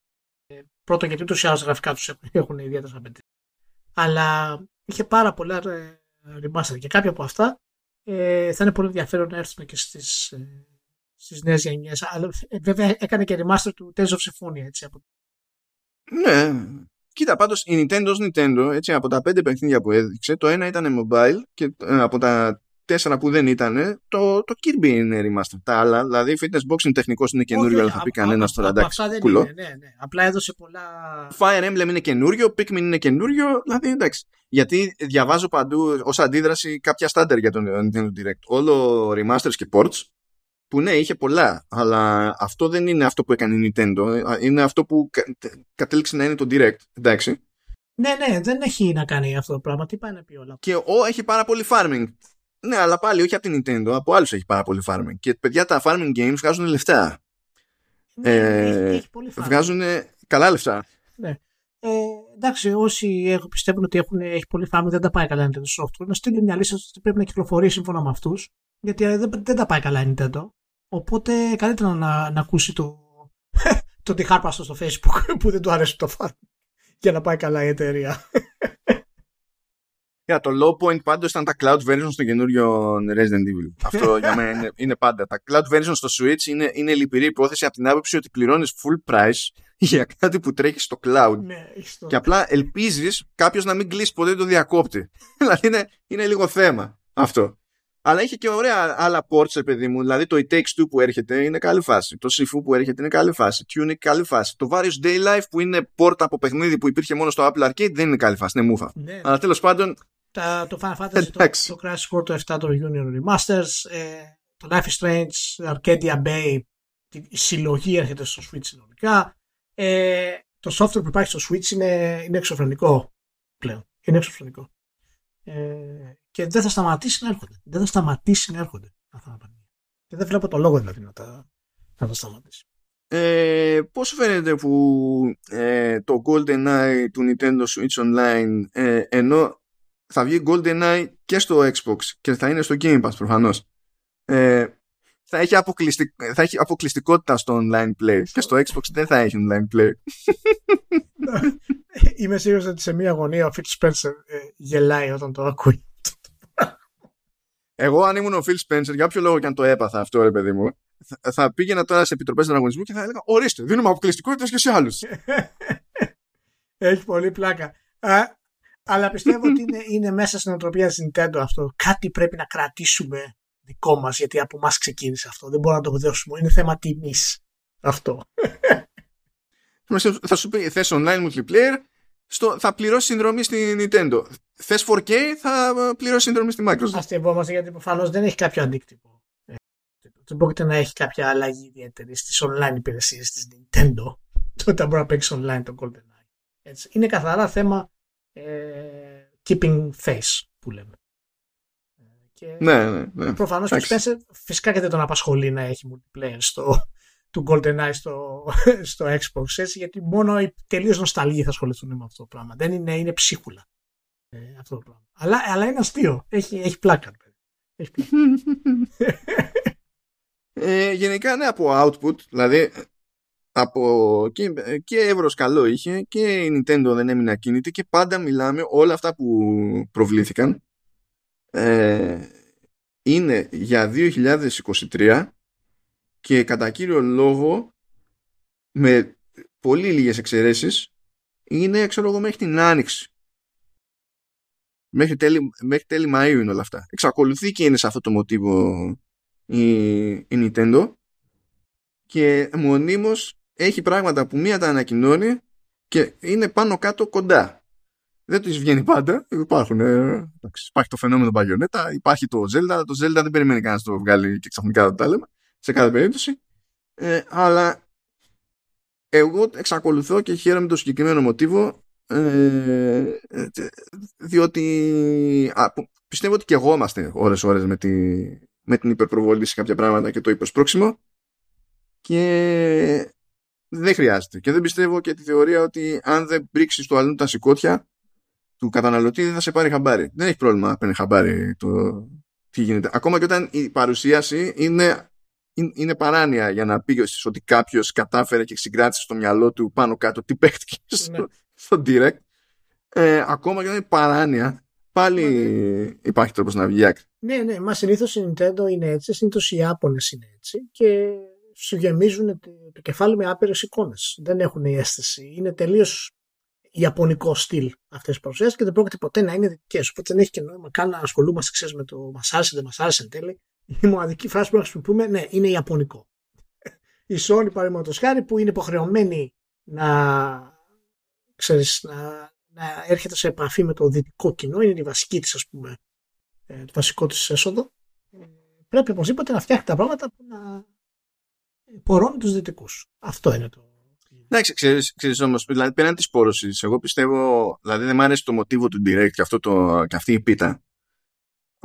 Ε, πρώτον γιατί ούτως ή άλλως γραφικά τους έχουν, έχουν ιδιαίτερες απαιτήσεις. Αλλά είχε πάρα πολλά ε, remaster και κάποια από αυτά ε, θα είναι πολύ ενδιαφέρον να έρθουμε και στις, ε, στις νέες γενιές. Αλλά ε, βέβαια έκανε και remaster του Tales of Symphonia, έτσι. Από... Ναι. Κοίτα, πάντως η Nintendo Nintendo, έτσι, από τα πέντε παιχνίδια που έδειξε, το ένα ήταν mobile και ε, από τα τέσσερα που δεν ήταν, το, το Kirby είναι remaster. Τα άλλα, δηλαδή fitness boxing τεχνικός είναι καινούριο, αλλά θα πει κανένας τώρα εντάξει. Αυτά δεν είναι, ναι, ναι. Απλά έδωσε πολλά. Fire Emblem είναι καινούριο, Pikmin είναι καινούριο, δηλαδή εντάξει. Γιατί διαβάζω παντού ως αντίδραση κάποια στάντερ για τον Nintendo Direct. Όλο remasters και ports που ναι, είχε πολλά, αλλά αυτό δεν είναι αυτό που έκανε η Nintendo. Είναι αυτό που κατέληξε να είναι το Direct. Εντάξει. Ναι, ναι, δεν έχει να κάνει αυτό το πράγμα. Τι πάει να πει όλα. Και ο έχει πάρα πολύ farming. Ναι, αλλά πάλι όχι από την Nintendo, από άλλους έχει πάρα πολύ farming. Και παιδιά τα farming games βγάζουν λεφτά. Ναι, ε, έχει, πολύ βγάζουν καλά λεφτά. Ναι. Ε, εντάξει, όσοι πιστεύουν ότι έχουν, έχει πολύ farming δεν τα πάει καλά η Nintendo Software, να στείλει μια λίστα ότι πρέπει να κυκλοφορεί σύμφωνα με αυτούς, γιατί δεν, δεν τα πάει καλά η Nintendo. Οπότε καλύτερα να, να ακούσει το, (laughs) το τυχάρπαστο στο Facebook (laughs) που δεν του αρέσει το farming για να πάει καλά η εταιρεία. (laughs) Yeah, το low point πάντως ήταν τα cloud versions στο καινούριο Resident Evil. Αυτό για μένα είναι, είναι, πάντα. Τα cloud versions στο Switch είναι, είναι λυπηρή υπόθεση από την άποψη ότι πληρώνεις full price για κάτι που τρέχει στο cloud. Ναι, και απλά ελπίζεις κάποιος να μην κλείσει ποτέ το διακόπτη. δηλαδή είναι, είναι λίγο θέμα αυτό. Αλλά είχε και ωραία άλλα ports, παιδί μου. Δηλαδή το It Takes Two που έρχεται είναι καλή φάση. Το Sifu που έρχεται είναι καλή φάση. Tunic καλή φάση. Το Various Day Life που είναι port από παιχνίδι που υπήρχε μόνο στο Apple Arcade δεν είναι καλή φάση. Είναι μούφα. Ναι. Αλλά τέλος πάντων τα, το Final Fantasy, το, το Crash Core, το 7, το Union Remasters, ε, το Life is Strange, Arcadia Bay, η συλλογή έρχεται στο Switch συνολικά. Ε, το software που υπάρχει στο Switch είναι, είναι εξωφρενικό πλέον. Είναι εξωφρενικό. Ε, και δεν θα σταματήσει να έρχονται. Δεν θα σταματήσει να έρχονται αυτά τα πράγματα. Και δεν βλέπω το λόγο δηλαδή να τα, να τα σταματήσει. Ε, πώς φαίνεται που ε, το GoldenEye του Nintendo Switch Online ε, ενώ θα βγει GoldenEye και στο Xbox και θα είναι στο Game Pass προφανώς. Ε, θα έχει, αποκλειστικ... θα έχει αποκλειστικότητα στο online play και στο Xbox δεν θα έχει online play. (laughs) Είμαι σίγουρος ότι σε μία γωνία ο Phil Spencer ε, γελάει όταν το ακούει. Εγώ αν ήμουν ο Phil Spencer, για όποιο λόγο και αν το έπαθα αυτό ρε παιδί μου, θα, θα πήγαινα τώρα σε επιτροπές ανταγωνισμού και θα έλεγα ορίστε, δίνουμε αποκλειστικότητα και σε άλλους. (laughs) Έχει πολύ πλάκα. Α, αλλά πιστεύω ότι είναι, είναι μέσα στην οτροπία της Nintendo αυτό. Κάτι πρέπει να κρατήσουμε δικό μας γιατί από μας ξεκίνησε αυτό. Δεν μπορούμε να το δώσουμε. Είναι θέμα τιμής αυτό. θα σου πει θες online multiplayer στο, θα πληρώσει συνδρομή στη Nintendo. Θες 4K θα πληρώσει συνδρομή στη Microsoft. Αστευόμαστε γιατί προφανώς δεν έχει κάποιο αντίκτυπο. Ε, δεν πρόκειται να έχει κάποια αλλαγή ιδιαίτερη στις online υπηρεσίες της Nintendo. (laughs) Τότε μπορεί να παίξει online το GoldenEye. Έτσι. Είναι καθαρά θέμα ε, keeping face που λέμε. Ε, και ναι, ναι, ναι. Προφανώς και Spencer φυσικά και δεν τον απασχολεί να έχει multiplayer στο, του GoldenEye στο, (laughs) στο Xbox έτσι, γιατί μόνο οι τελείως νοσταλγοί θα ασχοληθούν με αυτό το πράγμα. Δεν είναι, είναι ψίχουλα ε, αυτό το πράγμα. Αλλά, αλλά είναι αστείο. Έχει, έχει πλάκα. Έχει πλάκα. ε, γενικά ναι από output, δηλαδή από και, και εύρος καλό είχε και η Nintendo δεν έμεινε ακίνητη και πάντα μιλάμε όλα αυτά που προβλήθηκαν ε, είναι για 2023 και κατά κύριο λόγο με πολύ λίγες εξαιρέσεις είναι ξέρω εγώ μέχρι την Άνοιξη μέχρι τέλη, μέχρι τέλη Μαΐου είναι όλα αυτά εξακολουθεί και είναι σε αυτό το μοτίβο η, η Nintendo και μονίμως έχει πράγματα που μία τα ανακοινώνει και είναι πάνω κάτω κοντά. Δεν τους βγαίνει πάντα. Υπάρχουν, ε, υπάρχει το φαινόμενο Bayonetta, υπάρχει το Zelda. Το Zelda δεν περιμένει κανένας να το βγάλει και ξαφνικά το λέμε. Σε κάθε περίπτωση. Ε, αλλά εγώ εξακολουθώ και χαίρομαι το συγκεκριμένο μοτίβο ε, διότι α, πιστεύω ότι και εγώ είμαστε ώρες ώρες με, τη, με την υπερπροβολή σε κάποια πράγματα και το υπερσπρόξιμο και δεν χρειάζεται. Και δεν πιστεύω και τη θεωρία ότι αν δεν πρίξει το αλλού τα σηκώτια του καταναλωτή δεν θα σε πάρει χαμπάρι. Δεν έχει πρόβλημα να παίρνει χαμπάρι το τι γίνεται. Ακόμα και όταν η παρουσίαση είναι, είναι παράνοια για να πει ότι κάποιος κατάφερε και συγκράτησε στο μυαλό του πάνω κάτω τι παίχτηκε στο, ναι. στο direct. Ε, ακόμα και όταν είναι παράνοια, πάλι ναι. υπάρχει τρόπος να βγει άκρη. Ναι, ναι, μα συνήθως η Nintendo είναι έτσι, συνήθως οι Ιάπωνες είναι έτσι και σου γεμίζουν το κεφάλι με άπειρες εικόνες. Δεν έχουν η αίσθηση. Είναι τελείως ιαπωνικό στυλ αυτές τι παρουσιάσεις και δεν πρόκειται ποτέ να είναι δικές. Οπότε δεν έχει και νόημα καν να ασχολούμαστε ξέρεις, με το μας άρεσε, δεν μας άρεσε εν τέλει. Η μοναδική φράση που χρησιμοποιούμε, ναι, είναι ιαπωνικό. Η Sony, παραδείγματος χάρη, που είναι υποχρεωμένη να, ξέρεις, να, να έρχεται σε επαφή με το δυτικό κοινό, είναι η βασική της, ας πούμε, ε, το βασικό της έσοδο. Ε, πρέπει οπωσδήποτε να φτιάχνει τα πράγματα που να πορώνει τους δυτικούς. Αυτό είναι το. Εντάξει, ξέρεις, ξέρεις όμως, δηλαδή πέραν της πόρωσης, εγώ πιστεύω, δηλαδή δεν μου αρέσει το μοτίβο του direct και, αυτό το, και αυτή η πίτα,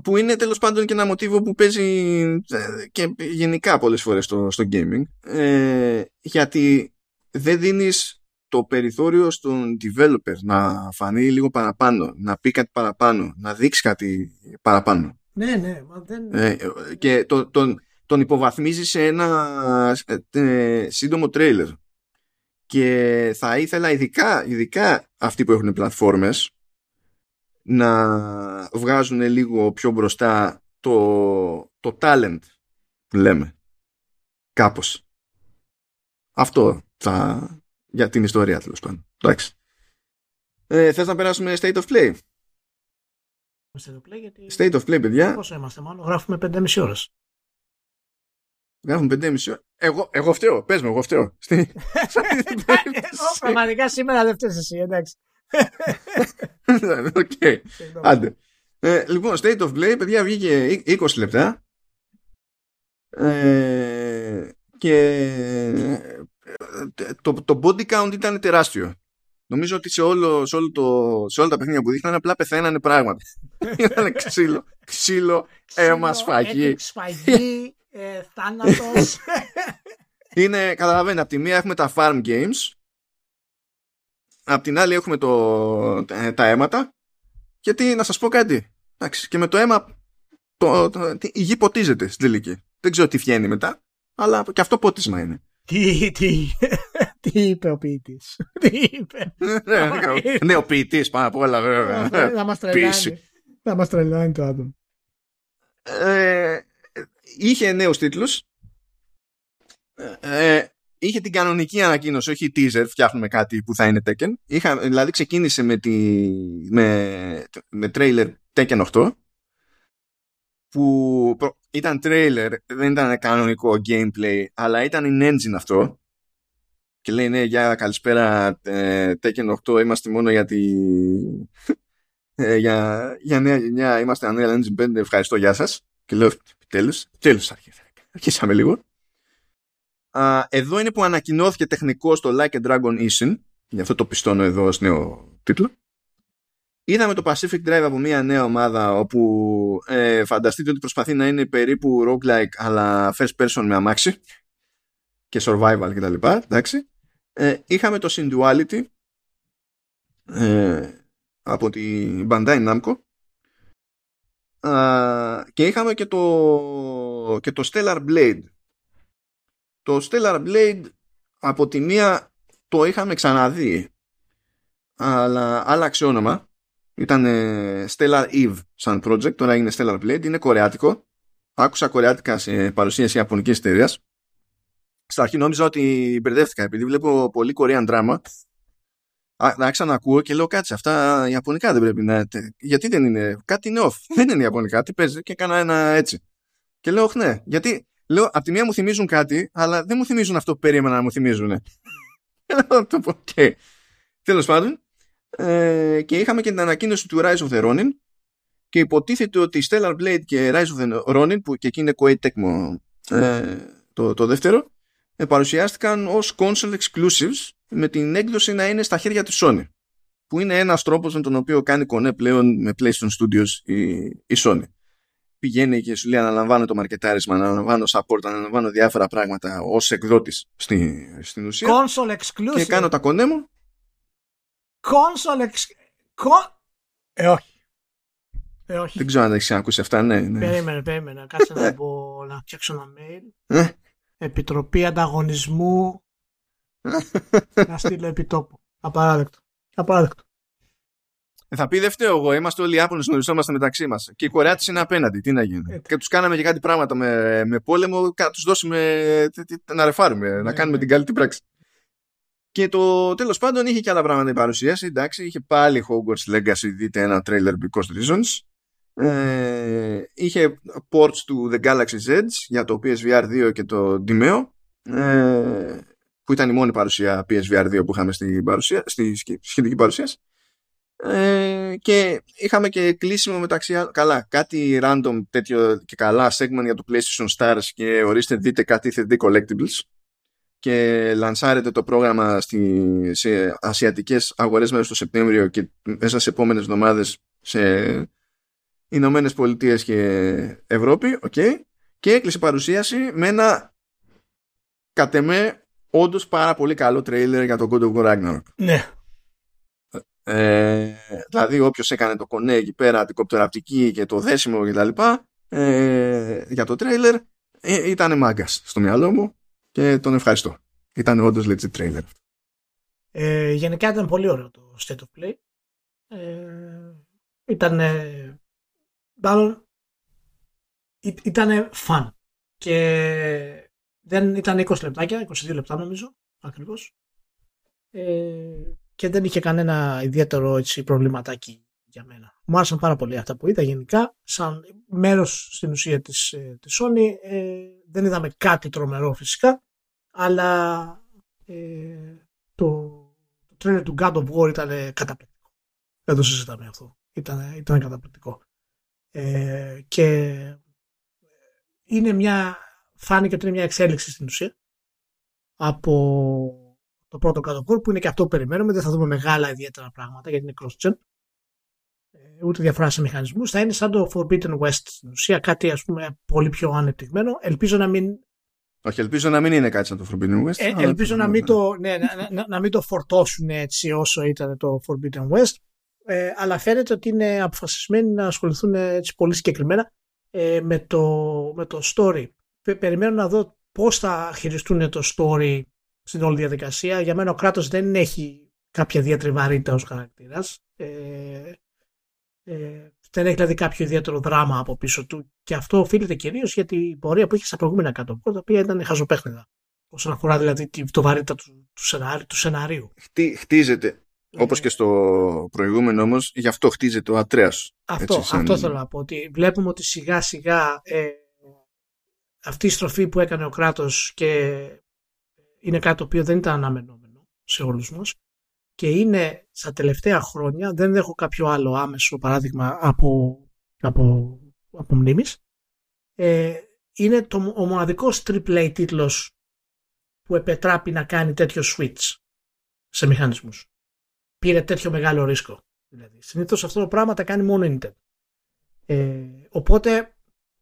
που είναι τέλος πάντων και ένα μοτίβο που παίζει ε, και γενικά πολλές φορές στο, στο gaming, ε, γιατί δεν δίνεις το περιθώριο στον developer να φανεί λίγο παραπάνω, να πει κάτι παραπάνω, να δείξει κάτι παραπάνω. Ναι, ναι, μα δεν... Ε, και το, τον, τον υποβαθμίζεις σε ένα ε, ε, σύντομο τρέιλερ. Και θα ήθελα ειδικά, ειδικά αυτοί που έχουν πλατφόρμες να βγάζουν λίγο πιο μπροστά το, το talent που λέμε. Κάπως. Αυτό θα, για την ιστορία τέλος πάντων. Εντάξει. Ε, θες να περάσουμε state of play; State of play, γιατί... State of play, παιδιά. Πόσο είμαστε, μάλλον γράφουμε 5,5 ώρες. Γράφουν 5,5 Εγώ, εγώ φταίω. Πες με, εγώ φταίω. (laughs) Πραγματικά σήμερα δεν φταίεις εσύ, εντάξει. (laughs) Οκ. Άντε. Ε, λοιπόν, State of Play, παιδιά, βγήκε 20 λεπτά. Ε, και ε, το, το body count ήταν τεράστιο. Νομίζω ότι σε, όλο, σε, όλο το, σε όλα τα παιχνίδια που δείχναν απλά πεθαίνανε πράγματα. (laughs) ήταν ξύλο, ξύλο, αίμα, σφαγή. Σφαγή, ε, θάνατος. (laughs) Είναι, καταλαβαίνετε, από τη μία έχουμε τα farm games, απ' την άλλη έχουμε το, τα αίματα, γιατί να σας πω κάτι, εντάξει, και με το αίμα το, το, η γη ποτίζεται στην τελική. Δεν ξέρω τι βγαίνει μετά, αλλά και αυτό πότισμα είναι. Τι, τι, (laughs) τι είπε ο ποιητής; (laughs) Τι είπε; (laughs) ναι, ο ποιητής πάνω απ' όλα, βέβαια. Θα μας τρελάνει. Θα μας τρελάνει το άτομο. Ε, είχε νέους τίτλους. Ε, είχε την κανονική ανακοίνωση, όχι teaser, φτιάχνουμε κάτι που θα είναι Tekken. Είχα, δηλαδή ξεκίνησε με, τη, με, με trailer Tekken 8 που ήταν trailer, δεν ήταν κανονικό gameplay, αλλά ήταν in engine αυτό. Και λέει ναι, για καλησπέρα ε, Tekken 8, είμαστε μόνο για τη... ε, για, για νέα γενιά, είμαστε Unreal Engine 5, ευχαριστώ, γεια σας. Και λέω, τέλος, τέλος αρχίσαμε λίγο. Α, εδώ είναι που ανακοινώθηκε τεχνικός το Like a Dragon Ishin, γι' αυτό το πιστώνω εδώ ως νέο τίτλο. Είδαμε το Pacific Drive από μια νέα ομάδα όπου ε, φανταστείτε ότι προσπαθεί να είναι περίπου roguelike αλλά first person με αμάξι και survival κτλ. Εντάξει. Ε, είχαμε το Synduality ε, από την Bandai Namco και είχαμε και το, και το Stellar Blade. Το Stellar Blade από τη μία το είχαμε ξαναδεί αλλά άλλαξε όνομα ήταν Stellar Eve σαν project, τώρα είναι Stellar Blade, είναι κορεάτικο. Άκουσα κορεάτικα σε παρουσίαση ιαπωνικής εταιρείας. Στα αρχή νόμιζα ότι μπερδεύτηκα επειδή βλέπω πολύ Korean drama. Άρχισα να ακούω και λέω κάτσε αυτά Ιαπωνικά δεν πρέπει να Γιατί δεν είναι, κάτι είναι off. Δεν είναι Ιαπωνικά, τι παίζει και έκανα ένα έτσι. Και λέω ναι, γιατί λέω απ' τη μία μου θυμίζουν κάτι, αλλά δεν μου θυμίζουν αυτό που περίμενα να μου θυμίζουν. το (laughs) πω, okay. Τέλος πάντων, ε, και είχαμε και την ανακοίνωση του Rise of the Ronin και υποτίθεται ότι Stellar Blade και Rise of the Ronin που και εκεί είναι Koei Tecmo ε, το, το δεύτερο ε, παρουσιάστηκαν ως console exclusives με την έκδοση να είναι στα χέρια της Sony που είναι ένας τρόπος με τον οποίο κάνει κονέ πλέον με PlayStation Studios η, η Sony πηγαίνει και σου λέει αναλαμβάνω το μαρκετάρισμα, αναλαμβάνω support, αναλαμβάνω διάφορα πράγματα ως εκδότης στη, στην ουσία console exclusive και κάνω τα κονέ μου Console εξ... Ε, όχι. Ε, όχι. Δεν ξέρω αν έχεις ακούσει αυτά, ναι. ναι. Περίμενε, περίμενε. Κάτσε να, πω, να φτιάξω ένα mail. Ε. Επιτροπή Ανταγωνισμού. να στείλω επιτόπου. Απαράδεκτο. Απαράδεκτο. Ε, θα πει δεν φταίω εγώ. Είμαστε όλοι Ιάπωνε, γνωριζόμαστε μεταξύ μας. Και οι Κορεάτε είναι απέναντι. Τι να γίνει. Ε, και τους κάναμε και κάτι πράγματα με, με πόλεμο. Τους δώσουμε να ρεφάρουμε, να κάνουμε την καλύτερη πράξη. Και το τέλος πάντων είχε και άλλα πράγματα η παρουσίαση. Εντάξει, είχε πάλι Hogwarts Legacy, δείτε ένα trailer because reasons. Ε, είχε ports του The Galaxy's Edge για το PSVR 2 και το Dimeo ε, που ήταν η μόνη παρουσία PSVR 2 που είχαμε στην παρουσία, στη σχετική παρουσίαση ε, και είχαμε και κλείσιμο μεταξύ καλά κάτι random τέτοιο και καλά segment για το PlayStation Stars και ορίστε δείτε κάτι 3D Collectibles και λανσάρεται το πρόγραμμα στη, σε ασιατικές αγορές μέσα στο Σεπτέμβριο και μέσα σε επόμενες εβδομάδες σε Ηνωμένες Πολιτείες και Ευρώπη okay. και έκλεισε παρουσίαση με ένα κατ' εμέ όντως πάρα πολύ καλό τρέιλερ για το God of War Ragnarok. Ναι. Ε, δηλαδή όποιος έκανε το κονέ εκεί πέρα, την κοπτεραπτική και το δέσιμο κτλ. Ε, για το τρέιλερ ε, ήταν μάγκας στο μυαλό μου και τον ευχαριστώ. Ήταν όντως legit trailer. Ε, γενικά ήταν πολύ ωραίο το State of Play. Ε, ήταν μάλλον ήταν fun και δεν ήταν 20 λεπτάκια, 22 λεπτά νομίζω ακριβώς ε, και δεν είχε κανένα ιδιαίτερο έτσι, προβληματάκι για μένα. Μου άρεσαν πάρα πολύ αυτά που είδα γενικά. Σαν μέρος στην ουσία της, ε, της Sony ε, δεν είδαμε κάτι τρομερό φυσικά αλλά ε, το, το τρέλερ του God of War ήταν καταπληκτικό. Δεν το συζητάμε αυτό. Ήταν, ήταν καταπληκτικό. Ε, και είναι μια, φάνηκε ότι είναι μια εξέλιξη στην ουσία από το πρώτο God of War που είναι και αυτό που περιμένουμε. Δεν θα δούμε μεγάλα ιδιαίτερα πράγματα γιατί είναι cross-gen. Ε, ούτε διαφορά σε μηχανισμούς. Θα είναι σαν το Forbidden West στην ουσία, κάτι ας πούμε πολύ πιο ανεπτυγμένο. Ελπίζω να μην όχι, ελπίζω να μην είναι κάτι σαν το Forbidden West. Ε, ελπίζω να μην, το, ναι, να, να, να, μην το φορτώσουν έτσι όσο ήταν το Forbidden West. Ε, αλλά φαίνεται ότι είναι αποφασισμένοι να ασχοληθούν έτσι πολύ συγκεκριμένα ε, με, το, με το story περιμένω να δω πώς θα χειριστούν το story στην όλη διαδικασία. Για μένα ο κράτος δεν έχει κάποια ιδιαίτερη βαρύτητα ως χαρακτήρας. Ε, ε, δεν έχει δηλαδή κάποιο ιδιαίτερο δράμα από πίσω του και αυτό οφείλεται κυρίως γιατί η πορεία που είχες στα προηγούμενα κάτω τα οποία ήταν χαζοπέχνεδα. Όσον αφορά δηλαδή το βαρύτητα του, του, σενάριου, του σενάριου. χτίζεται. Ε, Όπως και στο προηγούμενο όμως, γι' αυτό χτίζεται ο Ατρέας. Αυτό, αυτό θέλω να πω. Ότι βλέπουμε ότι σιγά σιγά ε, αυτή η στροφή που έκανε ο κράτος και είναι κάτι το οποίο δεν ήταν αναμενόμενο σε όλους μας και είναι στα τελευταία χρόνια, δεν έχω κάποιο άλλο άμεσο παράδειγμα από, από, από μνήμης, ε, είναι το, ο μοναδικός AAA τίτλος που επετράπει να κάνει τέτοιο switch σε μηχανισμούς. Πήρε τέτοιο μεγάλο ρίσκο. Δηλαδή. Συνήθως αυτό το πράγμα τα κάνει μόνο Nintendo. Ε, οπότε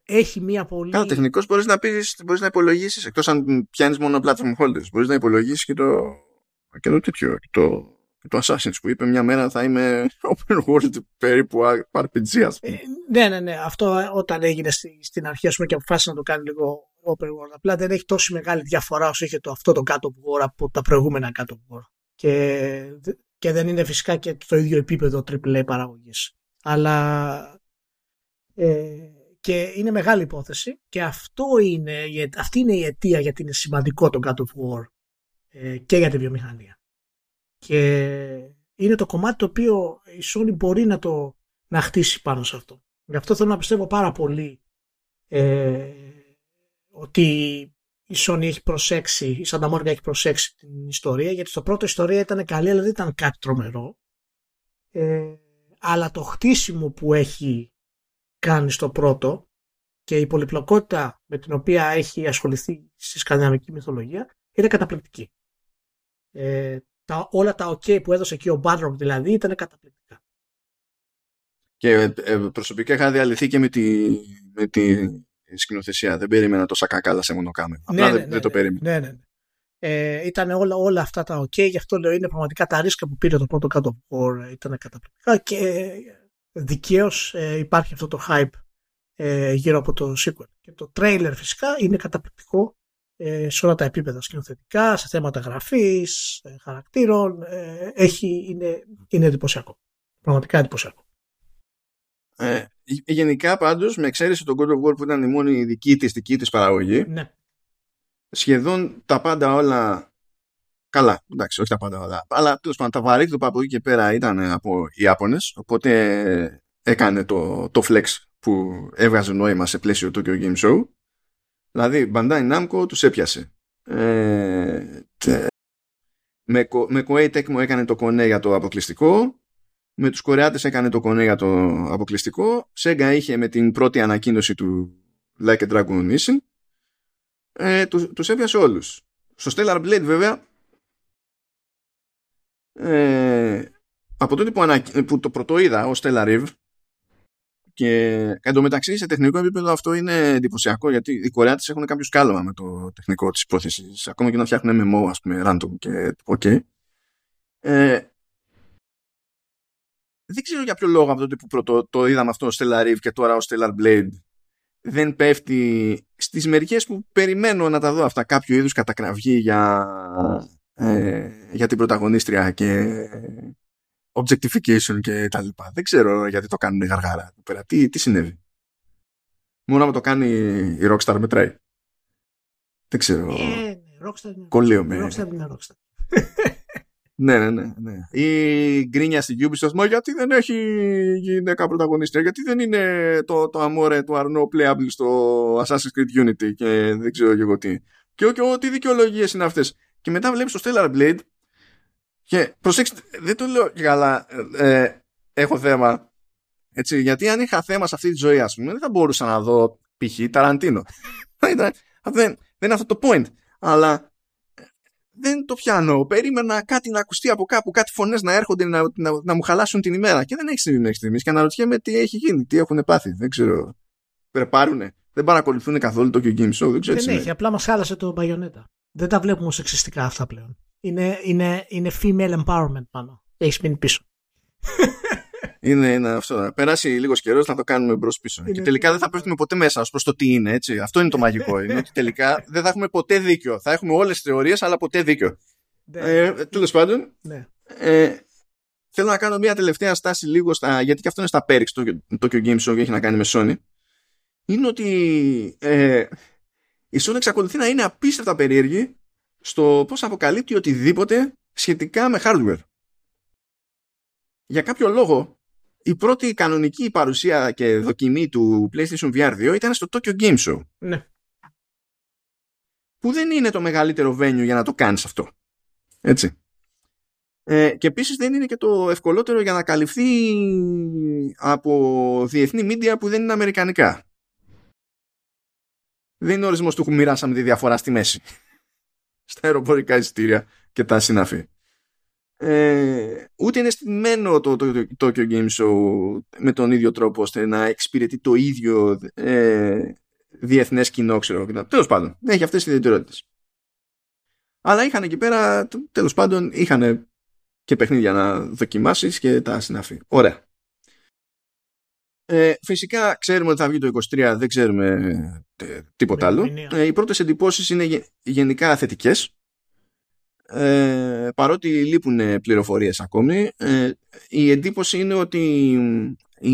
έχει μία πολύ. Καλά, τεχνικώς μπορείς να, πεις, μπορείς να υπολογίσεις, εκτός αν πιάνεις μόνο platform holders, μπορείς να υπολογίσεις και το, και το τέτοιο, το, το Assassin's που είπε μια μέρα θα είμαι (laughs) open world περίπου RPG ας πούμε. Ε, ναι, ναι, ναι. Αυτό όταν έγινε στη, στην αρχή ας πούμε, και αποφάσισε να το κάνει λίγο open world. Απλά δεν έχει τόση μεγάλη διαφορά όσο είχε το, αυτό το κάτω που από τα προηγούμενα κάτω που Και, και δεν είναι φυσικά και το ίδιο επίπεδο AAA παραγωγής. Αλλά ε, και είναι μεγάλη υπόθεση και αυτό είναι, αυτή είναι η αιτία γιατί είναι σημαντικό το God of War ε, και για τη βιομηχανία. Και είναι το κομμάτι το οποίο η Sony μπορεί να το να χτίσει πάνω σε αυτό. Γι' αυτό θέλω να πιστεύω πάρα πολύ ε, ότι η Sony έχει προσέξει, η Santa Monica έχει προσέξει την ιστορία, γιατί στο πρώτο ιστορία ήταν καλή, αλλά δεν ήταν κάτι τρομερό. Ε, αλλά το χτίσιμο που έχει κάνει στο πρώτο και η πολυπλοκότητα με την οποία έχει ασχοληθεί στη σκανδιναβική μυθολογία είναι καταπληκτική. Ε, τα, όλα τα OK που έδωσε εκεί ο Badrock δηλαδή ήταν καταπληκτικά. Και ε, ε, προσωπικά είχα διαλυθεί και με τη, με τη σκηνοθεσία. Δεν περίμενα τόσα κακάλα σε μονοκάμε. Ναι, Απλά ναι, δεν, ναι, το ναι. περίμενα. Ναι, ναι, ναι. Ε, ήταν όλα, όλα αυτά τα OK, γι' αυτό λέω είναι πραγματικά τα ρίσκα που πήρε το πρώτο κάτω από ήταν καταπληκτικά και δικαίως ε, υπάρχει αυτό το hype ε, γύρω από το sequel. Και το trailer φυσικά είναι καταπληκτικό ε, σε όλα τα επίπεδα σκηνοθετικά, σε θέματα γραφής, ε, χαρακτήρων. Ε, έχει, είναι, είναι εντυπωσιακό. Πραγματικά εντυπωσιακό. Ε, γενικά πάντως, με εξαίρεση τον God of War που ήταν η μόνη δική της, δική της παραγωγή, ναι. σχεδόν τα πάντα όλα καλά, εντάξει, όχι τα πάντα όλα, αλλά τέλος πάντων τα βαρύτητα από εκεί και πέρα ήταν από οι Ιάπωνες, οπότε έκανε το, το flex που έβγαζε νόημα σε πλαίσιο Tokyo Game Show Δηλαδή, Bandai Namco τους έπιασε. Ε, με, με Koei Tecmo έκανε το κονέ για το αποκλειστικό. Με τους Κορεάτες έκανε το κονέ για το αποκλειστικό. Sega είχε με την πρώτη ανακοίνωση του Like a Dragon Mission. Ε, τους, τους έπιασε όλους. Στο Stellar Blade βέβαια ε, από τότε που, ανα, που το πρωτό είδα ως Stellar Riv και εντωμεταξύ σε τεχνικό επίπεδο αυτό είναι εντυπωσιακό γιατί οι Κορεάτες έχουν κάποιο σκάλωμα με το τεχνικό της υπόθεσης. Ακόμα και να φτιάχνουν MMO, ας πούμε, random και OK. Ε, δεν ξέρω για ποιο λόγο από τότε που πρώτο το είδαμε αυτό ο Stellar Riv και τώρα ο Stellar Blade δεν πέφτει στις μερικές που περιμένω να τα δω αυτά κάποιο είδους κατακραυγή για, ε, για την πρωταγωνίστρια και objectification και τα λοιπά. Δεν ξέρω γιατί το κάνουν γαργάρα πέρα. Τι, τι συνέβη; Μόνο να το κάνει η Rockstar μετράει. Δεν ξέρω. Ε, ναι, Rockstar Κολλείο με. Rockstar είναι Rockstar. (laughs) ναι, ναι, ναι, ναι. Η γκρίνια στην Ubisoft, μα γιατί δεν έχει γυναίκα πρωταγωνίστρια, γιατί δεν είναι το, το αμόρε του Arnaud playable στο Assassin's Creed Unity και δεν ξέρω και εγώ τι. Και, και, τι δικαιολογίες είναι αυτές. Και μετά βλέπεις το Stellar Blade και προσέξτε, δεν το λέω καλά, ε, έχω θέμα. Έτσι, γιατί αν είχα θέμα σε αυτή τη ζωή, ας πούμε, δεν θα μπορούσα να δω π.χ. Ταραντίνο. (laughs) δεν, δεν είναι αυτό το point. Αλλά ε, δεν το πιάνω. Περίμενα κάτι να ακουστεί από κάπου, κάτι φωνές να έρχονται να, να, να, μου χαλάσουν την ημέρα. Και δεν έχει συμβεί μέχρι στιγμής. Και αναρωτιέμαι τι έχει γίνει, τι έχουν πάθει. Δεν ξέρω. Περπάρουνε. Δεν παρακολουθούν καθόλου το Game Show. Δεν, ξέρω δεν έχει. Απλά μας χάλασε το μπαγιονέτα. Δεν τα βλέπουμε ω εξιστικά αυτά πλέον. Είναι, είναι, είναι female empowerment πάνω. Έχεις μείνει πίσω. είναι ένα αυτό. Να περάσει λίγος καιρός να το κάνουμε μπρος πίσω. και τελικά δεν θα πέφτουμε ποτέ μέσα ως προς το τι είναι, έτσι. Αυτό είναι το μαγικό. είναι ότι τελικά δεν θα έχουμε ποτέ δίκιο. Θα έχουμε όλες τις θεωρίες, αλλά ποτέ δίκιο. Ναι. ε, Τέλος πάντων. Ναι. Ε, θέλω να κάνω μια τελευταία στάση λίγο στα. Γιατί και αυτό είναι στα Perks το Tokyo Game Show και έχει να κάνει με Sony. Είναι ότι ε, η Sony εξακολουθεί να είναι απίστευτα περίεργη στο πώς αποκαλύπτει οτιδήποτε σχετικά με hardware για κάποιο λόγο η πρώτη κανονική παρουσία και δοκιμή του PlayStation VR 2 ήταν στο Tokyo Game Show. Ναι. Που δεν είναι το μεγαλύτερο venue για να το κάνεις αυτό. Έτσι. Ε, και επίσης δεν είναι και το ευκολότερο για να καλυφθεί από διεθνή media που δεν είναι αμερικανικά. Δεν είναι ορισμός του που μοιράσαμε τη διαφορά στη μέση. (laughs) Στα αεροπορικά εισιτήρια και τα συναφή ε, ούτε είναι στημένο το, το, το, Tokyo Game Show με τον ίδιο τρόπο ώστε να εξυπηρετεί το ίδιο ε, διεθνές κοινό, ξέρω. Τέλος πάντων, έχει αυτές τις ιδιαιτερότητες. Αλλά είχαν εκεί πέρα, τέλος πάντων, είχαν και παιχνίδια να δοκιμάσεις και τα συναφή. Ωραία. Ε, φυσικά ξέρουμε ότι θα βγει το 23, δεν ξέρουμε ε, τίποτα άλλο. Ε, οι πρώτες εντυπώσεις είναι γενικά θετικές. Ε, παρότι λείπουν πληροφορίες ακόμη ε, η εντύπωση είναι ότι η,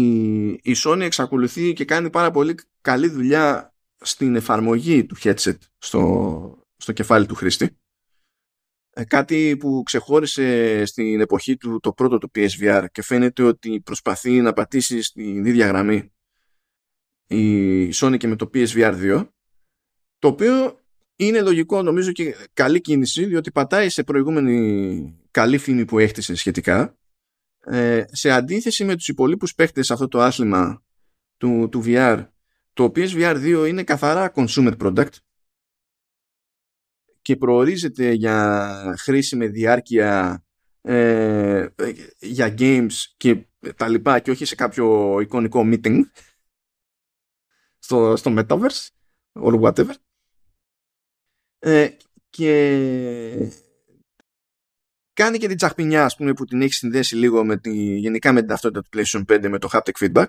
η Sony εξακολουθεί και κάνει πάρα πολύ καλή δουλειά στην εφαρμογή του headset στο, στο κεφάλι του χρήστη. ε, κάτι που ξεχώρισε στην εποχή του το πρώτο του PSVR και φαίνεται ότι προσπαθεί να πατήσει στην ίδια γραμμή η Sony και με το PSVR 2 το οποίο είναι λογικό νομίζω και καλή κίνηση διότι πατάει σε προηγούμενη καλή φήμη που έχτισε σχετικά ε, σε αντίθεση με τους υπολείπους παίχτες σε αυτό το άθλημα του, του VR το PSVR 2 είναι καθαρά consumer product και προορίζεται για χρήση με διάρκεια ε, για games και τα λοιπά και όχι σε κάποιο εικονικό meeting στο, στο Metaverse or whatever. Ε, και κάνει και την τσαχπινιά ας πούμε, που την έχει συνδέσει λίγο με τη, γενικά με την ταυτότητα του PlayStation 5 με το haptic feedback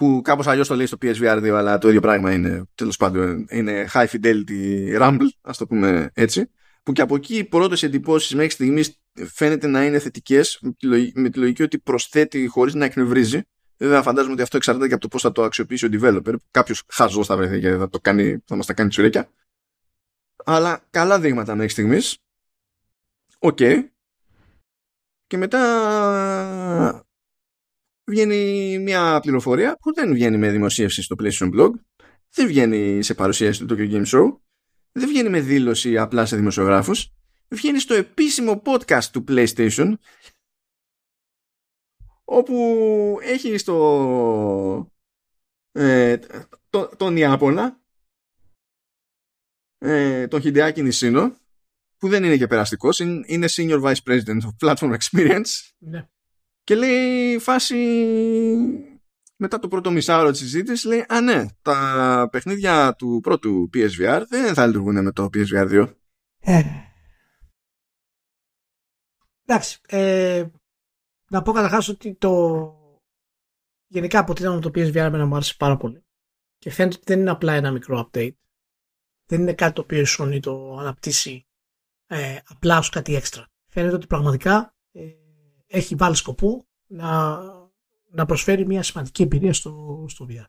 που κάπως αλλιώς το λέει στο PSVR 2 αλλά το ίδιο πράγμα είναι τέλος πάντων είναι high fidelity rumble ας το πούμε έτσι που και από εκεί οι πρώτες εντυπώσεις μέχρι στιγμής φαίνεται να είναι θετικές με τη λογική ότι προσθέτει χωρίς να εκνευρίζει Βέβαια, φαντάζομαι ότι αυτό εξαρτάται και από το πώς θα το αξιοποιήσει ο developer. Κάποιος χαζός θα βρεθεί και θα, το κάνει, θα μας τα κάνει τσουρέκια. Αλλά καλά δείγματα μέχρι στιγμής. Οκ. Και μετά βγαίνει μια πληροφορία που δεν βγαίνει με δημοσίευση στο PlayStation Blog, δεν βγαίνει σε παρουσίαση του Tokyo Game Show, δεν βγαίνει με δήλωση απλά σε δημοσιογράφους, βγαίνει στο επίσημο podcast του PlayStation όπου έχει στο ε, τον Ιάπωνα ε, τον Χιντεάκη Νησίνο που δεν είναι και περαστικός είναι Senior Vice President of Platform Experience ναι. Και λέει φάση μετά το πρώτο μισάωρο της συζήτησης λέει α ναι τα παιχνίδια του πρώτου PSVR δεν θα λειτουργούν με το PSVR 2 ε. εντάξει ε, να πω καταρχάς ότι το γενικά από ό,τι το PSVR εμένα μου άρεσε πάρα πολύ και φαίνεται ότι δεν είναι απλά ένα μικρό update δεν είναι κάτι το οποίο η Sony το αναπτύσσει ε, απλά ως κάτι έξτρα. Φαίνεται ότι πραγματικά ε, έχει βάλει σκοπό να, να προσφέρει μια σημαντική εμπειρία στο, στο VR.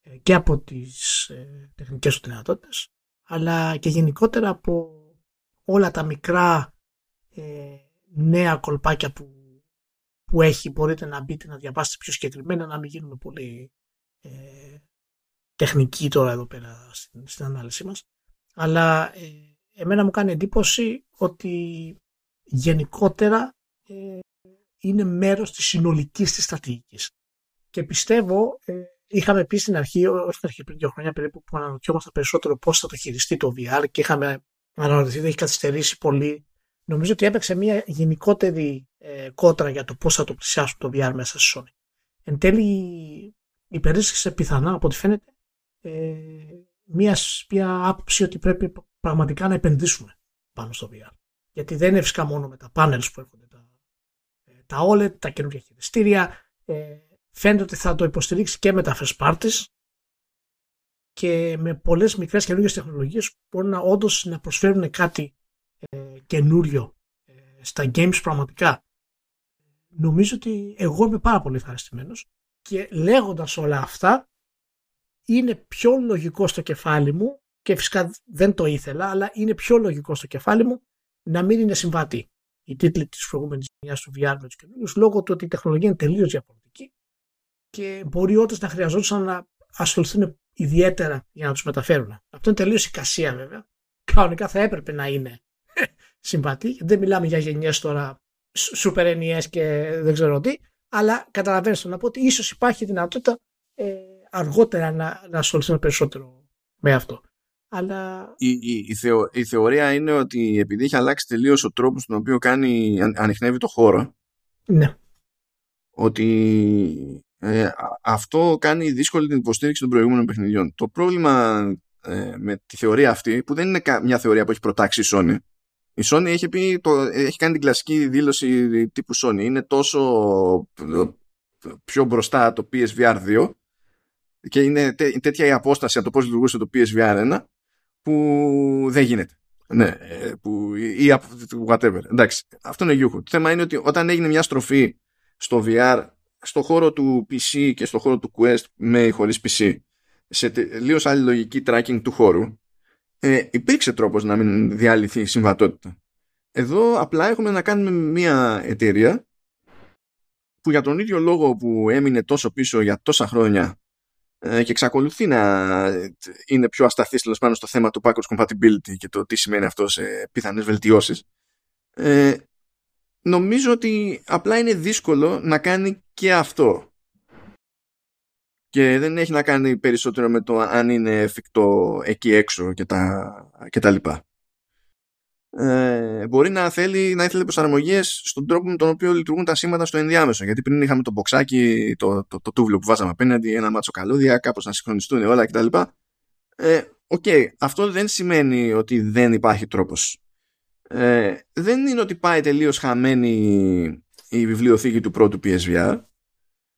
Ε, και από τις ε, τεχνικές του δυνατότητες, αλλά και γενικότερα από όλα τα μικρά ε, νέα κολπάκια που, που έχει. Μπορείτε να μπείτε να διαβάσετε πιο συγκεκριμένα, να μην γίνουμε πολύ τεχνική τώρα εδώ πέρα στην, στην ανάλυση μας. Αλλά ε, εμένα μου κάνει εντύπωση ότι γενικότερα ε, είναι μέρος της συνολικής της στρατηγικής. Και πιστεύω, ε, είχαμε πει στην αρχή, όχι στην αρχή πριν δύο χρόνια περίπου, που αναρωτιόμαστε περισσότερο πώς θα το χειριστεί το VR και είχαμε αναρωτηθεί, δεν έχει καθυστερήσει πολύ. Νομίζω ότι έπαιξε μια γενικότερη ε, κότρα για το πώς θα το πλησιάσουν το VR μέσα στη Sony. Εν τέλει, υπερίσχυσε πιθανά από ό,τι φαίνεται ε, μια, μια άποψη ότι πρέπει πραγματικά να επενδύσουμε πάνω στο VR. Γιατί δεν είναι φυσικά μόνο με τα panels που έρχονται τα, ε, τα OLED, τα καινούργια χειριστήρια. Ε, φαίνεται ότι θα το υποστηρίξει και με τα first parties και με πολλές μικρές καινούργιες τεχνολογίες που μπορούν να, όντως να προσφέρουν κάτι ε, καινούριο ε, στα games πραγματικά. Νομίζω ότι εγώ είμαι πάρα πολύ ευχαριστημένος και λέγοντας όλα αυτά είναι πιο λογικό στο κεφάλι μου και φυσικά δεν το ήθελα αλλά είναι πιο λογικό στο κεφάλι μου να μην είναι συμβατή η τίτλη της προηγούμενης γενιάς του VR με τους καινούριους λόγω του ότι η τεχνολογία είναι τελείως διαφορετική και μπορεί όντως να χρειαζόταν να ασχοληθούν ιδιαίτερα για να τους μεταφέρουν. Αυτό είναι τελείως εικασία βέβαια. Κανονικά θα έπρεπε να είναι (laughs) συμβατή. Δεν μιλάμε για γενιές τώρα super NES και δεν ξέρω τι, αλλά καταλαβαίνετε να πω ότι ίσως υπάρχει δυνατότητα ε, αργότερα να, να ασχοληθούν περισσότερο με αυτό. Αλλά... Η, η, η, θεω, η θεωρία είναι ότι επειδή έχει αλλάξει τελείως ο τρόπος στον οποίο κάνει, αν, ανοιχνεύει το χώρο. Ναι. Ότι ε, αυτό κάνει δύσκολη την υποστήριξη των προηγούμενων παιχνιδιών. Το πρόβλημα ε, με τη θεωρία αυτή, που δεν είναι μια θεωρία που έχει προτάξει η Sony, η Sony έχει, πει, το, έχει κάνει την κλασική δήλωση τύπου Sony. Είναι τόσο ε, πιο μπροστά το PSVR 2 και είναι τέτοια η απόσταση από το πώς λειτουργούσε το PSVR 1 που δεν γίνεται. Ναι, ε, που, ή whatever. Εντάξει, αυτό είναι γιούχο. Το θέμα είναι ότι όταν έγινε μια στροφή στο VR, στο χώρο του PC και στο χώρο του Quest με ή χωρίς PC, σε τελείως άλλη λογική tracking του χώρου, ε, υπήρξε τρόπος να μην διαλυθεί η συμβατότητα. Εδώ απλά έχουμε να κάνουμε μια εταιρεία που για τον ίδιο λόγο που έμεινε τόσο πίσω για τόσα χρόνια ε, και εξακολουθεί να είναι πιο ασταθής τέλος πάνω στο θέμα του backwards compatibility και το τι σημαίνει αυτό σε πιθανές βελτιώσεις. Ε, νομίζω ότι απλά είναι δύσκολο να κάνει και αυτό. Και δεν έχει να κάνει περισσότερο με το αν είναι εφικτό εκεί έξω και τα, και τα λοιπά ε, μπορεί να θέλει να ήθελε προσαρμογές στον τρόπο με τον οποίο λειτουργούν τα σήματα στο ενδιάμεσο. Γιατί πριν είχαμε το μποξάκι, το, το, το, τούβλο που βάζαμε απέναντι, ένα μάτσο καλώδια, κάπως να συγχρονιστούν όλα κτλ. Ε, OK, okay, αυτό δεν σημαίνει ότι δεν υπάρχει τρόπος. Ε, δεν είναι ότι πάει τελείως χαμένη η βιβλιοθήκη του πρώτου PSVR,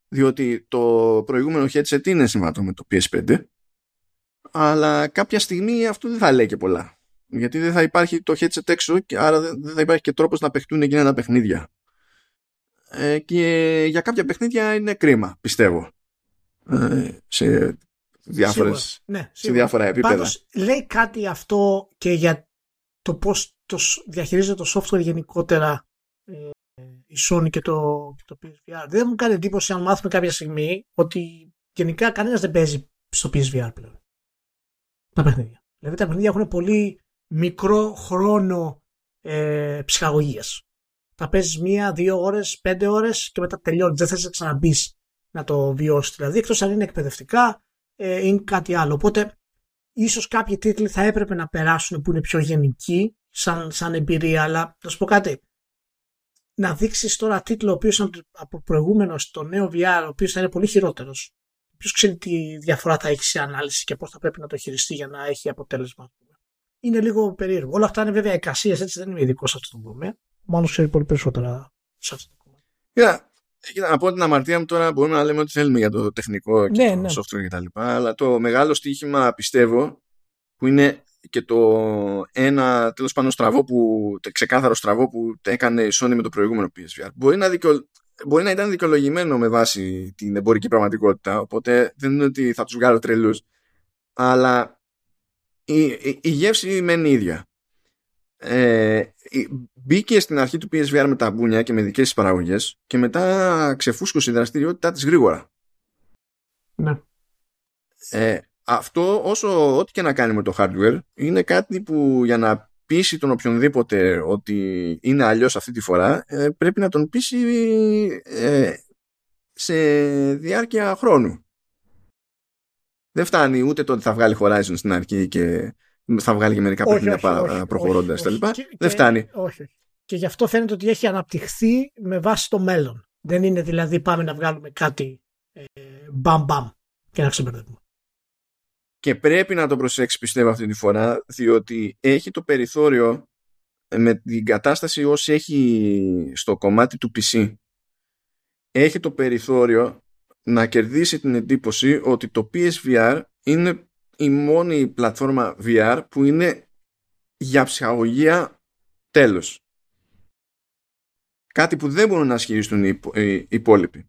διότι το προηγούμενο headset είναι συμβατό με το PS5, αλλά κάποια στιγμή αυτό δεν θα λέει και πολλά. Γιατί δεν θα υπάρχει το headset έξω και άρα δεν θα υπάρχει και τρόπος να παιχτούν εκείνα τα παιχνίδια. Ε, και για κάποια παιχνίδια είναι κρίμα, πιστεύω. Ε, σε, διάφορες, ναι, σε διάφορα επίπεδα. Πάντως, λέει κάτι αυτό και για το πώς το διαχειρίζεται το software γενικότερα ε, η Sony και το, και το PSVR. Δεν μου κάνει εντύπωση αν μάθουμε κάποια στιγμή ότι γενικά κανένας δεν παίζει στο PSVR πλέον. Τα παιχνίδια. Δηλαδή τα παιχνίδια έχουν πολύ μικρό χρόνο ε, ψυχαγωγίας. Θα παίζεις μία, δύο ώρες, πέντε ώρες και μετά τελειώνεις. Δεν θες να ξαναμπείς να το βιώσεις. Δηλαδή εκτός αν είναι εκπαιδευτικά ε, είναι κάτι άλλο. Οπότε ίσως κάποιοι τίτλοι θα έπρεπε να περάσουν που είναι πιο γενικοί σαν, σαν εμπειρία. Αλλά να σου πω κάτι. Να δείξεις τώρα τίτλο ο οποίος από προηγούμενο στο νέο VR, ο οποίος θα είναι πολύ χειρότερος. Ποιος ξέρει τι διαφορά θα έχει σε ανάλυση και πώς θα πρέπει να το χειριστεί για να έχει αποτέλεσμα είναι λίγο περίεργο. Όλα αυτά είναι βέβαια εικασίες, έτσι δεν είμαι ειδικός σε αυτό το τομέα. Μάλλον ξέρει πολύ περισσότερα σε αυτό το κομμάτι. Κοίτα, κοίτα, από την αμαρτία μου τώρα μπορούμε να λέμε ό,τι θέλουμε για το τεχνικό και ναι, το ναι. software κτλ. Αλλά το μεγάλο στοίχημα πιστεύω που είναι και το ένα τέλος πάντων στραβό που, ξεκάθαρο στραβό που έκανε η Sony με το προηγούμενο PSVR. Μπορεί να, δικαιο... μπορεί να ήταν δικαιολογημένο με βάση την εμπορική πραγματικότητα, οπότε δεν είναι ότι θα τους βγάλω τρελούς. Αλλά η, η, γεύση μένει ίδια. Ε, μπήκε στην αρχή του PSVR με τα μπούνια και με δικές της παραγωγές και μετά ξεφούσκωσε η δραστηριότητά της γρήγορα. Ναι. Ε, αυτό όσο ό,τι και να κάνει με το hardware είναι κάτι που για να πείσει τον οποιονδήποτε ότι είναι αλλιώς αυτή τη φορά ε, πρέπει να τον πείσει ε, σε διάρκεια χρόνου δεν φτάνει ούτε το ότι θα βγάλει Horizon στην αρχή και θα βγάλει και μερικά παιχνίδια προχωρώντας Δεν φτάνει. Όχι, Και γι' αυτό φαίνεται ότι έχει αναπτυχθεί με βάση το μέλλον. Δεν είναι δηλαδή πάμε να βγάλουμε κάτι ε, μπαμ μπαμ και να ξεμπερδεύουμε. Και πρέπει να το προσέξεις πιστεύω αυτή τη φορά διότι έχει το περιθώριο με την κατάσταση όσοι έχει στο κομμάτι του PC έχει το περιθώριο να κερδίσει την εντύπωση ότι το PSVR είναι η μόνη πλατφόρμα VR που είναι για ψυχαγωγία τέλος. Κάτι που δεν μπορούν να ασχεριστούν οι υπόλοιποι.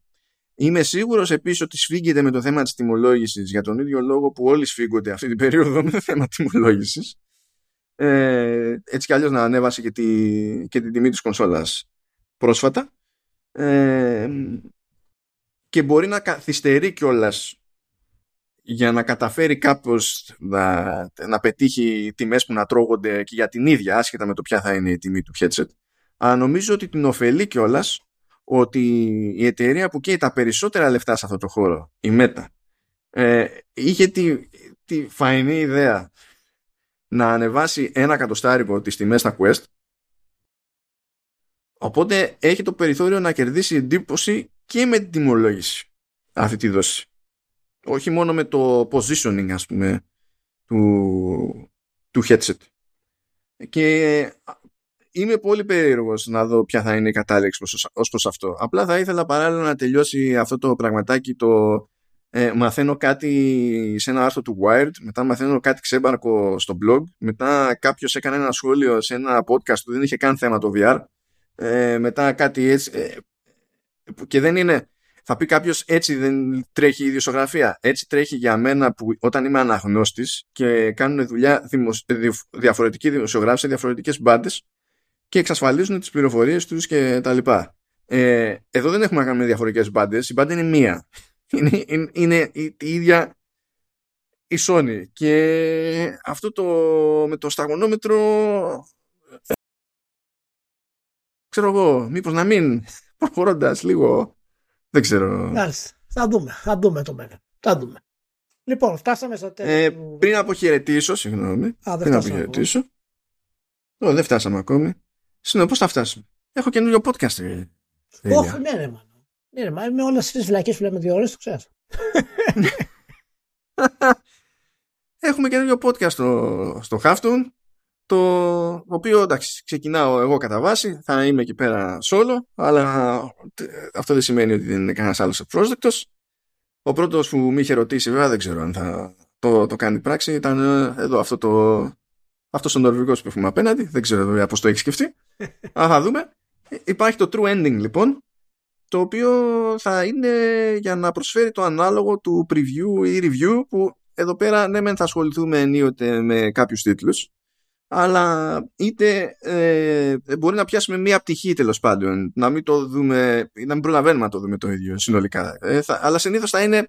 Είμαι σίγουρος επίσης ότι σφίγγεται με το θέμα της τιμολόγησης για τον ίδιο λόγο που όλοι σφίγγονται αυτή την περίοδο με το θέμα τιμολόγησης. Ε, έτσι κι αλλιώς να ανέβασε και, τη, και την τιμή της κονσόλας πρόσφατα. Ε, και μπορεί να καθυστερεί κιόλας για να καταφέρει κάπως να, να πετύχει τιμές που να τρώγονται και για την ίδια άσχετα με το ποια θα είναι η τιμή του headset. Αλλά νομίζω ότι την ωφελεί κιόλας ότι η εταιρεία που καίει τα περισσότερα λεφτά σε αυτό το χώρο, η Meta, ε, είχε τη, τη φαϊνή ιδέα να ανεβάσει ένα κατοστάρικο τις τιμές στα Quest. Οπότε έχει το περιθώριο να κερδίσει εντύπωση και με την τιμολόγηση αυτή τη δόση όχι μόνο με το positioning ας πούμε του, του headset και είμαι πολύ περίεργος να δω ποια θα είναι η κατάληξη ως προς αυτό. Απλά θα ήθελα παράλληλα να τελειώσει αυτό το πραγματάκι το ε, μαθαίνω κάτι σε ένα άρθρο του Wired, μετά μαθαίνω κάτι ξέμπαρκο στο blog, μετά κάποιος έκανε ένα σχόλιο σε ένα podcast που δεν είχε καν θέμα το VR, ε, μετά κάτι έτσι, ε, και δεν είναι, θα πει κάποιος έτσι δεν τρέχει η ιδιοσιογραφία. Έτσι τρέχει για μένα που όταν είμαι αναγνώστης και κάνουν δουλειά διαφορετικοί δημοσιογράφοι σε διαφορετικές μπάντες και εξασφαλίζουν τις πληροφορίες τους και τα λοιπά. Ε, εδώ δεν έχουμε να κάνουμε διαφορετικές μπάντες. Η μπάντα είναι μία. (laughs) Είναι, είναι, είναι η, η, ίδια η Sony. Και αυτό το με το σταγονόμετρο ξέρω εγώ, μήπως να μην προχωρώντας λίγο δεν ξέρω. Θα δούμε, θα δούμε το μέλλον. Θα δούμε. Λοιπόν, φτάσαμε στο τέλος. Ε, πριν αποχαιρετήσω, συγγνώμη. Α, δεν πριν αποχαιρετήσω. δεν φτάσαμε ακόμη. Συνεπώ θα φτάσουμε; Έχω καινούριο podcast. Ε, Όχι, ναι, ρε, μάλλον. Ναι, ρε, με όλες τι βλακίε που λέμε δύο ώρες, το ξέρω. (laughs) Έχουμε καινούριο podcast στο, στο το οποίο εντάξει ξεκινάω εγώ κατά βάση θα είμαι εκεί πέρα solo αλλά αυτό δεν σημαίνει ότι δεν είναι κανένας άλλος ευπρόσδεκτος ο πρώτος που με είχε ρωτήσει βέβαια δεν ξέρω αν θα το, το κάνει πράξη ήταν ε, εδώ αυτό το αυτός ο Νορβηγός που έχουμε απέναντι. Δεν ξέρω βέβαια πώς το έχει σκεφτεί. (laughs) Αλλά θα δούμε. Υπάρχει το true ending λοιπόν, το οποίο θα είναι για να προσφέρει το ανάλογο του preview ή review που εδώ πέρα ναι μεν θα ασχοληθούμε ενίοτε με κάποιους τίτλους αλλά είτε ε, μπορεί να πιάσουμε μία πτυχή τέλος πάντων να μην το δούμε να μην προλαβαίνουμε να το δούμε το ίδιο συνολικά ε, θα, αλλά συνήθως θα είναι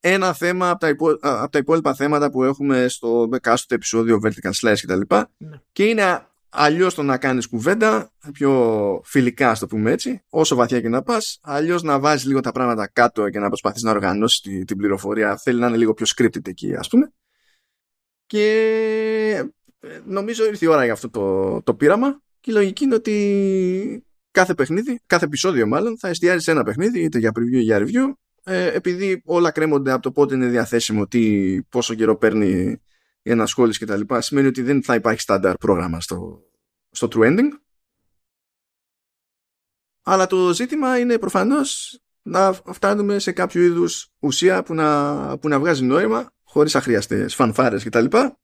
ένα θέμα από τα, υπό, από τα υπόλοιπα θέματα που έχουμε στο εκάστοτε επεισόδιο Vertical Slice κτλ. Ναι. Και είναι αλλιώς το να κάνεις κουβέντα, πιο φιλικά, ας το πούμε έτσι, όσο βαθιά και να πας, αλλιώς να βάζεις λίγο τα πράγματα κάτω και να προσπαθείς να οργανώσεις την, την πληροφορία. Θέλει να είναι λίγο πιο scripted εκεί, ας πούμε. Και ε, νομίζω ήρθε η ώρα για αυτό το, το πείραμα. Και η λογική είναι ότι κάθε παιχνίδι, κάθε επεισόδιο μάλλον, θα εστιάζει σε ένα παιχνίδι, είτε για preview ή για review, ε, επειδή όλα κρέμονται από το πότε είναι διαθέσιμο, τι, πόσο καιρό παίρνει η ανασχόληση και τα λοιπά, σημαίνει ότι δεν θα υπάρχει στάνταρ πρόγραμμα στο, στο true ending. Αλλά το ζήτημα είναι προφανώς να φτάνουμε σε κάποιο είδους ουσία που να, που να βγάζει νόημα χωρίς αχρίαστες φανφάρες κτλ και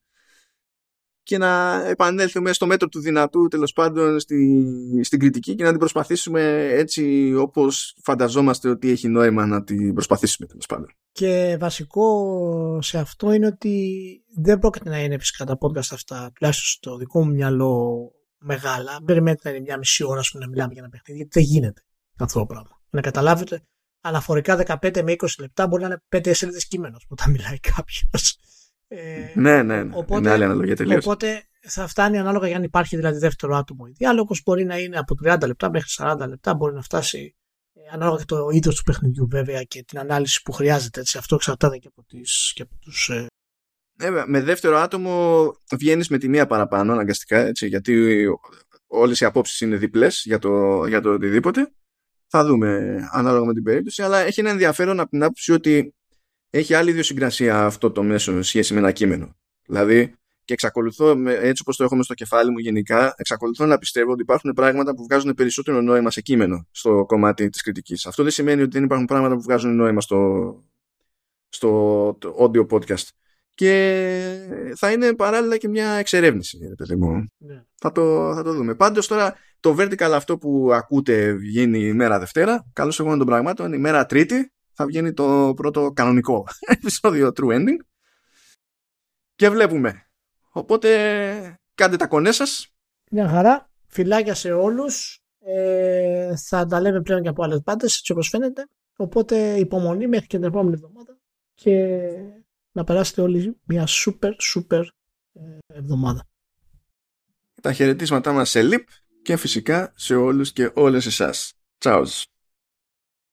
να επανέλθουμε στο μέτρο του δυνατού τέλος πάντων στη, στην κριτική και να την προσπαθήσουμε έτσι όπως φανταζόμαστε ότι έχει νόημα να την προσπαθήσουμε τέλος πάντων. Και βασικό σε αυτό είναι ότι δεν πρόκειται να είναι φυσικά τα podcast αυτά, τουλάχιστον στο δικό μου μυαλό μεγάλα. Περιμένετε να είναι μια μισή ώρα που να μιλάμε για ένα παιχνίδι, γιατί δεν γίνεται αυτό το πράγμα. Να καταλάβετε, αναφορικά 15 με 20 λεπτά μπορεί να είναι 5 σελίδε κείμενος που τα μιλάει κάποιος. Ε, ναι, ναι, ναι. Οπότε, είναι άλλη αναλογία τελείως. Οπότε θα φτάνει ανάλογα για αν υπάρχει δηλαδή δεύτερο άτομο. Η διάλογος μπορεί να είναι από 30 λεπτά μέχρι 40 λεπτά, μπορεί να φτάσει ε, ανάλογα και το είδος του παιχνιδιού βέβαια και την ανάλυση που χρειάζεται. Έτσι. Αυτό εξαρτάται και από, τις, και από τους... Ε... Ε, με δεύτερο άτομο βγαίνεις με τη μία παραπάνω αναγκαστικά έτσι, γιατί όλες οι απόψεις είναι διπλέ για το, για το οτιδήποτε. Θα δούμε ανάλογα με την περίπτωση, αλλά έχει ένα ενδιαφέρον από την άποψη ότι έχει άλλη ιδιοσυγκρασία αυτό το μέσο σχέση με ένα κείμενο. Δηλαδή, και εξακολουθώ, έτσι όπως το έχουμε στο κεφάλι μου γενικά, εξακολουθώ να πιστεύω ότι υπάρχουν πράγματα που βγάζουν περισσότερο νόημα σε κείμενο στο κομμάτι της κριτικής. Αυτό δεν σημαίνει ότι δεν υπάρχουν πράγματα που βγάζουν νόημα στο, στο audio podcast. Και θα είναι παράλληλα και μια εξερεύνηση, παιδί μου. Ναι. Θα, το, θα το δούμε. Πάντως τώρα το vertical αυτό που ακούτε βγαίνει η μέρα Δευτέρα. Καλώς εγώ των πραγμάτων. Η μέρα Τρίτη θα βγαίνει το πρώτο κανονικό (laughs) επεισόδιο True Ending. Και βλέπουμε. Οπότε κάντε τα κονέ σας. Μια χαρά. Φιλάκια σε όλους. Ε, θα τα λέμε πλέον και από άλλες πάντες, έτσι όπως φαίνεται. Οπότε υπομονή μέχρι και την επόμενη εβδομάδα. Και να περάσετε όλοι μια super super ε, εβδομάδα. Τα χαιρετίσματά μας σε LIP και φυσικά σε όλους και όλες εσάς. Τσάουζ.